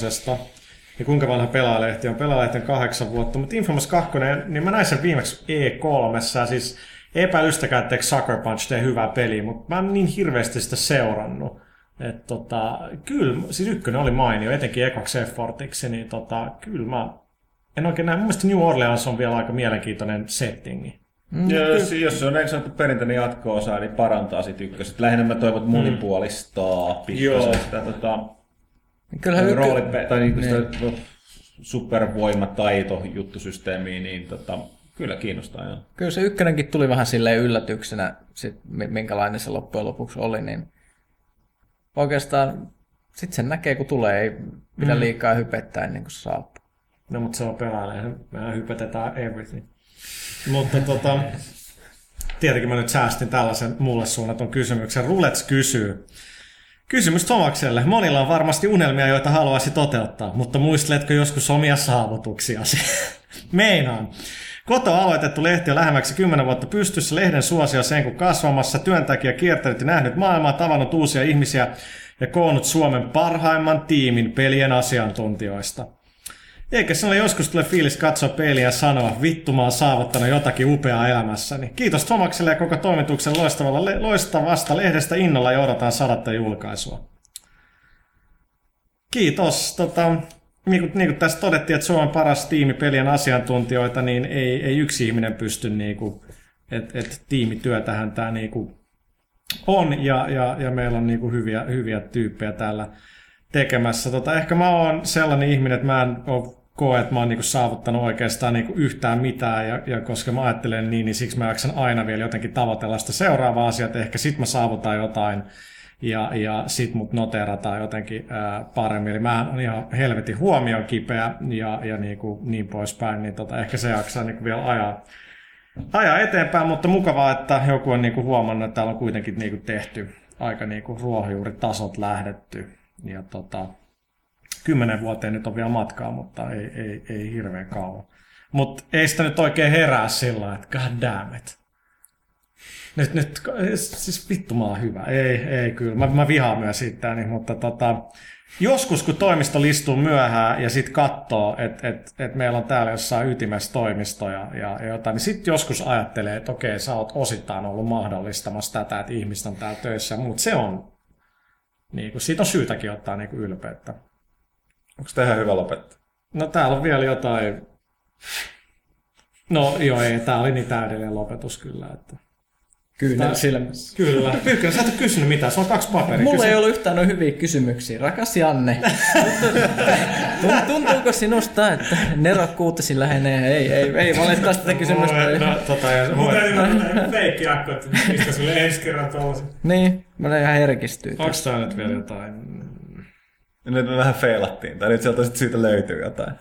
A: Ja kuinka vanha pelaalehti on? Pelaalehti on kahdeksan vuotta, mutta Infamous 2, niin mä näin sen viimeksi E3, siis epäilystäkään, etteikö Sucker Punch tee hyvää peliä, mutta mä en niin hirveästi sitä seurannut. Et tota, kyllä, siis ykkönen oli mainio, etenkin ekaksi effortiksi, niin tota, kyllä mä en oikein näe. Mun mielestä New Orleans on vielä aika mielenkiintoinen settingi.
C: Mm, ja jos, jos se on niin sanottu perinteinen jatko-osa, niin parantaa sit ykköset. Lähinnä mä toivon, että monipuolistaa pikkasen sitä tota,
D: Kyllähän ykkö...
C: rooli, tai niinku sitä supervoimataito juttusysteemiä, niin tota, kyllä kiinnostaa. Joo.
D: Kyllä se ykkönenkin tuli vähän silleen yllätyksenä, sit, mi- minkälainen se loppujen lopuksi oli, niin oikeastaan sitten sen näkee, kun tulee, ei pidä
A: Mm.
D: liikaa hypettää ennen kuin se saapuu.
A: No, mutta se on pelaaja. Mehän hypetetään everything. Mutta tota, tietenkin mä nyt säästin tällaisen mulle suunnatun kysymyksen. Rulets kysyy. Kysymys Tomakselle. Monilla on varmasti unelmia, joita haluaisi toteuttaa, mutta muisteletko joskus omia saavutuksiasi? Meinaan. Koto aloitettu lehti on lähemmäksi 10 vuotta pystyssä, lehden suosio sen kun kasvamassa, työntekijä kiertänyt ja nähnyt maailmaa, tavannut uusia ihmisiä ja koonnut Suomen parhaimman tiimin pelien asiantuntijoista. Eikä sinulle joskus tule fiilis katsoa peiliä ja sanoa, vittu mä oon saavuttanut jotakin upeaa elämässäni. Kiitos Tomakselle ja koko toimituksen loistavalla, loistavasta lehdestä innolla ja odotan sadatta julkaisua. Kiitos. Tota, niin kuin, niin kuin tässä todettiin, että Suomen paras tiimi pelien asiantuntijoita, niin ei, ei yksi ihminen pysty, niin kuin, että et tiimityötähän tämä niin kuin on, ja, ja, ja meillä on niin kuin hyviä, hyviä tyyppejä täällä tekemässä. Tota, ehkä mä oon sellainen ihminen, että mä en ole koe, että mä oon niinku saavuttanut oikeastaan niinku yhtään mitään, ja, ja koska mä ajattelen niin, niin siksi mä jaksan aina vielä jotenkin tavoitella sitä seuraavaa asiaa, että ehkä sit mä saavutan jotain, ja, ja sit mut noterataan jotenkin ää, paremmin. Eli mä oon ihan helvetin huomion kipeä ja, ja niinku, niin poispäin, niin tota, ehkä se jaksaa niinku vielä ajaa, ajaa eteenpäin, mutta mukavaa, että joku on niinku huomannut, että täällä on kuitenkin niinku tehty aika niinku ruohonjuuritasot lähdetty. Ja tota, kymmenen vuoteen nyt on vielä matkaa, mutta ei, ei, ei hirveän kauan. Mutta ei sitä nyt oikein herää sillä että god damn it. Nyt, nyt, siis vittu mä oon hyvä. Ei, ei kyllä. Mä, mä vihaan myös itseäni, mutta tota, joskus kun toimisto listuu myöhään ja sitten katsoo, että et, et meillä on täällä jossain ytimessä toimistoja ja, ja jotain, niin sitten joskus ajattelee, että okei, sä oot osittain ollut mahdollistamassa tätä, että ihmiset on täällä töissä, mutta se on, niin kuin, siitä on syytäkin ottaa niin kuin ylpeyttä.
C: Onko tämä ihan hyvä lopettaa?
A: No täällä on vielä jotain... No joo, ei, tää oli niin täydellinen lopetus kyllä, että...
D: kyynel silmässä.
A: Kyllä. Pyykkönen, sä et ole kysynyt mitään, se on kaksi paperia.
D: Mulla
A: Kysy-
D: ei ollut yhtään noin hyviä kysymyksiä. Rakas Janne, tunt- tuntuuko sinusta, että nerokkuutesi lähenee? Ei, ei, ei valitettavasti tätä kysymystä. Ei.
A: No, tota, ja
E: Mutta
A: voi-
E: täytyy olla feikki akku, että mistä sulle ensi kerran tollasen.
D: Niin, mä olen ihan herkistyy.
A: Onks tää nyt vielä jotain?
C: Nyt me vähän feilattiin, tai nyt sieltä siitä löytyy jotain.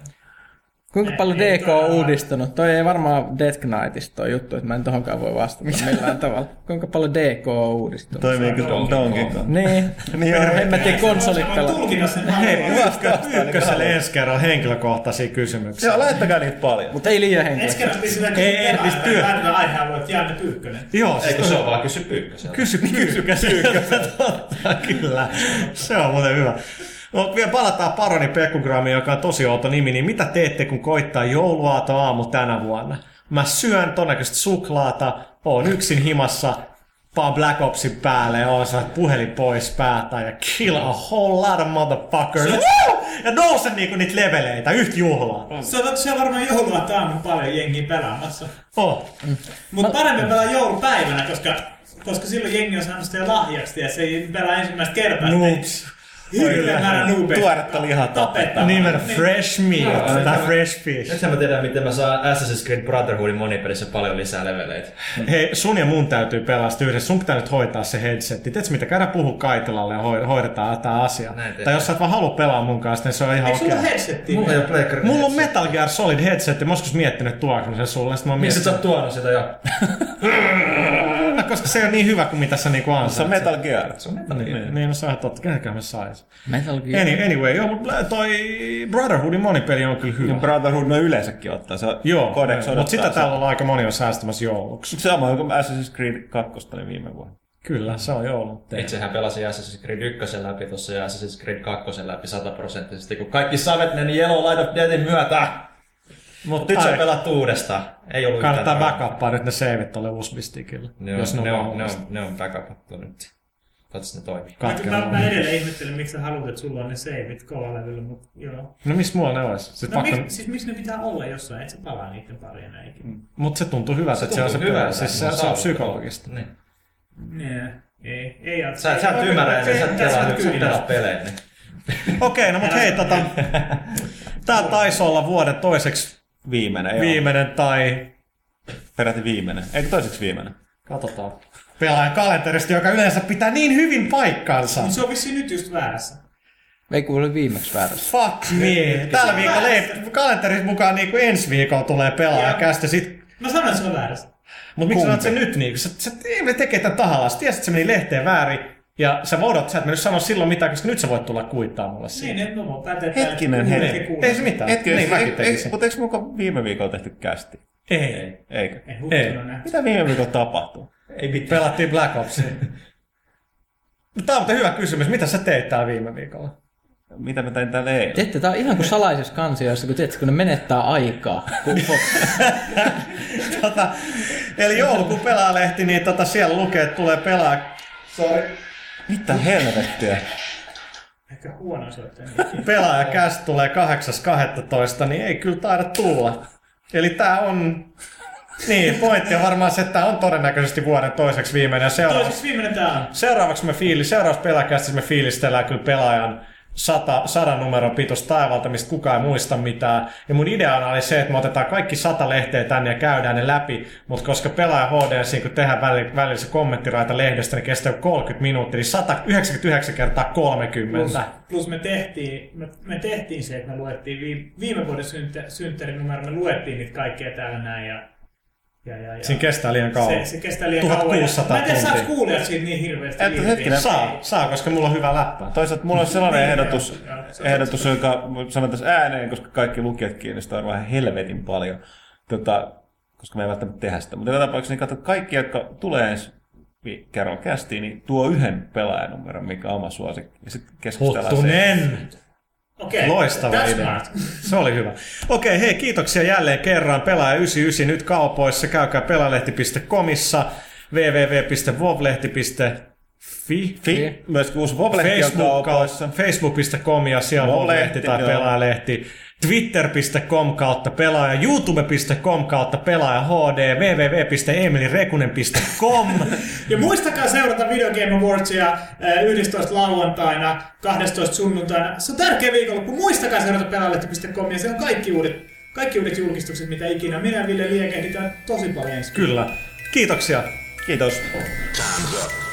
D: Kuinka paljon
E: Ei, ei
D: DK on uudistunut? Toi ei varmaan Death Knightista toi juttu, että mä en tohonkaan voi vastata millään tavalla. Kuinka paljon DK on uudistunut?
C: Toimiiko
B: Donkey
C: Donkey
B: Kong.
C: Kong?
D: Niin,
C: Niin joo.
D: en mä tiedä konsolit
A: Hei. Pyykkä, Pyykköselle ensi kerralla henkilökohtaisia kysymyksiä.
C: Joo, lähettäkää niitä paljon.
D: Mutta ei liian
E: Ensi
D: henkilö.
E: kerran pistetään
A: Ei, ei, siis työ.
E: Päätetään aihealueet Janne Pyykkönen.
A: Joo, siis
B: Eikö se ole vaan kysy pyykköseltä?
A: Kysy pyykköseltä, kyllä. Se on muuten hyvä. No, vielä palataan Paroni Pekkugrammiin, joka on tosi outo nimi, niin mitä teette, kun koittaa jouluaato aamu tänä vuonna? Mä syön todennäköisesti suklaata, oon yksin himassa, paan Black Opsin päälle ja oon saanut puhelin pois päätä ja kill a whole lot of motherfuckers. Woo! Ja nousen niinku niitä leveleitä, yhtä juhlaa.
E: Se on, se on varmaan joulua aamun paljon jengiä pelaamassa.
A: Oh.
E: Mutta parempi pelaa joulupäivänä, koska, koska silloin jengi on saanut sitä lahjaksi ja se ei pelaa ensimmäistä kertaa.
A: Noobs.
E: Määrä.
C: Tuoretta lihaa
E: Tapettaa.
A: Nimen fresh meat, tai fresh fish.
B: Nyt mä tiedän, miten mä saan Assassin's Creed Brotherhoodin monipelissä paljon lisää leveleitä.
A: Hei, sun ja mun täytyy pelastaa yhdessä. Sun pitää nyt hoitaa se headsetti. Tiedätkö mitä? Käydään puhua Kaitilalle ja hoi- hoidetaan tämä asia.
B: Näin
A: tai jos sä et vaan halua pelaa mun kanssa, niin se on ihan
E: Eikö sulla
A: okei.
E: headsetti?
B: Mulla ei ole.
A: Mulla on Metal Gear Solid headsetti. Mä oon miettinyt tuoksi sen sulle. Sitten mä oon
B: Miksi sä oot tuonut sitä jo?
A: No, se on niin hyvä kuin mitä sä niinku
C: Se on. Metal Gear.
B: Se on Metal Gear.
A: Niin, niin no se on ihan totta. Kenelläkään me sais.
D: Metal Gear.
A: Any, anyway, joo, mutta toi Brotherhoodin monipeli on kyllä
C: Ja
A: hyvä.
C: Brotherhood no yleensäkin ottaa. Se
A: Joo,
C: Codex
A: mutta
C: odottaa
A: sitä täällä on aika moni on säästämässä jouluksi.
C: Sama kuin Assassin's Creed 2 oli viime vuonna.
A: Kyllä, se on joulu.
B: Itsehän pelasin Assassin's Creed 1 läpi tuossa ja Assassin's Creed 2 läpi sataprosenttisesti, kun kaikki savet meni Yellow Light of Deathin myötä. Mutta nyt sä pelat uudestaan. Ei ollut
A: Kannattaa backuppaa nyt ne saveit tuolle USB-stickillä.
B: Ne on,
A: jos ne on,
B: ne on, ne on, ne on backupattu nyt. Toivottavasti ne toimii.
E: Mä,
A: Katkeraa.
E: mä, mä edelleen ihmettelen, miksi sä haluat, että sulla on ne saveit kovalevyllä, mutta joo.
A: No missä mulla ne olisi? Siis
E: No,
A: pakko...
E: mik, siis miksi ne pitää olla jossain, et sä palaa niiden pariin näinkin?
A: Mut se tuntuu hyvältä, että se on se,
B: hyvältä,
A: siis se, se on psykologista.
B: Niin.
E: Nee, ei, ei oo-
B: Sä, sä et
E: ei-
B: ymmärrä, että
E: se-
B: sä et
E: se-
B: pelaa, pelejä. Niin.
A: Okei, no mut hei, tota, tää taisi olla vuoden toiseksi
C: Viimeinen, joo.
A: viimeinen tai
C: Peräti viimeinen. Eikö toiseksi viimeinen?
A: katsotaan pelaajan kalenterista, joka yleensä pitää niin hyvin paikkansa.
E: Mut se on vissiin nyt just väärässä.
D: Ei kun oli viimeksi väärässä.
A: Fuck me. Tällä viikolla ei, kalenterin mukaan niinku ensi viikolla tulee pelaaja kästä sit
E: Mä sanoin, että se on väärässä.
A: Mutta miksi sanot se nyt niin? Sä, sä Emeli tekee tämän tahallaan. Sä tiesit, että se meni lehteen väärin. Ja sä voidot, sä et mennyt sanoa silloin mitään, koska nyt sä voit tulla kuittaa mulle siitä.
E: Niin, että mä voin päättää,
C: Hetkinen,
E: että
C: hetki.
E: kuulee.
A: Ei se mitään.
C: Hetki,
A: niin,
C: niin,
A: mäkin
C: ei,
A: tekisin.
C: ei, mutta eikö mukaan viime viikolla tehty kästi?
A: Ei.
C: Eikö?
E: Ei huttuna näe.
C: Mitä viime viikolla tapahtuu?
A: Ei mitään. Pelattiin Black Opsia. Tämä on hyvä kysymys. Mitä sä teit täällä viime viikolla?
C: Mitä mä tein täällä eilen?
D: Tiedätte, tää on ihan kuin salaisessa kansioissa, kun tiedätkö, kun ne menettää aikaa. Kun,
A: tota, eli joulukuun pelaajalehti, niin tota, siellä lukee, että tulee pelaa. Sorry.
C: Mitä helvettiä?
E: Ehkä huono soittaja.
A: Pelaajakäst tulee 8.12, niin ei kyllä taida tulla. Eli tää on... Niin, pointti on varmaan se, että tää on todennäköisesti vuoden toiseksi viimeinen. Seuraavaksi,
E: Toiseksi viimeinen tää on.
A: seuraavaksi me fiili, seuraavaksi pelaajakästissä me fiilistellään kyllä pelaajan sata, sadan numeron pitos taivalta, mistä kukaan ei muista mitään. Ja mun ideana oli se, että me otetaan kaikki sata lehteä tänne ja käydään ne läpi, mutta koska pelaaja HD, kun tehdään välillä, se kommenttiraita lehdestä, niin kestää 30 minuuttia, niin 199 kertaa 30.
E: Plus, plus me, tehtiin, me, me tehtiin se, että me luettiin viime, viime vuoden synttärin numero, me luettiin niitä kaikkea täällä näin ja ja, ja, ja.
A: Siinä kestää liian kauan.
E: Se, se kestää liian kauan.
A: 1600
E: Mä en tiedä, saako kuulijat siitä niin hirveästi
C: Että hetkinen.
A: Saa, saa, koska mulla on hyvä läppä.
C: Toisaalta mulla on sellainen
E: Niin,
C: ehdotus,
E: joo, se
C: ehdotus joka sanon tässä ääneen, koska kaikki lukijat kiinnostaa vähän helvetin paljon. Tota, koska me ei välttämättä tehdä sitä. Mutta joka tapauksessa niin katso, kaikki, jotka tulee ensi kerran kästiin, niin tuo yhden pelaajanumeron, mikä on oma suosikki. Ja sitten keskustellaan se.
E: Okei,
A: Loistava
E: that's
A: idea.
E: smart.
A: Se oli hyvä. Okei, hei, kiitoksia jälleen kerran. Pelaaja 99 nyt kaupoissa. Käykää pelalehti.comissa, www.vovlehti.fi.
C: Fi, myös uusi Voblehti on
A: Facebook,
C: kaupoissa.
A: facebook.com ja siellä on
C: Vovlehti,
A: tai
C: joo.
A: twitter.com kautta pelaaja, youtube.com kautta pelaaja HD, www.emilirekunen.com.
E: Ja muistakaa seurata Video Game Awardsia äh, 11. lauantaina, 12. sunnuntaina. Se on tärkeä viikonloppu. Muistakaa seurata pelaajalehti.com ja se on kaikki uudet, kaikki uudet julkistukset, mitä ikinä. Minä Ville liekehditään tosi paljon ensi
A: Kyllä. Kiitoksia.
C: Kiitos.
F: Time's up.